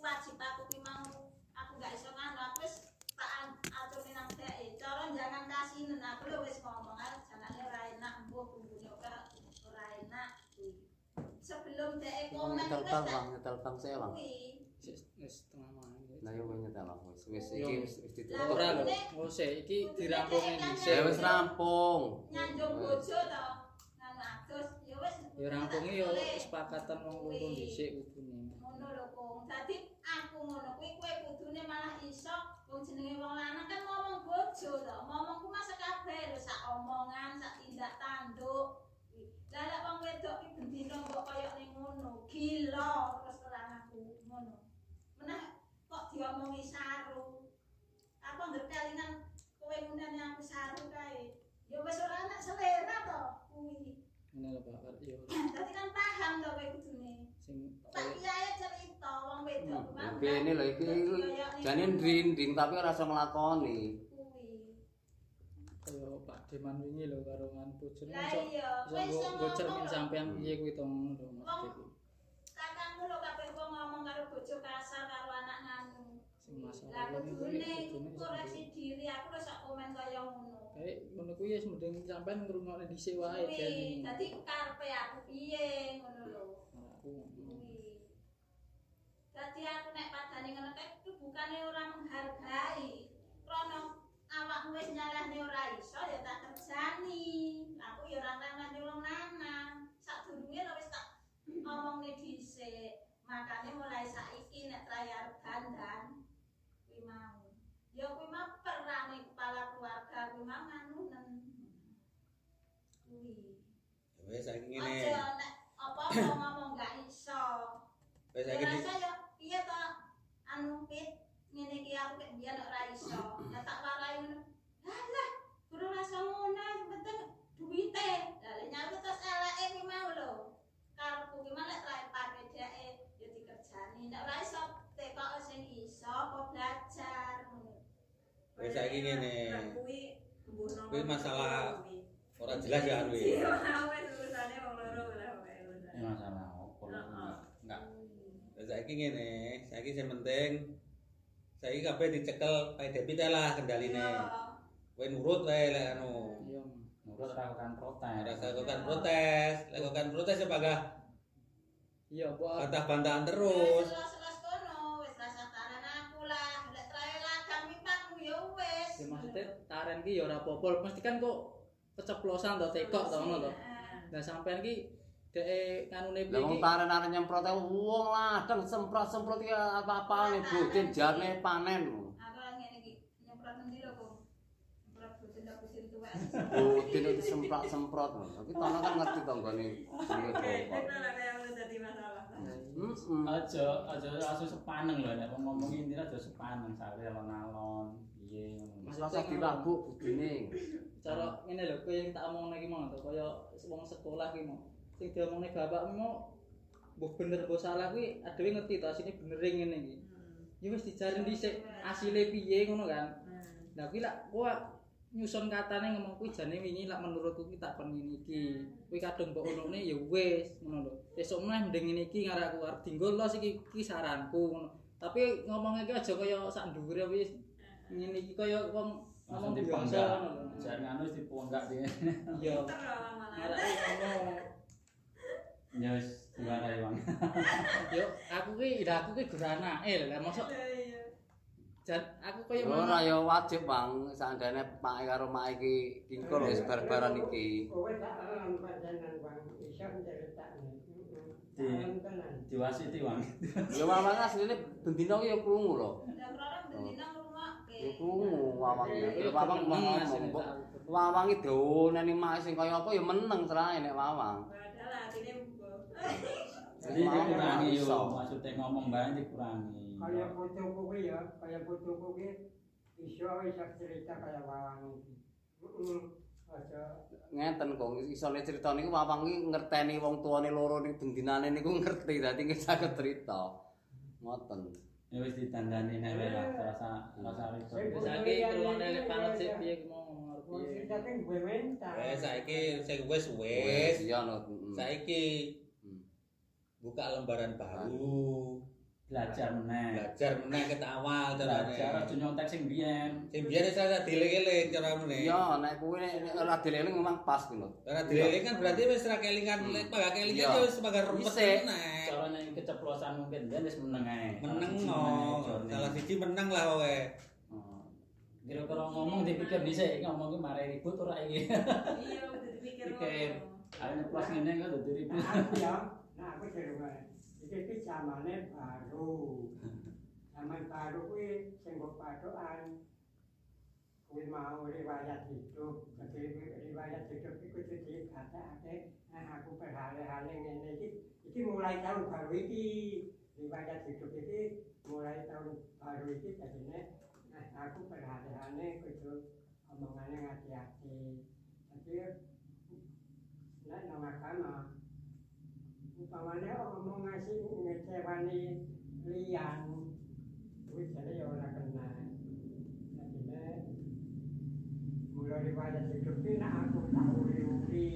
wajib aku ki mau aku gak iso nganu aku wis tak aturne nang dhek cara jangan kasih aku lho wis ngomong jangan ora enak mbuh bumbune ora ora enak sebelum dhek komen wis tak bang, nyetel bang saya bang. kuwi Wis wis setengah mangan. Nah, yo kowe nyetel bang. Wis wis iki wis wis ditutup. Ora lho, oh sik iki dirampungin Ya dhisik. wis rampung. nyanjung Wis. bojo to nganu adus ya wis Ya rampunge yo boleh. sepakatan wong loro dhisik kudune. ngono lho kong dadi aku ngono kuwi kowe kudune malah iso wong jenenge wong lanang kan ngomong bojo to. Ngomongku masa kabeh lho sak omongan, sak tindak tanduk. Lah lek wong wedok ki bendina kok kaya ning ngono, gila terus terang aku ngono. Menah kok diomongi saru. Aku anggere kelingan kowe ngunani aku saru kae. Ya wis ora enak selera to kuwi. Ngene lho Pak, yo Dadi kan paham to kowe kudune. sing Tak kiai cerita wong wedok ku Tapi ini lho iki jane ndring-ndring tapi ora iso nglakoni. kuwi. kaya Pak Deman wingi lho karo kan bojone Lah iya, go- gocermin ngomong. sampean piye kuwi to ngono. Kakangmu lho kabeh kok ngomong karo bojo kasar karo anak nganu. Sing masalah Lah kuwi kudune koreksi diri aku wis komen kaya ngono. Kayak ngono kuwi wis mending sampean ngrungokne dhisik wae ben. dadi karepe aku piye ngono lho. Aku. Dadi aku nek padane ngono kae bukane ora menghargai. Krono awakmu wis nyalahne ora iso ya tak kerjani. Aku ya ora nang wong lanang. Sadurunge lho wis tak ngomongne dhisik. Makane mulai saiki nek trayar dandan kuwi mau. Ya kuwi mah perane kepala keluarga kuwi mah nganunen. Kuwi. Ya wis saiki ngene. Aja nek apa-apa [clears throat] ngomong gak iso. Wis saiki rasa ya piye to anu pit ngene iki aku kek biyen ora iso. [clears throat] Tak warai ngono. Lah lah, kudu rasa ngono penting duwite. Lah nyawa terus eleke ki mau lho. Karepku ki lek rae pake dheke ya dikerjani. Nek ora iso tekok sing iso apa belajar ngono. Wis saiki ngene. Kuwi masalah Ora jelas ya anu Iya, ya. wis urusane wong loro lah wae Ini urusane. masalah opo lho. Heeh. Enggak. Wis saiki ngene, saiki sing penting saiki kabeh dicekel kae debit lah kendaline. Iya. Kowe nurut wae lek anu. iya Nurut ora kan protes. Ora kan protes, lek kan protes ya bagah iya kok bantah-bantahan Wis terus. ya ya maksudnya taren ki ya ora apa-apa mesti kan kok keceplosan to tekok to ngono to nah sampean ki dek nganune piye wong ki taren-taren nyemprot ae wong ladang semprot-semprot iki apa-apa nih budin jarne panen. Aku ngene iki, nyemprot lho? Nyemprot boten tuwek. Budin itu semprot-semprot. Tapi tono kan ngerti nggone jenenge Oke, itu lah kayak jadi masalah. Aja aja asu sepaneng lho nek wong ngomong intine aja sepaneng sare alon-alon piye ngono. Rasa dirabuk budine. cara ngene lho kowe yang tak omong lagi mau to kaya wong sekolah ki mau sing diomongne bapakmu mbok bener mbok salah kuwi adewe ngerti to asine bener ngene iki ya wis dijarin dhisik asile piye ngono kan Nah kuwi lak kowe nyusun katane ngomong kuwi jane wingi lak menurutku ki tak kon ngene iki. Kuwi kadung mbok onone ya wis ngono lho. Esuk meneh mending ngene iki ngarep aku arep dinggo los iki iki saranku ngono. Tapi ngomongnya ki aja kaya sak dhuwure wis ngene iki kaya wong ngomong biasa ngono lho. Jar nganu wis dipenggak piye. Iya. Ngarep ngono. Ya wis diwarai wong. [laughs] Yo aku ki ida aku ki geranake lho. Lah mosok jan aku kaya Ora ya wajib, Bang. Seandainya Pak karo Mak iki kingkul wis bar-baran iki. Kowe tak alam panjenengan Bang, iso nyeritakne. Di- Alam tenan. Diwasiti wong. Ya Mama asline bendina ki ya krungu lho. Bendina ngrungokke. Ya krungu wawang Ya, iki. Wawang ngomong. Wawang iki doneni Mak sing kaya apa ya meneng cerahe nek Wawang. Padahal atine. Jadi dikurangi yo maksudnya ngomong bae dikurangi. Kaya putuku kuwi ya, kaya putuku kuwi iso iso cerita kaya wawang iki. Ngeten kok isone crita niku Wawang iki ngerteni wong tuane loro niku bendinane niku ngerti dadi nggih saged crita. Ngoten. Ya wis ditandani nek wae lah rasa rasa. Wis saiki krungono lek banget sik piye ki mau. Wes saiki sing wis Wis wis. iya mm. Saiki. Buka lembaran baru. Belajar meneh. Belajar meneh ket awal Belajar carane. aja nyontek sing biyen. Sing biyen wis ora dieling-eling carane. Iya, nek kuwi nek nek ora dililing memang pas kuwi lho. Karena dieling kan berarti wis ora kelingan Hmm. lek pagak kelingan ya wis pagak rumput Dhisik. meneh. Carane keceplosan mungkin biyen wis meneng ae. Meneng Salah siji no. meneng lah kowe. Oh. Kira-kira ngomong dipikir dhisik ngomong ki mare ribut ora iki. Iya, udah dipikir. Pikir. Ayo nyeplos ngene kok dadi ribut. Nah, aku jadi mana? Jadi itu zamannya baru. Zaman baru kue sembuh padoan. Kue mau riwayat hidup. Jadi riwayat hidup itu jadi kata ada. Nah, aku berhale-hale ini. Jadi mulai tahun baru ini riwayat hidup ini mulai tahun baru ini jadinya. Nah, aku berhale-hale itu omongannya hati-hati. Tapi, nah, nama kamu. Umpamane omong ngasih ngecewani liyan kuwi jane ya ora kena jadinya mulai riwayat hidup ini aku tak uri-uri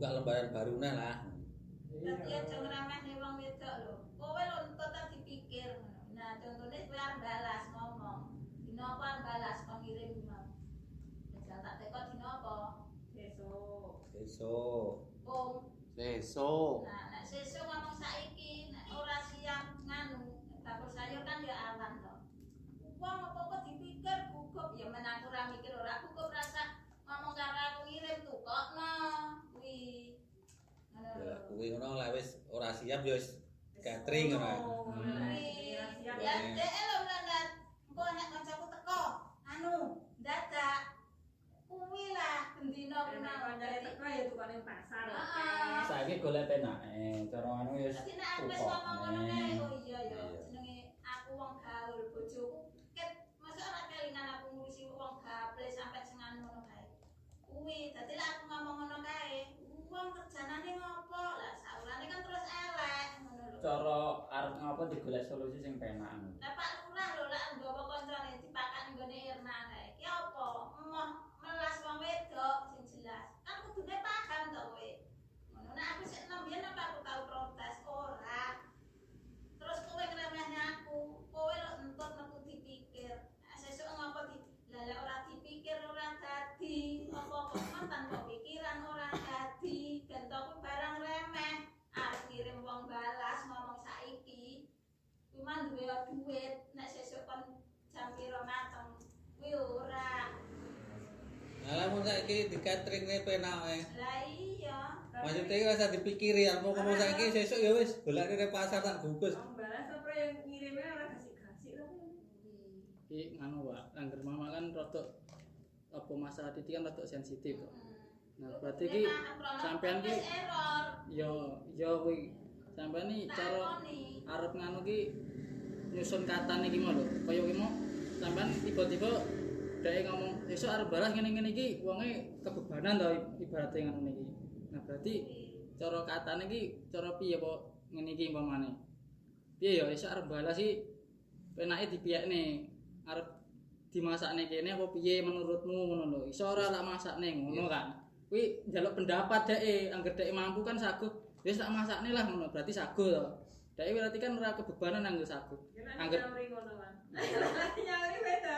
buka lembaran baru nah lah. Tapi aja ngremehne wong wedok lho. Kowe lho entuk tak dipikir. Nah, contone kowe arep balas ngomong. Dino apa arep balas kon ngirim mau. Jajal tak teko dino apa? Besok. Besok. Pung. Sesuk. Nah, nek sesuk ngomong saiki nek ora siap nganu, dapur sayur kan ya awan to. Wong apa-apa dipikir gugup ya menang ora mikir ora gugup rasa ngomong karo aku ngirim tukokno Ya, kuwi ngono lah wis ora siap ya wis catering ora. Ya Hmm. dek lho Blandat. Engko nek kancaku teko, anu, dadak. Kuwi lah bendina kuna. teko ya tukane pasar. Heeh. Saiki golek penake, cara anu wis Dadi nek aku wis ngomong ngono kae, oh iya ya, cara arep ngapa digolek solusi sing penak. Lah Pak Lurah lho lek nggawa kancane dipakan nggone Irna kae. Ki apa? Emoh melas wong wedok sing jelas. Kan kudune paham to kowe. Ngono nek aku sik enom biyen apa aku tau protes saiki di ne penak wae. Lah iya. Maksudnya ora usah dipikiri, apa kamu saiki sesuk ya wis golek di pasar tak bungkus. Wong balas apa yang ngirimnya ora gasik-gasik lho. Iki nganu Pak, angger mama kan rada apa masalah titik kan rada sensitif kok. Nah, berarti iki sampean ki error. yo yo kuwi sampean iki cara arep nganu ki nyusun katane iki mau lho. Kaya iki mau sampean tiba-tiba dhek ngomong esuk arep balas ngene-ngene iki wonge kebebanan to ibaratnya ngono iki. Nah, berarti cara katane iki cara piye apa ngene iki umpamane. Piye ya esuk arep balas iki penake dipiyekne arep dimasakne kene apa piye menurutmu ngono lho. Iso ora tak masakne ngono kan. Kuwi njaluk pendapat dhek angger dhek mampu kan saguh wis tak masakne lah ngono berarti saguh to. Dhek berarti kan ora kebebanan anggo. Kira Angger- nyauri ngono kan. [laughs] Nyauri beda.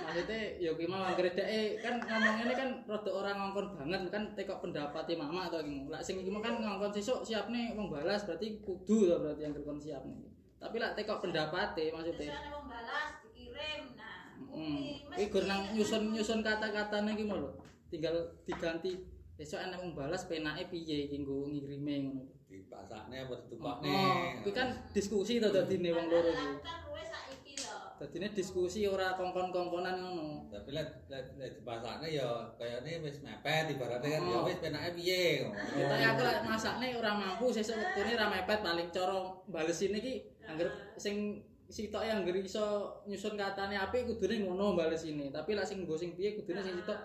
Maksudnya ya ki mau angger dhek kan ngomong ini kan rada ora ngongkon banget kan tekok pendapatnya mama atau iki. Lah sing iki mau kan ngongkon sesuk siapne wong balas berarti kudu to berarti angger kon siapne. Tapi lah tekok pendapatnya maksudnya nek wong balas dikirim. Nah, Hmm. gur nang nyusun-nyusun kata-katane iki mau lho. Tinggal diganti besok enek wong balas penake piye iki nggo ngirime ngono. Dipasakne apa ditukokne. Oh, kuwi kan diskusi to dadine wong loro iki. Dadine diskusi ora kongkon-kongkonan ngono. Tapi lek lek lek dipasakne ya kayane wis mepet ibaratnya kan ya Oh. wis penake piye ngono. Kita aku lek masakne ora mampu sesuk wektune ora mepet paling cara balesine iki angger sing sitoke angger iso nyusun katane apik kudune ngono balesine. Tapi lek sing nggo sing piye kudune sing sitok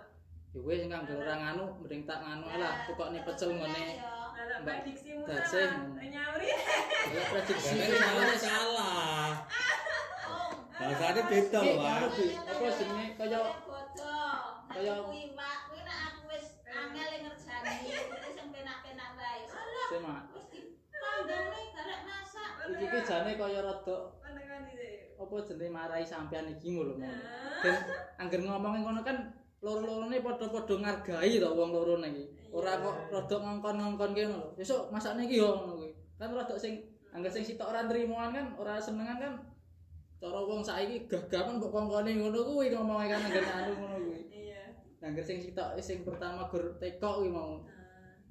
ya wis sing kanggo ora nganu mending tak nganu lah tukokne pecel ngene. Mbak prediksimu Daceh. sama. Nyauri. Lah prediksi salah. Bahasane beda Pak. apa jenenge kaya kaya- kuwi Pak, kuwi nek aku wis angel ngerjani, sing penak-penak wae. Alah, Sema. wis dipandangne garek masak. Iki ki jane kaya rada Pandangan iki. apa jenenge marai sampean iki ngono lho. Dan angger ngomongin ngono kan loro-lorone padha-padha ngargai to wong loro iki. Ora kok rada ngongkon-ngongkon kene lho. Besok masakne iki yo ngono kuwi. Kan rada sing Angger sing sitok ora nrimoan kan, ora senengan kan cara wong saiki gagapan kok kongkone ngono kuwi ngomongke kan angger anu ngono kuwi. Iya. Angger sing sitok sing pertama gur teko kuwi mau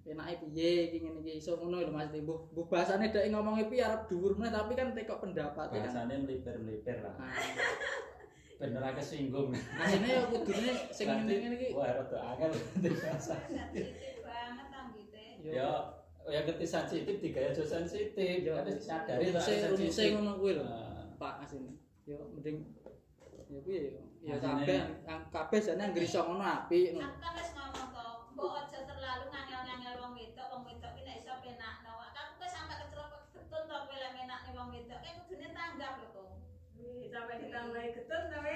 Nah, enake piye iki ngene iki iso ngono lho Mas Mbuh mbuh bahasane dek ngomongke piye arep dhuwur meneh tapi kan tekok pendapate kan. Bahasane meliper-meliper lah. Nah, [laughs] Ben ora kesinggung. asine ya kudune sing ngene iki Wah, rada angel bahasa. sensitif banget ambite. Ya, ya ngerti sensitif digaya aja sensitif. Kan sadari lah sensitif. ngono kuwi lho. Nah, Pak asine. Yo mending ya yo. Ya Asine- kabeh kabeh jane anggere iso ngono apik ngono. Kan wis ngomong to, mbok aja terlalu ngangel-ngangel wong wedok, wong wedok ki nek iso penakno. Aku kok sampe kecelok ketun to kowe lek menakne wong wedok, kan kudune tanggap lho kok. wih, sampai ditambahi getun tapi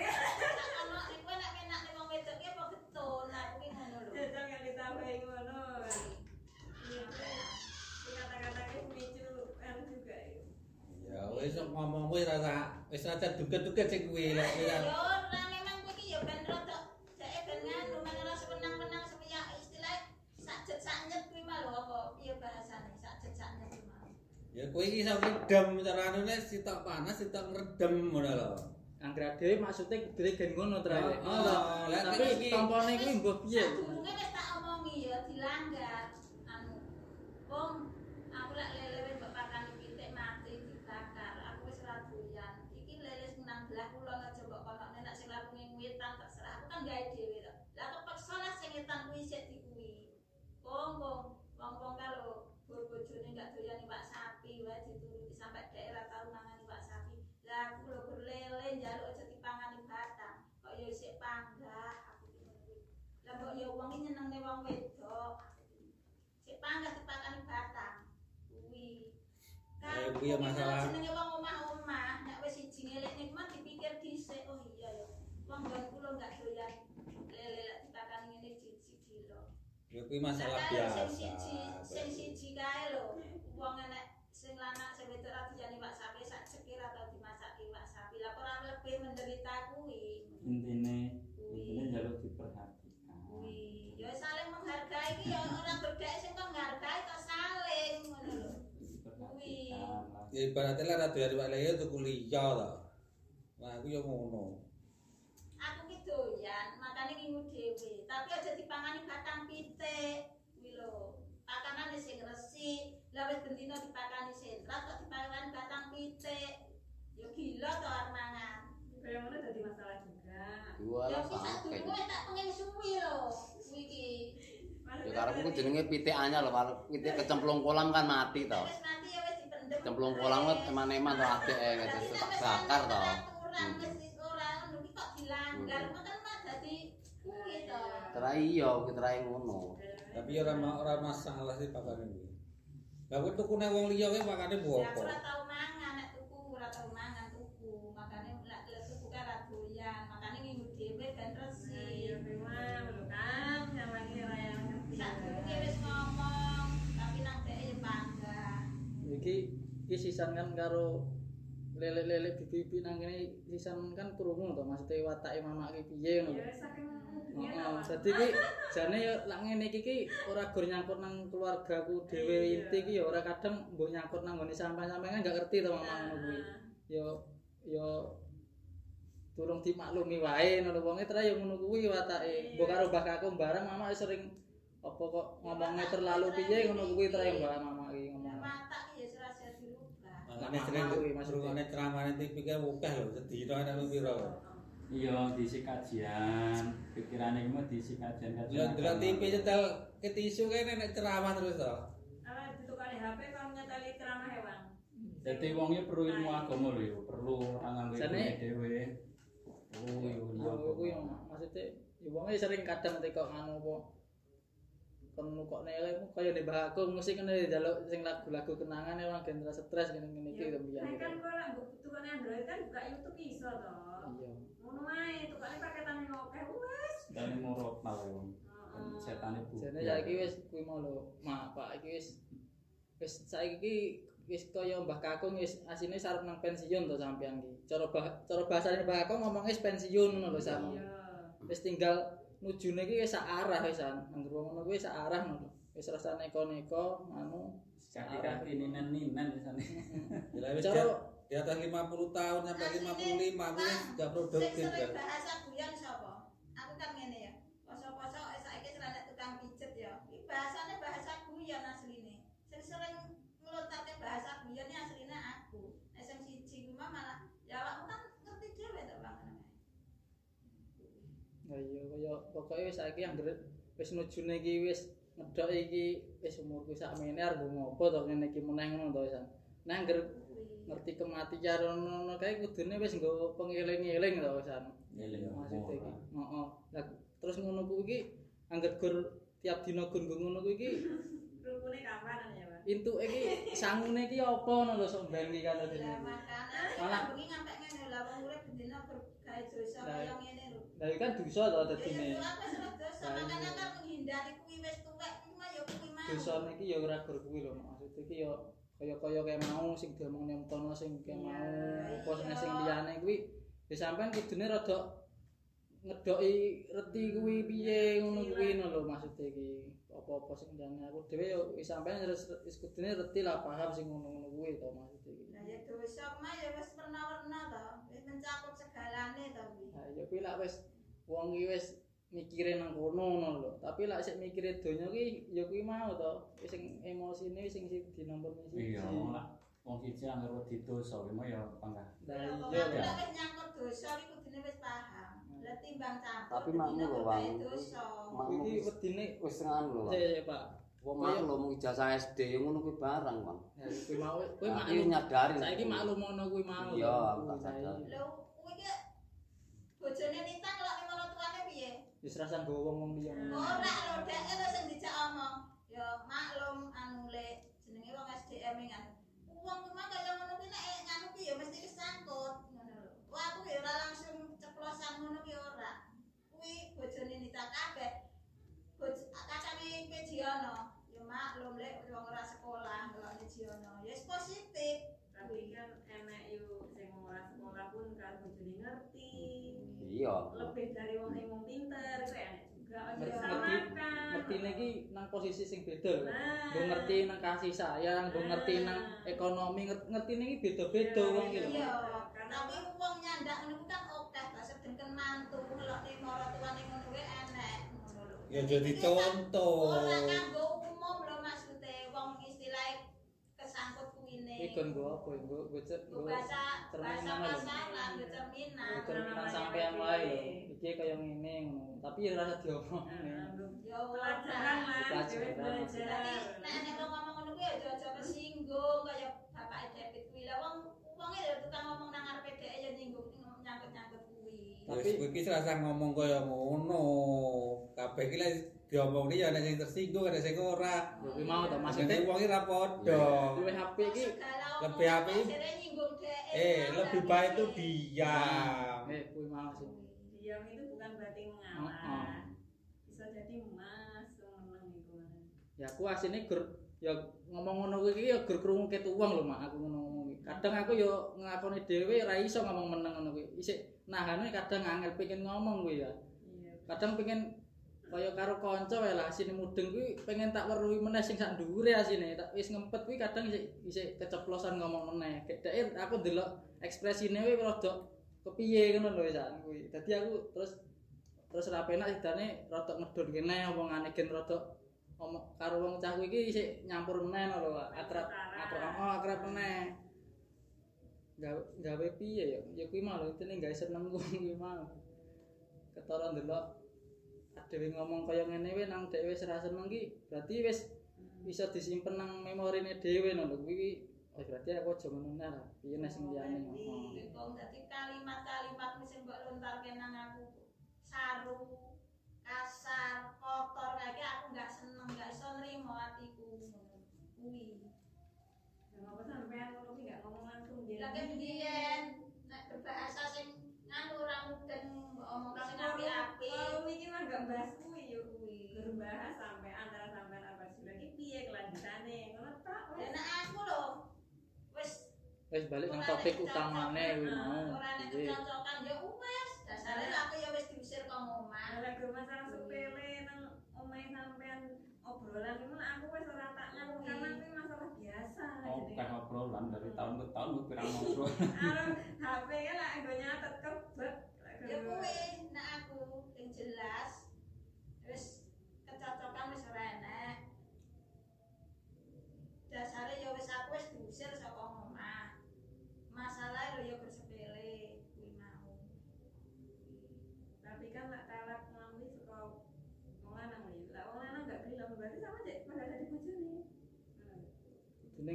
Ono nek kowe nek menakne wong wedok ki apa getun, aku ki ngono lho. jajal yang ditambahi ngono. Iya. Ini Kata-kata ini pemicu anu juga ya. Ya wis ngomong wis rasa wis rasa duga-duga sing kuwi lek Yo ya. ora memang kowe ki yo ben rada jake ben nganu men ora sewenang-wenang sepiye istilah sakjet saknyet kuwi mah lho apa piye bahasane sakjet saknyet kuwi mah. Ya kowe iki anune sitok panas sitok ngredem ngono lho. Angger dhewe maksude kudune gen ngono terakhir. Oh, oh, lek Tapi iki- tampone kuwi mbah piye? Sadurunge wis tak omongi ya dilanggar. Anu. Wong aku lek lele wis mbok pakani pitik mati dibakar. Aku wis ora doyan. Iki lele sing nang belah kula aja mbok konokne nek sing lapunge ngewitan terserah. Aku kan gawe dhewe to. Lah kepeksa lah sing ngetan kuwi sik dikuwi. Wong wong wong-wong kalau bojone gak doyan iwak sapi wae dituruti sampai daerah tau mangan iwak sapi. Lah aku lho gur lele njaluk aja dipangani batang. Kok ya isih panggah aku ki ngono kuwi. Lah kok ya wong iki nyenengne wong wedok. Sik panggah dipangani batang. Kuwi. Kuwi ya masalah- jenenge wong omah-omah, nek wis siji ngelik niku mah dipikir dhisik, oh iya ya. Wong nggon kula gak doyan lele lek dipakani ngene siji lho. Ya kuwi masalah Lah, biasa. Sing siji, sing siji kae lho. Wong enek sing lanang sing wedok ra dijani iwak sapi sak cekir atau dimasak iwak sapi. Lah ora lebih menderita kuwi. intine Kuwi. intine njaluk diperhatikan. Kuwi. Ya saling menghargai iki ya ora berdek sing kok menghargai to saling ngono lho. Diperhatikan lah. Ya ibaratnya lah rada dari Pak Leo tuku liya to. Wah, aku yo ngono. Aku ki doyan, makane ngingu dhewe. Tapi aja dipangani batang pitik. Kuwi lho. Pakanane sing resik. Lah wis bendina dipakani sentrat kok dipakani batang pitik. Ya gila to arep mangan. Kayak mana jadi masalah juga. Lah sak sampe. durunge tak pengen suwi lho. Kuwi iki. Ya karepku ku jenenge pitik anyar lho, pitik kecemplung kolam kan mati to. Wis nanti ya wis dipendem. cemplung kolam wet eman-eman to adek e ngene to tak bakar to. Terai yo, terai ngono. Tapi ora ora masalah sih pakane iki. Lah kok tukune wong liya kuwi pakane mbok apa? Sisan kan karo lele-lele bibi-bibi nang kene sisan kan krungu to maksudnya watake mamake piye ngono. Ya saking Heeh, ngene dadi ki jane ya lak ngene iki ki ora gur nyangkut nang keluargaku dhewe Iya. inti ki ya ora kadang mbok nyangkut nang nggone sampean-sampean kan gak ngerti to mama ngono kuwi. Ya ya durung dimaklumi wae ngono wonge tra ya ngono kuwi watake. Mbok karo Mbah Kakung bareng mama sering apa kok ngomongnya terlalu piye ngono kuwi tra ya Mbak mama iki ngomong. Mata ki ya serasa dirubah. Makane Mama sering rungokne ceramahane TV ki akeh lho, sedina ana piro. Iya, diisi kajian, pikirane iki mah diisi kajian-kajian. Lah delok TV nyetel ke tisu kene nek ceramah terus to. Ah, ditukar HP kalau nyeteli ceramah hewan. Jadi wongnya perlu ilmu agama lho, ya, perlu ilmu dhewe. Oh, iya, iya. Aku kuwi yang maksudnya ya wonge sering kadang teko anu apa kon kok nele kaya di Mbah Agung musik kene njaluk sing lagu-lagu kenangan emang genre stres ngene-ngene iki to Nah, biyen. kan kalau lah tukar Android kan buka YouTube iso toh. Iya. Ngono ae, tukarnya paketan yang oke wes. Dane murot malah wong. Setane bu. Jane saiki wis kuwi mau lho, mak Pak iki wis wis saiki iki wis kaya Mbah Kakung wis asine sarep nang pensiun to sampean iki. Cara bah, cara bahasane Mbah Kakung ngomongnya wis pensiun ngono lho sama. Iya. Wis tinggal nujune iki wis sak arah wis an. Angger wong ngono kuwi sak arah ngono. wis rasa neko-neko anu kaki-kaki ninen-ninen di sana. [laughs] Ya wis cara di atas 50 tahun sampai 55 wis gak Sing produktif bahasa guyon sapa? Aku kan ngene ya. Pokoke wis saiki anggere wis nujune iki wis ngedok iki wis umurku sakmene arep ngopo to ngene iki meneh ngono to wisan. Anggere ngerti kematian ngono kae kudune wis nggo pengeling-eling to wisan. Eling Maksudnya iki. Heeh. Lah terus ngono ku iki anggere gur tiap dina gur ngono ku iki Rukune kapanan ya, Pak? intuke iki sangune iki apa ngono lho sok ben iki makane Malah- bengi ngampe ngene lah wong urip bendina bergawe dosa kaya ngene. Lah kan dosa to Ya dadine. ya wis dosa makane kan menghindari kuwi wis tuwek kuwi ya kuwi mau. Dosane iki ya ora gur kuwi lho maksud iki ya kaya-kaya kayak mau sing diomong nyemtono sing kayak mau apa sing liyane kuwi. Ya sampean kudune rada ngedoki reti kuwi piye ngono kuwi lho maksud iki. Apa-apa sing liyane. Aku dhewe ya wis sampean wis kudune reti lah paham sing ngono-ngono kuwi to maksud iki. Lah ya dosa mah ya wis warna-warna to, wis mencakup to kuwi. Nah, ya kuwi lak wis wong iki wis mikire nang kono ngono lho. Tapi lak sik mikire donya ki ya kuwi mau to. Wis sing emosine sing siji nomor siji. Iya, lah. Wong siji anggar wedi dosa kuwi mah ya panggah. Lah Ya, iya wis nyangkut dosa iki kudune wis paham. Lah timbang campur Tapi makmu lho, wae Bang. dosa. Iki wedine wis anu lho. Pak. Wong maklum ijazah SD yang ngono kuwi barang, Bang. Ya kuwi mau kuwi Nah, maklum. iki nyadari. Saiki maklum ono kuwi mau. Iya, aku tak sadar. Ki bojone Nita ngelok marang tuane piye? Wis rasa nggo wong-wong liya. Ora lho dek lho sing dijak omong. Ya maklum anu le jenenge wong SDM kan. Wong kuwi mah kaya ngono kuwi nek nganu ki ya mesti kesangkut ngono lho. Wah aku ya ora langsung ceplosan ngono ki ora. Kuwi bojone Nita kabeh. Kacange pe Jiono. Ya maklum lek wong ora sekolah ngelokne Jiono. Ya positif. Tapi kan enek yo sing ora sekolah pun karo bojone ngerti. Iya. Lebih dari wong sing wong pinter kuwi juga ojo Ngerti- disamakan. Ngertine iki nang posisi sing beda. Nah. Ngerti nang kasih sayang, gue ngerti nang ekonomi, ngerti ngertine iki beda-beda wong iki lho. Iya, tapi wong nyandak ngono kan akeh ta sedengken mantu ngelokne marang tuane ngono kuwi enek ngono lho. Ya jadi contoh. Ora kanggo umum lho maksude wong istilahnya kesangkut kuwine. Iki kon gue apa ya? Gue gue cek gue bahasa bahasa pasaran, nggo cerminan. cerminan sampean wae. Iki kaya ngene. Tapi ya rasa diomongne. Ya pelajaran lah, Pelajaran. nek nek wong ngomong ngono kuwi aja aja kesinggung kaya bapake David kuwi lah wong wonge lho tukang ngomong nang ngarepe dhek ya nyinggung nyangkut-nyangkut kuwi. Wis kuwi rasa ngomong kaya ngono. Kabeh ki lek diomongni ya ana sing tersinggung, ada sing ora. Kuwi mau to Maksudnya wong iki ra padha. luwih apik iki lebih apik. Eh, lebih baik itu diam. eh kuwi mau sih. Diam itu bukan berarti mengalah. Bisa jadi mas meneng iku. Ya aku asine gur ya ngomong ngono kuwi iki ya gur krungu ket uang lho mak aku ngono ngomong iki. Kadang aku ya ngakoni dhewe ra iso ngomong meneng ngono kuwi. Isik nahane kadang angel pengen ngomong kuwi ya. Iya. kadang pengen kaya karo kanca wae lah asine mudeng kuwi pengen tak weruhi meneh sing sak dhuwure asine. Tak wis ngempet kuwi kadang isih keceplosan ngomong meneh. Dek aku ndelok ekspresine kuwi rada kepiye ngono lho sak kuwi dadi aku terus terus ra penak sidane rada ngedon kene omongane gen rada omong karo wong cah kuwi iki isih nyampur meneh lho akrab akrab oh akrab meneh. Gawe gawe piye ya? Ya kuwi mah lho intine gawe seneng kuwi mah ketara ndelok dhewe ngomong kaya ngene wae nang dhewe wis ra seneng ki berarti wis bisa disimpen nang memorine dhewe ngono kuwi oh berarti aku aja ngono nah lah. Piye nek sing liyane ngomong dadi kalimat-kalimat sing mbok lontarke nang aku saru kasar kotor kayak aku nggak seneng nggak iso nrimo atiku. Kuwi. Kenapa sampean ngono ki gak ngomong langsung dia? lagi biyen nek berbahasa sing nganu ora mbok omong sing apik-apik Kalau iki mah gak bahas kuwi yo kuwi. Berbahas sampai antara sampean apa sih. Lagi piye kelanjutane? Ngono tak dan wes. aku lho wis wis balik nang topik utamane kuwi mau. ora nek kecocokan. Ya wis dasare aku ya wis diusir kok omah. Ada gue masalah sepele nang omahe sampean obrolan itu aku wis ora tak nganu karena ini masalah biasa. Oh, Jadi, kan obrolan dari tahun ke tahun gue pirang ngobrol. HP kan lah nggo nyatet kebet. Ya kuwi nek aku sing jelas wis kecocokan wis ora enek. Dasare ya wis aku wis diusir saka omah. Masalah lho ya bersepele kuwi mau. Tapi kan lak talak ngambil suka wong lanang lho. Lah wong lanang gak gelem berarti sama aja pada ada di bojone. Hmm. Ini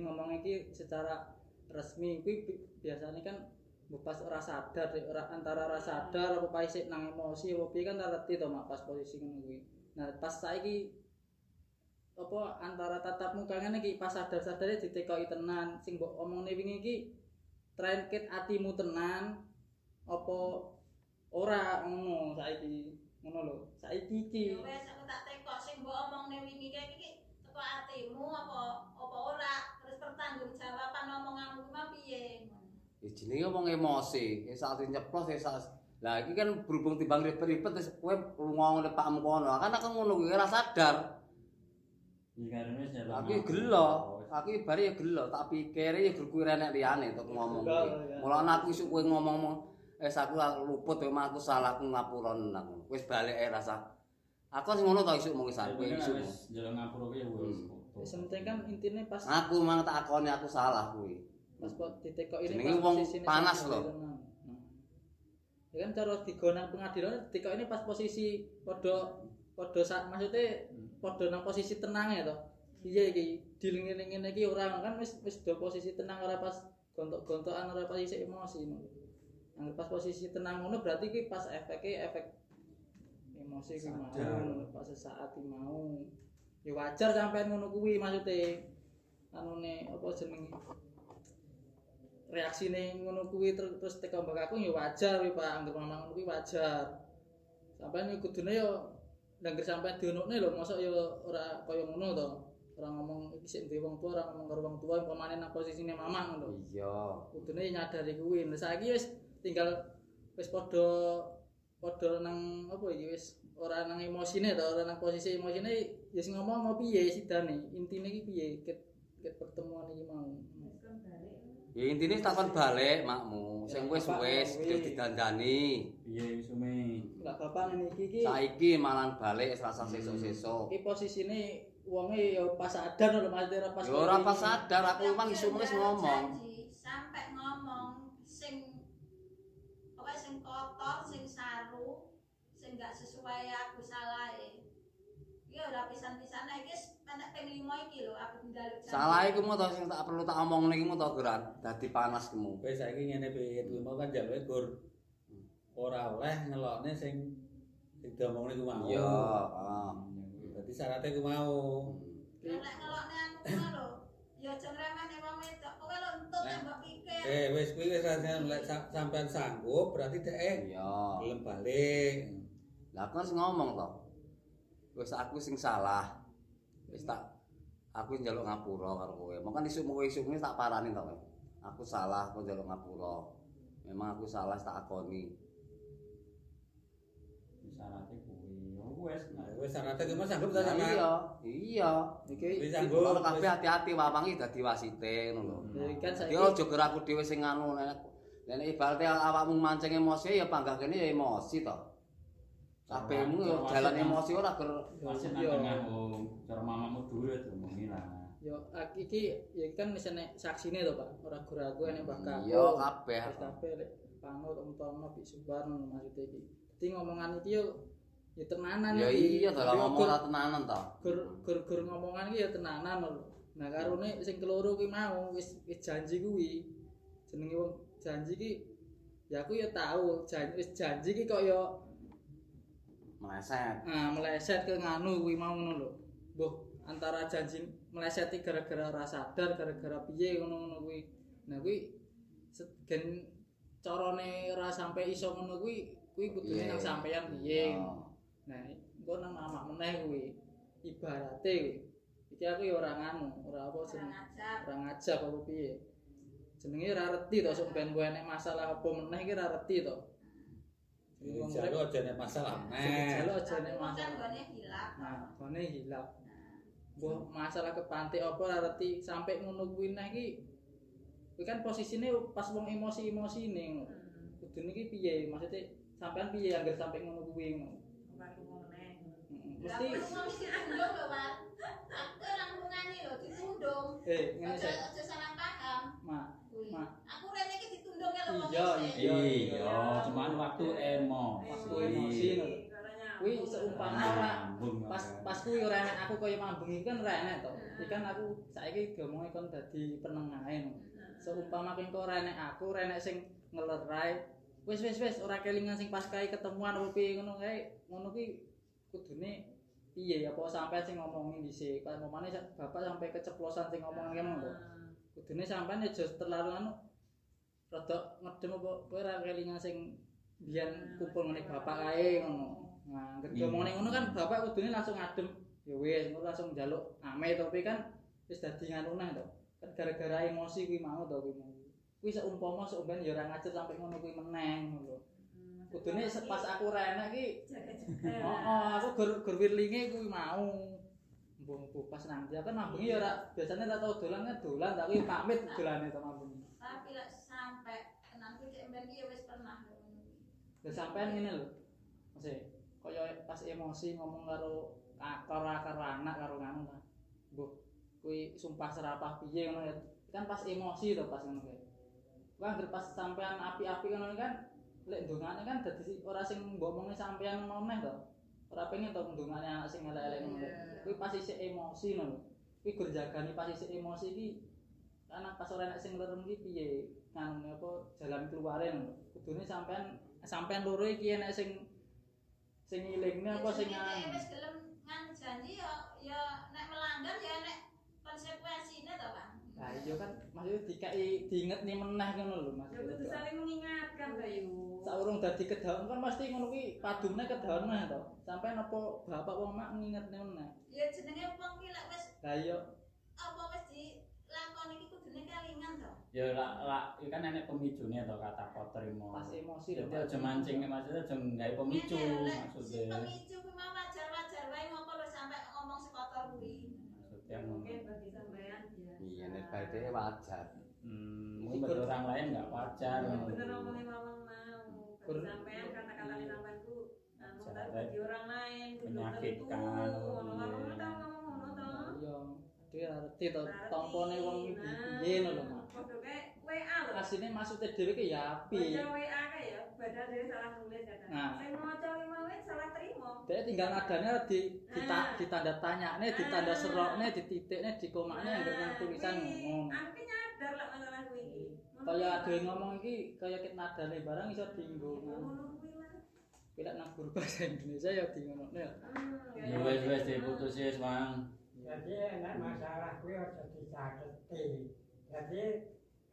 secara resmi kuwi bi- biasanya kan pas ora sadar ora antara ora sadar apa pas isih nang emosi apa piye kan ngerti to mak pas posisi ngono kuwi. Nah, pas saiki apa antara tatap muka ngene iki pas sadar-sadare ditekoki tenan. Sing mbok omongne wingi iki trendket atimu tenan apa ora ngono saiki. Ngono lho saiki iki. Ya wis aku tak tekok sing mbok omongne wingi iki teko atimu apa apa ora terus pertanggungjawaban omonganmu kuwi mah piye ngono. Ya jenenge wong emosi, ya saat nyeplos ya saat lah iki kan berhubung timbang ribet-ribet wis kowe lunga ngene pakmu kono. Kan aku ngono kuwi ora sadar. Iki karene wis nyelok. Aku ya gelo. Aku bare ya gelo, tak pikir ya gur kuwi renek liyane untuk ngomong kuwi. ya. Mulane aku isuk kowe ngomong wis aku luput ya aku salah aku ngapura aku. Wis balik ae rasa. Aku sing ngono to isuk mung Aku aku isuk. wis nyelok ngapura kuwi ya wis. Wis penting kan intine pas Aku mang tak akoni aku salah kuwi. Pas kok ditekok ini wong panas lho. tenan. Nah. Ya kan cara digonang pengadilan ditekok ini pas posisi padha padha sak maksudnya padha nang posisi tenang ya toh. Iya iki dilingin-lingin iki ora kan wis wis do posisi tenang ora pas gontok-gontokan ora pas isih emosi. Nang pas posisi tenang ngono berarti iki pas efeknya efek emosi kuwi mau pas sesaat mau. Ya wajar sampean ngono kuwi maksudnya anune apa jenenge reaksine ngono kuwi ter- terus teka mbak aku ya wajar kuwi Pak anggere mamang ngono kuwi wajar. Sampean iki kudune yo nangger sampean dionokne lho mosok yo ora kaya ngono to. Ora ngomong iki sik duwe wong tua ora ngomong karo wong tua umpamane nang posisine mamang ngono. Iya. kudune nyadari kuwi. Nah saiki wis tinggal wis padha padha nang apa iki wis ora nang emosine to ora nang posisi emosine ya sing ngomong mau piye sidane? Intine iki piye? Ket ket pertemuan iki mau? Wis kan balik. Ya intine takon balik makmu. Sing wis wis didandani. Piye sume? Enggak bapak ngene iki iki Saiki malah balik rasa sesuk-sesuk. iki posisine wonge ya pas sadar lho Mas ora pas Ya ora pas sadar aku memang Tapi isu wis ngomong. sampai ngomong sing pokoknya sing kotor, sing saru, sing gak sesuai aku salahe. Ya ora pisan-pisan iki wis enek ping 5 iki lho aku njaluk. Salah iku mu to sing tak perlu tak omong niki mu to geran dadi panas kemu. Kowe saiki ngene piye kuwi mau kan jaluke gur ora oleh ngelokne sing sing diomongne ku mau. Iya, ah. Dadi syaratnya ku mau. Nek ngelokne aku [laughs] ngono lho. Ya aja ngremehne wong wedok. Lho mbok pikir. Eh wis kuwi wis sampean sanggup berarti dhek Iya. gelem balik. Lah kan ngomong to. Wis aku sing salah. Wis tak aku njaluk ngapura karo kowe. Mongkan isuk kowe isuk wis tak parani to. Aku salah, aku njaluk ngapura. Memang aku salah tak akoni. Syaratnya kuwi. Oh wis. Nah, Wis syaratnya ku mau sanggup ta Nah, sama. Iya, iya. iki sanggup. Kalau kabeh hati-hati wawangi dadi wasite ngono lho. kan saiki aja gerak aku dhewe sing nganu nek nek ibaratnya awakmu mancing emosi ya panggah kene ya emosi to. Kabehmu ya jalan emosi ora ger nang cara mamamu dhuwit ngomongi lah. yo iki ya kan wis enek saksine to Pak ora ragu enek Mbah Kakung Iya kabeh. Kabeh lek panut umtono Bik Subarno maksudnya iki dadi ngomongan iki yo ya tenanan Ya iki. iya dalam Yo ngomong gur- ora tenanan to. gur gur gur ngomongan iki ya tenanan lho nah karone sing keloro ki mau wis wis janji kuwi jenenge wong janji ki ya aku ya tahu janji wis janji ki kok ya Meleset. ah, meleset ke nganu kuwi mau ngono lho. Mbah antara janji meleset gara-gara ora sadar gara-gara piye ngono-ngono kuwi. Nah kuwi gen carane ora sampai iso ngono kuwi kuwi kudune nang sampeyan piye? Ya. nah engko nang mamak meneh kuwi ibarate kuwi. Iki aku ya ora nganu ora apa jeneng ora ngajak apa piye? Jenenge ora reti to sok ben kowe enek masalah apa meneh iki ora reti to Urip aja nek masalah meneh. jaluk aja nek wong kan masalah gone hilap. nah gone hilap Mbah masalah kepantik apa ora sampai ngono kuwi nah iki kuwi kan posisine pas wong emosi-emosi ning Hmm. kudune iki piye maksudnya sampean piye anggere sampai ngono kuwi ngono. Lah mesti aku mau ditundung lho, ditundung. eh ngene aja salah paham. mak Kuwi. Ma. Aku rene iki ditundung lho wong Iya, isih. iya. Iya, cuman waktu emosi. Waktu emosi. Kuwi seumpama ora pas pas kuwi ora enek aku kaya mambung iki kan ora enek to. Iki kan aku saiki diomongi kon dadi penengahe. no. Seumpama engko ora enek aku, ora enek sing ngelerai. Wis wis wis ora kelingan sing pas kae ketemuan piye ngono kae. Ngono ki kudune piye ya apa sampean sing ngomongi dhisik. Kan momane bapak sampai keceplosan sing ngomong ngono to. Kudune sampean ya aja terlalu anu rada ngedem apa kowe ora kelingan sing biyen kumpul ngene bapak kae ngono. Nah, Iya. ketika ngomong ngono kan bapak kudune langsung ngadem. Ya wis, langsung njaluk ame tapi kan wis dadi nganu nah to. Kan gara-gara emosi kuwi mau to kuwi mau. Kuwi seumpama seumben ya ora ngajar sampai ngono kuwi meneng ngono lho. Kudune se- pas aku ora enak ki jaga-jaga. Oh, aku gur gur wirlinge kuwi mau. Mbung pas nang dia kan mambungi ya ora biasanya tak tau dolan kan dolan tapi pamit dolane to mambungi. Tapi lek sampai nanti cek mben ya wis pernah ngono kuwi. Lah sampean ngene lho. Masih kaya pas emosi ngomong karo ka- karo karo anak karo nganu ta. Mbah, kuwi sumpah serapah piye ngono ya. Kan pas emosi to pas ngono kae. Kuwi anggere pas sampean api-api ngono kan lek ndongane kan dadi si- ora sing mbok omongi sampean meneh to. Ora pengen to ndongane anak sing elek-elek ngono. kae. Kuwi pas isih emosi ngono. Kuwi gur jagani pas isih emosi iki karena pas ora enek sing lerem iki piye nganune apa jalan keluare ngono. Kudune sampean sampean loro iki enek sing sing ngilingne apa sing wis gelem nganu janji ya ya nek melanggar ya nek Pak. Lah iya kan maksudnya dikai diinget nih meneh ngono lho Mas. Ya kudu saling mengingatkan to yu. Saurung dadi kedaun kan mesti ngono kuwi padune kedaun meneh to. Sampai apa bapak wong mak ngingetne meneh. Ya jenenge wong ki lek wis Lah iya apa wis dilakoni iki kudune kelingan to. Ya lah lah iki kan enek pemicune to kata kotrimo. pas emosi lho. Jadi aja mancing maksudnya aja nggawe pemicu si maksudnya. Pemicu kuwi wajar-wajar wae ngopo lho sampai ngomong sekotor kuwi. Maksudnya. Mungkin bagi. Baite wajar. Hmm, mungkin bagi orang lain nggak wajar. Ya, bener ngomongin mamang mau. Sampean kata-kata sampean ku Rek. bagi orang lain Menyakitkan, oh, Ngomong-ngomong tau ngomong ngono to. Iya. Dia to Ngerti. tampone wong Nah, piye ngono lho Mak. WA lho. Asline maksudnya dhewe ki ya api. Baca WA kae ya, padahal dari salah nulis kata. Nah. Saya mau maca mau salah terima. Dia tinggal nadanya di dita, Ah. ditanda tanyane, ditanda serokne, dititikne, dikomakne yang dengan tulisan ngomong. Aku nyadar lah masalah kuwi iki. Ngono Kaya yang ngomong iki kaya ket nadane barang iso dienggo. Ngono kuwi. Bila nang guru bahasa Indonesia ya di ngono ya. Hmm, Ya wes wes diputus wis, Mang. Jadi enak masalah kuwi aja dicateti. Jadi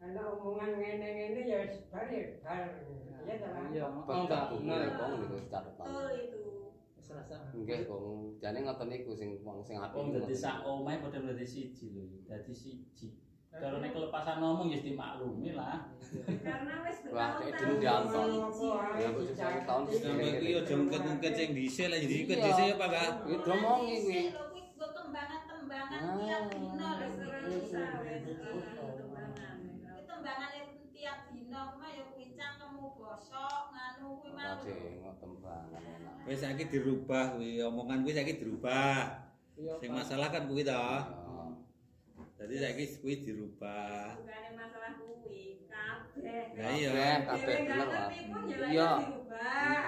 ana omongan ngene-ngene ya wis bar ya bar. Iya ta? Iya, oh enggak bener. Kong niku catetan. Betul itu. Wis rasa. Nggih, Kong. Jane ngoten niku sing wong sing apik. Wong dadi sak omahe padha dadi siji lho. Dadi siji. Nek kelepasan ngomong ya dimaklumi lah. Karena wis Wah, bertahun-tahun kayak dulu dianton. Ya, bojo satu tahun Sampai kuwi aja ngket-ngket sing dhisik lah jadi ngket Iya. dhisik apa enggak? Kuwi domongi kuwi. Ah. tiap dina lho. Wis ora usah wis dina kuwi ya bosok nganu mau. Oke, ngoten banget enak. Wis saiki dirubah kuwi omongan kuwi saiki dirubah. Sing masalah kan kuwi to. Jadi saiki kuwi dirubah. Bukannya masalah kuwi, kabeh. Lah iya. Kabeh, kabeh bener, ya Iya.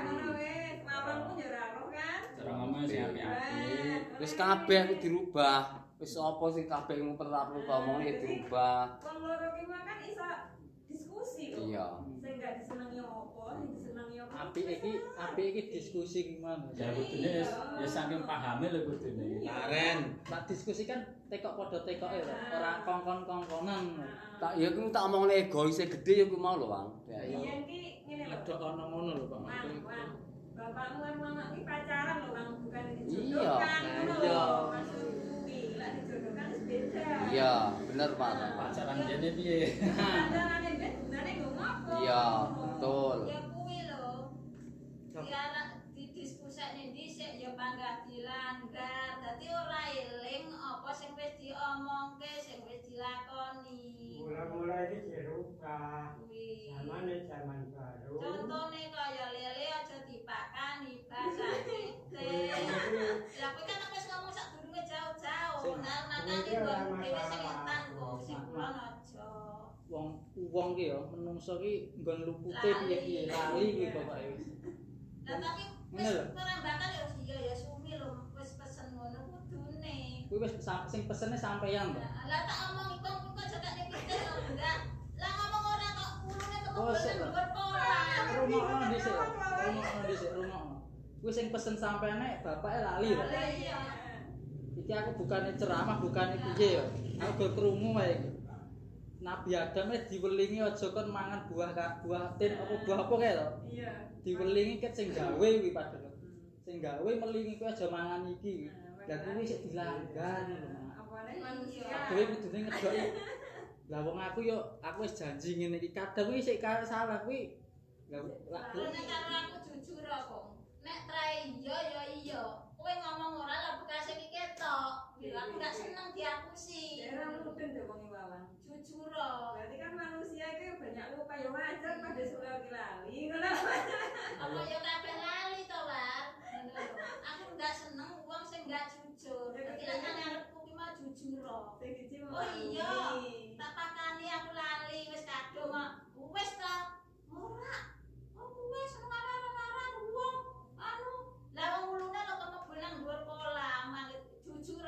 Ngono wis, mawon pun ya ora roh kan. Cara ngomong sing apik-apik. Wis kabeh ku dirubah. Wis apa sing kabeh ngumpet perlu ya dirubah. Wong loro ki mah kan iso diskusi lho. Iya. Sing gak disenengi apa, sing disenengi apa. Api iki api iki diskusi gimana? Ya kudune ya ya saking pahame lho kudune. Karen, Nak diskusi kan tekok padha tekoke lho, ora kongkon-kongkonan. Tak ya ku tak omongne egoise gede ya ku mau lho, Bang. Ya ya. Iya ki ngene lho. Ada ono ngono lho wan. Bapakmu kan mama ki pacaran lho, Bang, bukan Iya. dijodohkan. Iya. Maksud kuwi, lah dijodohkan beda. Iya, bener, Pak. Pacaran jane piye? Pacarane ben gunane nggo ngopo? Iya, betul. Ya kuwi lho. Diarak didiskusikne dhisik ya panggah dilanggar. Dadi ora eling apa sing wis diomongke, sing wis dilakoni. Mula-mula ini dirubah. Kuwi. Zaman baru. Contone kaya lele aja dipakani basane. [laughs] Lah kowe kan wis ngomong sak durunge jauh-jauh. Nah, makane wong dhewe sing kok sing. Wong wong ki ya menungso ki nggon lupute piye-piye lali kuwi pokoke wis. Lah tapi wis perambakan ya iya ya sumi lho wis pesen ngono kudune. Kuwi wis sing pesene sampeyan to. Lah tak omong iku aja gak dipikir lho enggak. Lah ngomong ora kok ulune Oh, sik, kebobolan Pak. dhuwur pola. Rungokno dhisik. Rungokno dhisik, rungokno. Kuwi sing pesen sampeyane bapake lali to. Lah iya. Iki aku bukannya ceramah, bukannya piye ya. Aku krungu wae. iki. Nabi Adam wis diwelingi aja kon mangan buah buah tin apa buah apa kae to. Iya. Diwelingi ket sing gawe kuwi padahal. Sing gawe melingi kuwi aja mangan iki. Lah kuwi sik dilanggar. Mak. Apane manusia. Dhewe kudune ngedoki. Lah wong aku yo aku wis janji ngene iki kadang kuwi sik salah kuwi. Lah karo aku jujur kok. Nek trai iya ya iya. Kowe ngomong ora lah bekas iki ketok. Bila aku gak seneng diapusi. Daerah mudeng deh wong Iwawan. Jujur. Berarti kan manusia itu banyak lupa ya wajar pada suka lali. Apa ya kabeh lali to, War? Ngono lho. Aku gak seneng wong sing gak jujur. Dadi lek nang ngarepku ki mau jujur. Siji Oh iya. Tak pakani aku lali wis kadung. Wis to. Ora. Oh wis marah-marah wong. Anu, lah wong ulune lho kok nang dhuwur kolam.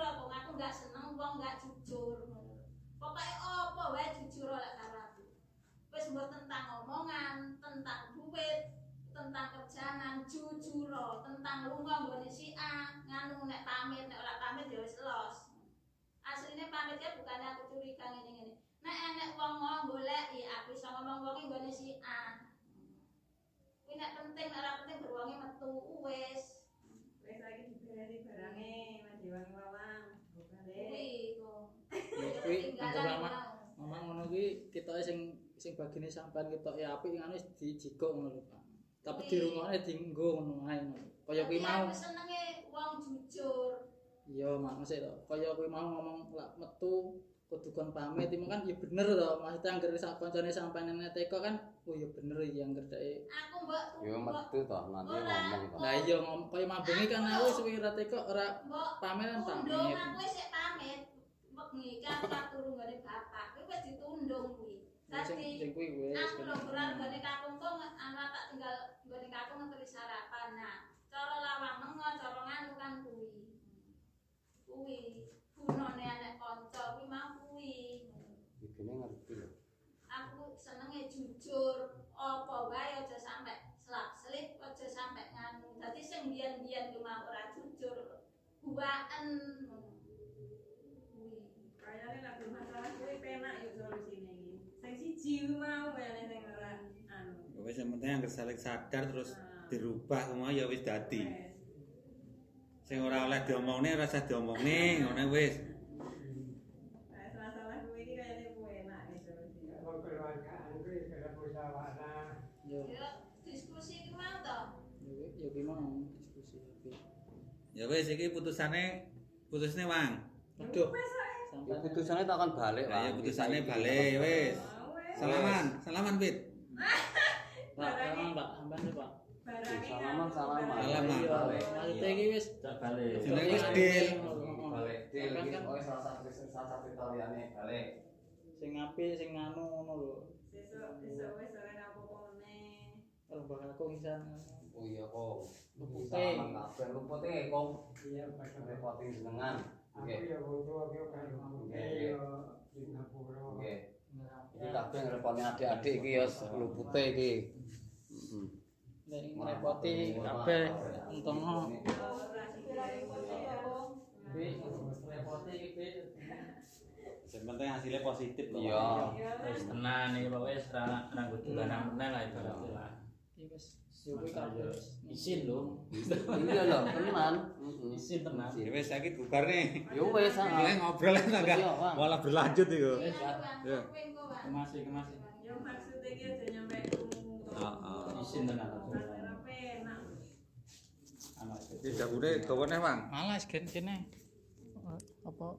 Jujur kok aku gak seneng wong gak jujur. Pokoke apa wae jujur lek karo aku. Wis mbok tentang omongan, tentang duit, tentang kerjaan, jujur, tentang lunga nggone si A, nganu nek pamit, nek ora pamit ya wis los. Asline pamitnya bukan aku curiga ngene-ngene. Nek enek wong mau goleki, aku iso ngomong wong nggone si A. Kuwi nek penting, nek ora penting berwonge metu wis. Wes lagi diberani barange Mas Dewan Iwawan. Kuwi. Ya, lama. mau. Ngomong ngono kuwi ketoke sing sing bagine sampean ketok ya apik ngono wis dijikok ngono lho, Pak. Tapi dirungokne dienggo ngono ae. Kaya kuwi mau. Aku senenge wong jujur. Iya, mak mesti to. Kaya kuwi mau ngomong lak metu kudu kon pamit itu kan ya bener to. Maksudnya anggere sak kancane sampean nang teko kan oh ya bener iki anggere dhek. Aku mbok Yo mbok metu toh nanti ngomong toh. Lah iya ngom kaya mambengi kan aku suwi ora teko ora mbok pamit kan pamit. aku wis pamit. Wengi kan tak turu nggone bapak. Kuwi wis ditundung kuwi. Sing Dadi aku lho berar nggone kakung kok ana tak tinggal nggone kakung ngeteri sarapan. Nah, cara lawang mengo, cara nganu kan kuwi. Kuwi gunane anak kanca kuwi mau kuwi. Ibune ngerti lho. Aku senenge jujur, apa wae aja sampe selap-selip, aja sampe nganu. Dadi sing biyen-biyen ku mau ora jujur, buaen. Kayaknya lah bermasalah kuwi penak yuk solusine iki. Sing siji mau kayaknya sing ora anu. Wis yang penting anggere saling sadar terus Nah, dirubah semua ya wis dadi. wes. Sing ora oleh diomongne ora usah diomongne, ngono wis. Nah, masalah kuwi iki kayaknya kuwi enak nih solusine. Keluargaan kuwi kena musyawarah. Yo Ya diskusi ki mau to. yo yo ki mau diskusi iki. Ya wis iki putusane putusne Wang. Aduh, Wes. Ya putusannya tak akan balik Lah ya Kita balik wis. Wes. Salaman, salaman Pit. Pak, salaman Pak, sampean nih, Pak. Salaman, salaman. Salaman. Balik. maksudnya iki wis balik. Jenenge wis deal. Balik. Deal Sampean iki kan salah satu salah satu taliane balik. sing apik sing nganu ngono lho. Sesuk sesuk wes ora apa-apa meneh. Kalau bakal aku ngisan. Oh iya kok. Lupute. Salaman kabeh lupute kok. Iya, Pak. Repotin jenengan. Aku Oke. ya wong tua ki kan Oke, ya oke. di Ngapura. Oke. Iki kabeh ngreponi adik-adik iki ya lupute iki. Heeh. Nek ngrepoti kabeh entono. Sing penting hasilnya positif loh. Iya. Wis tenan iki Pak wis ra kudu barang meneh lah ibaratnya lah. Iki wis Isin lho. Iya lho, tenan. Heeh. Isin tenan. Ya wis saiki bubar nih. Yo wis. Mulai ngobrol lah enggak malah berlanjut itu. Wis, Ya. Kemasi kemasi. Yo maksudnya iki aja nyampe umum. Heeh. Isin tenan. Anak Iki dapure gawane Bang. Malas gen kene. apa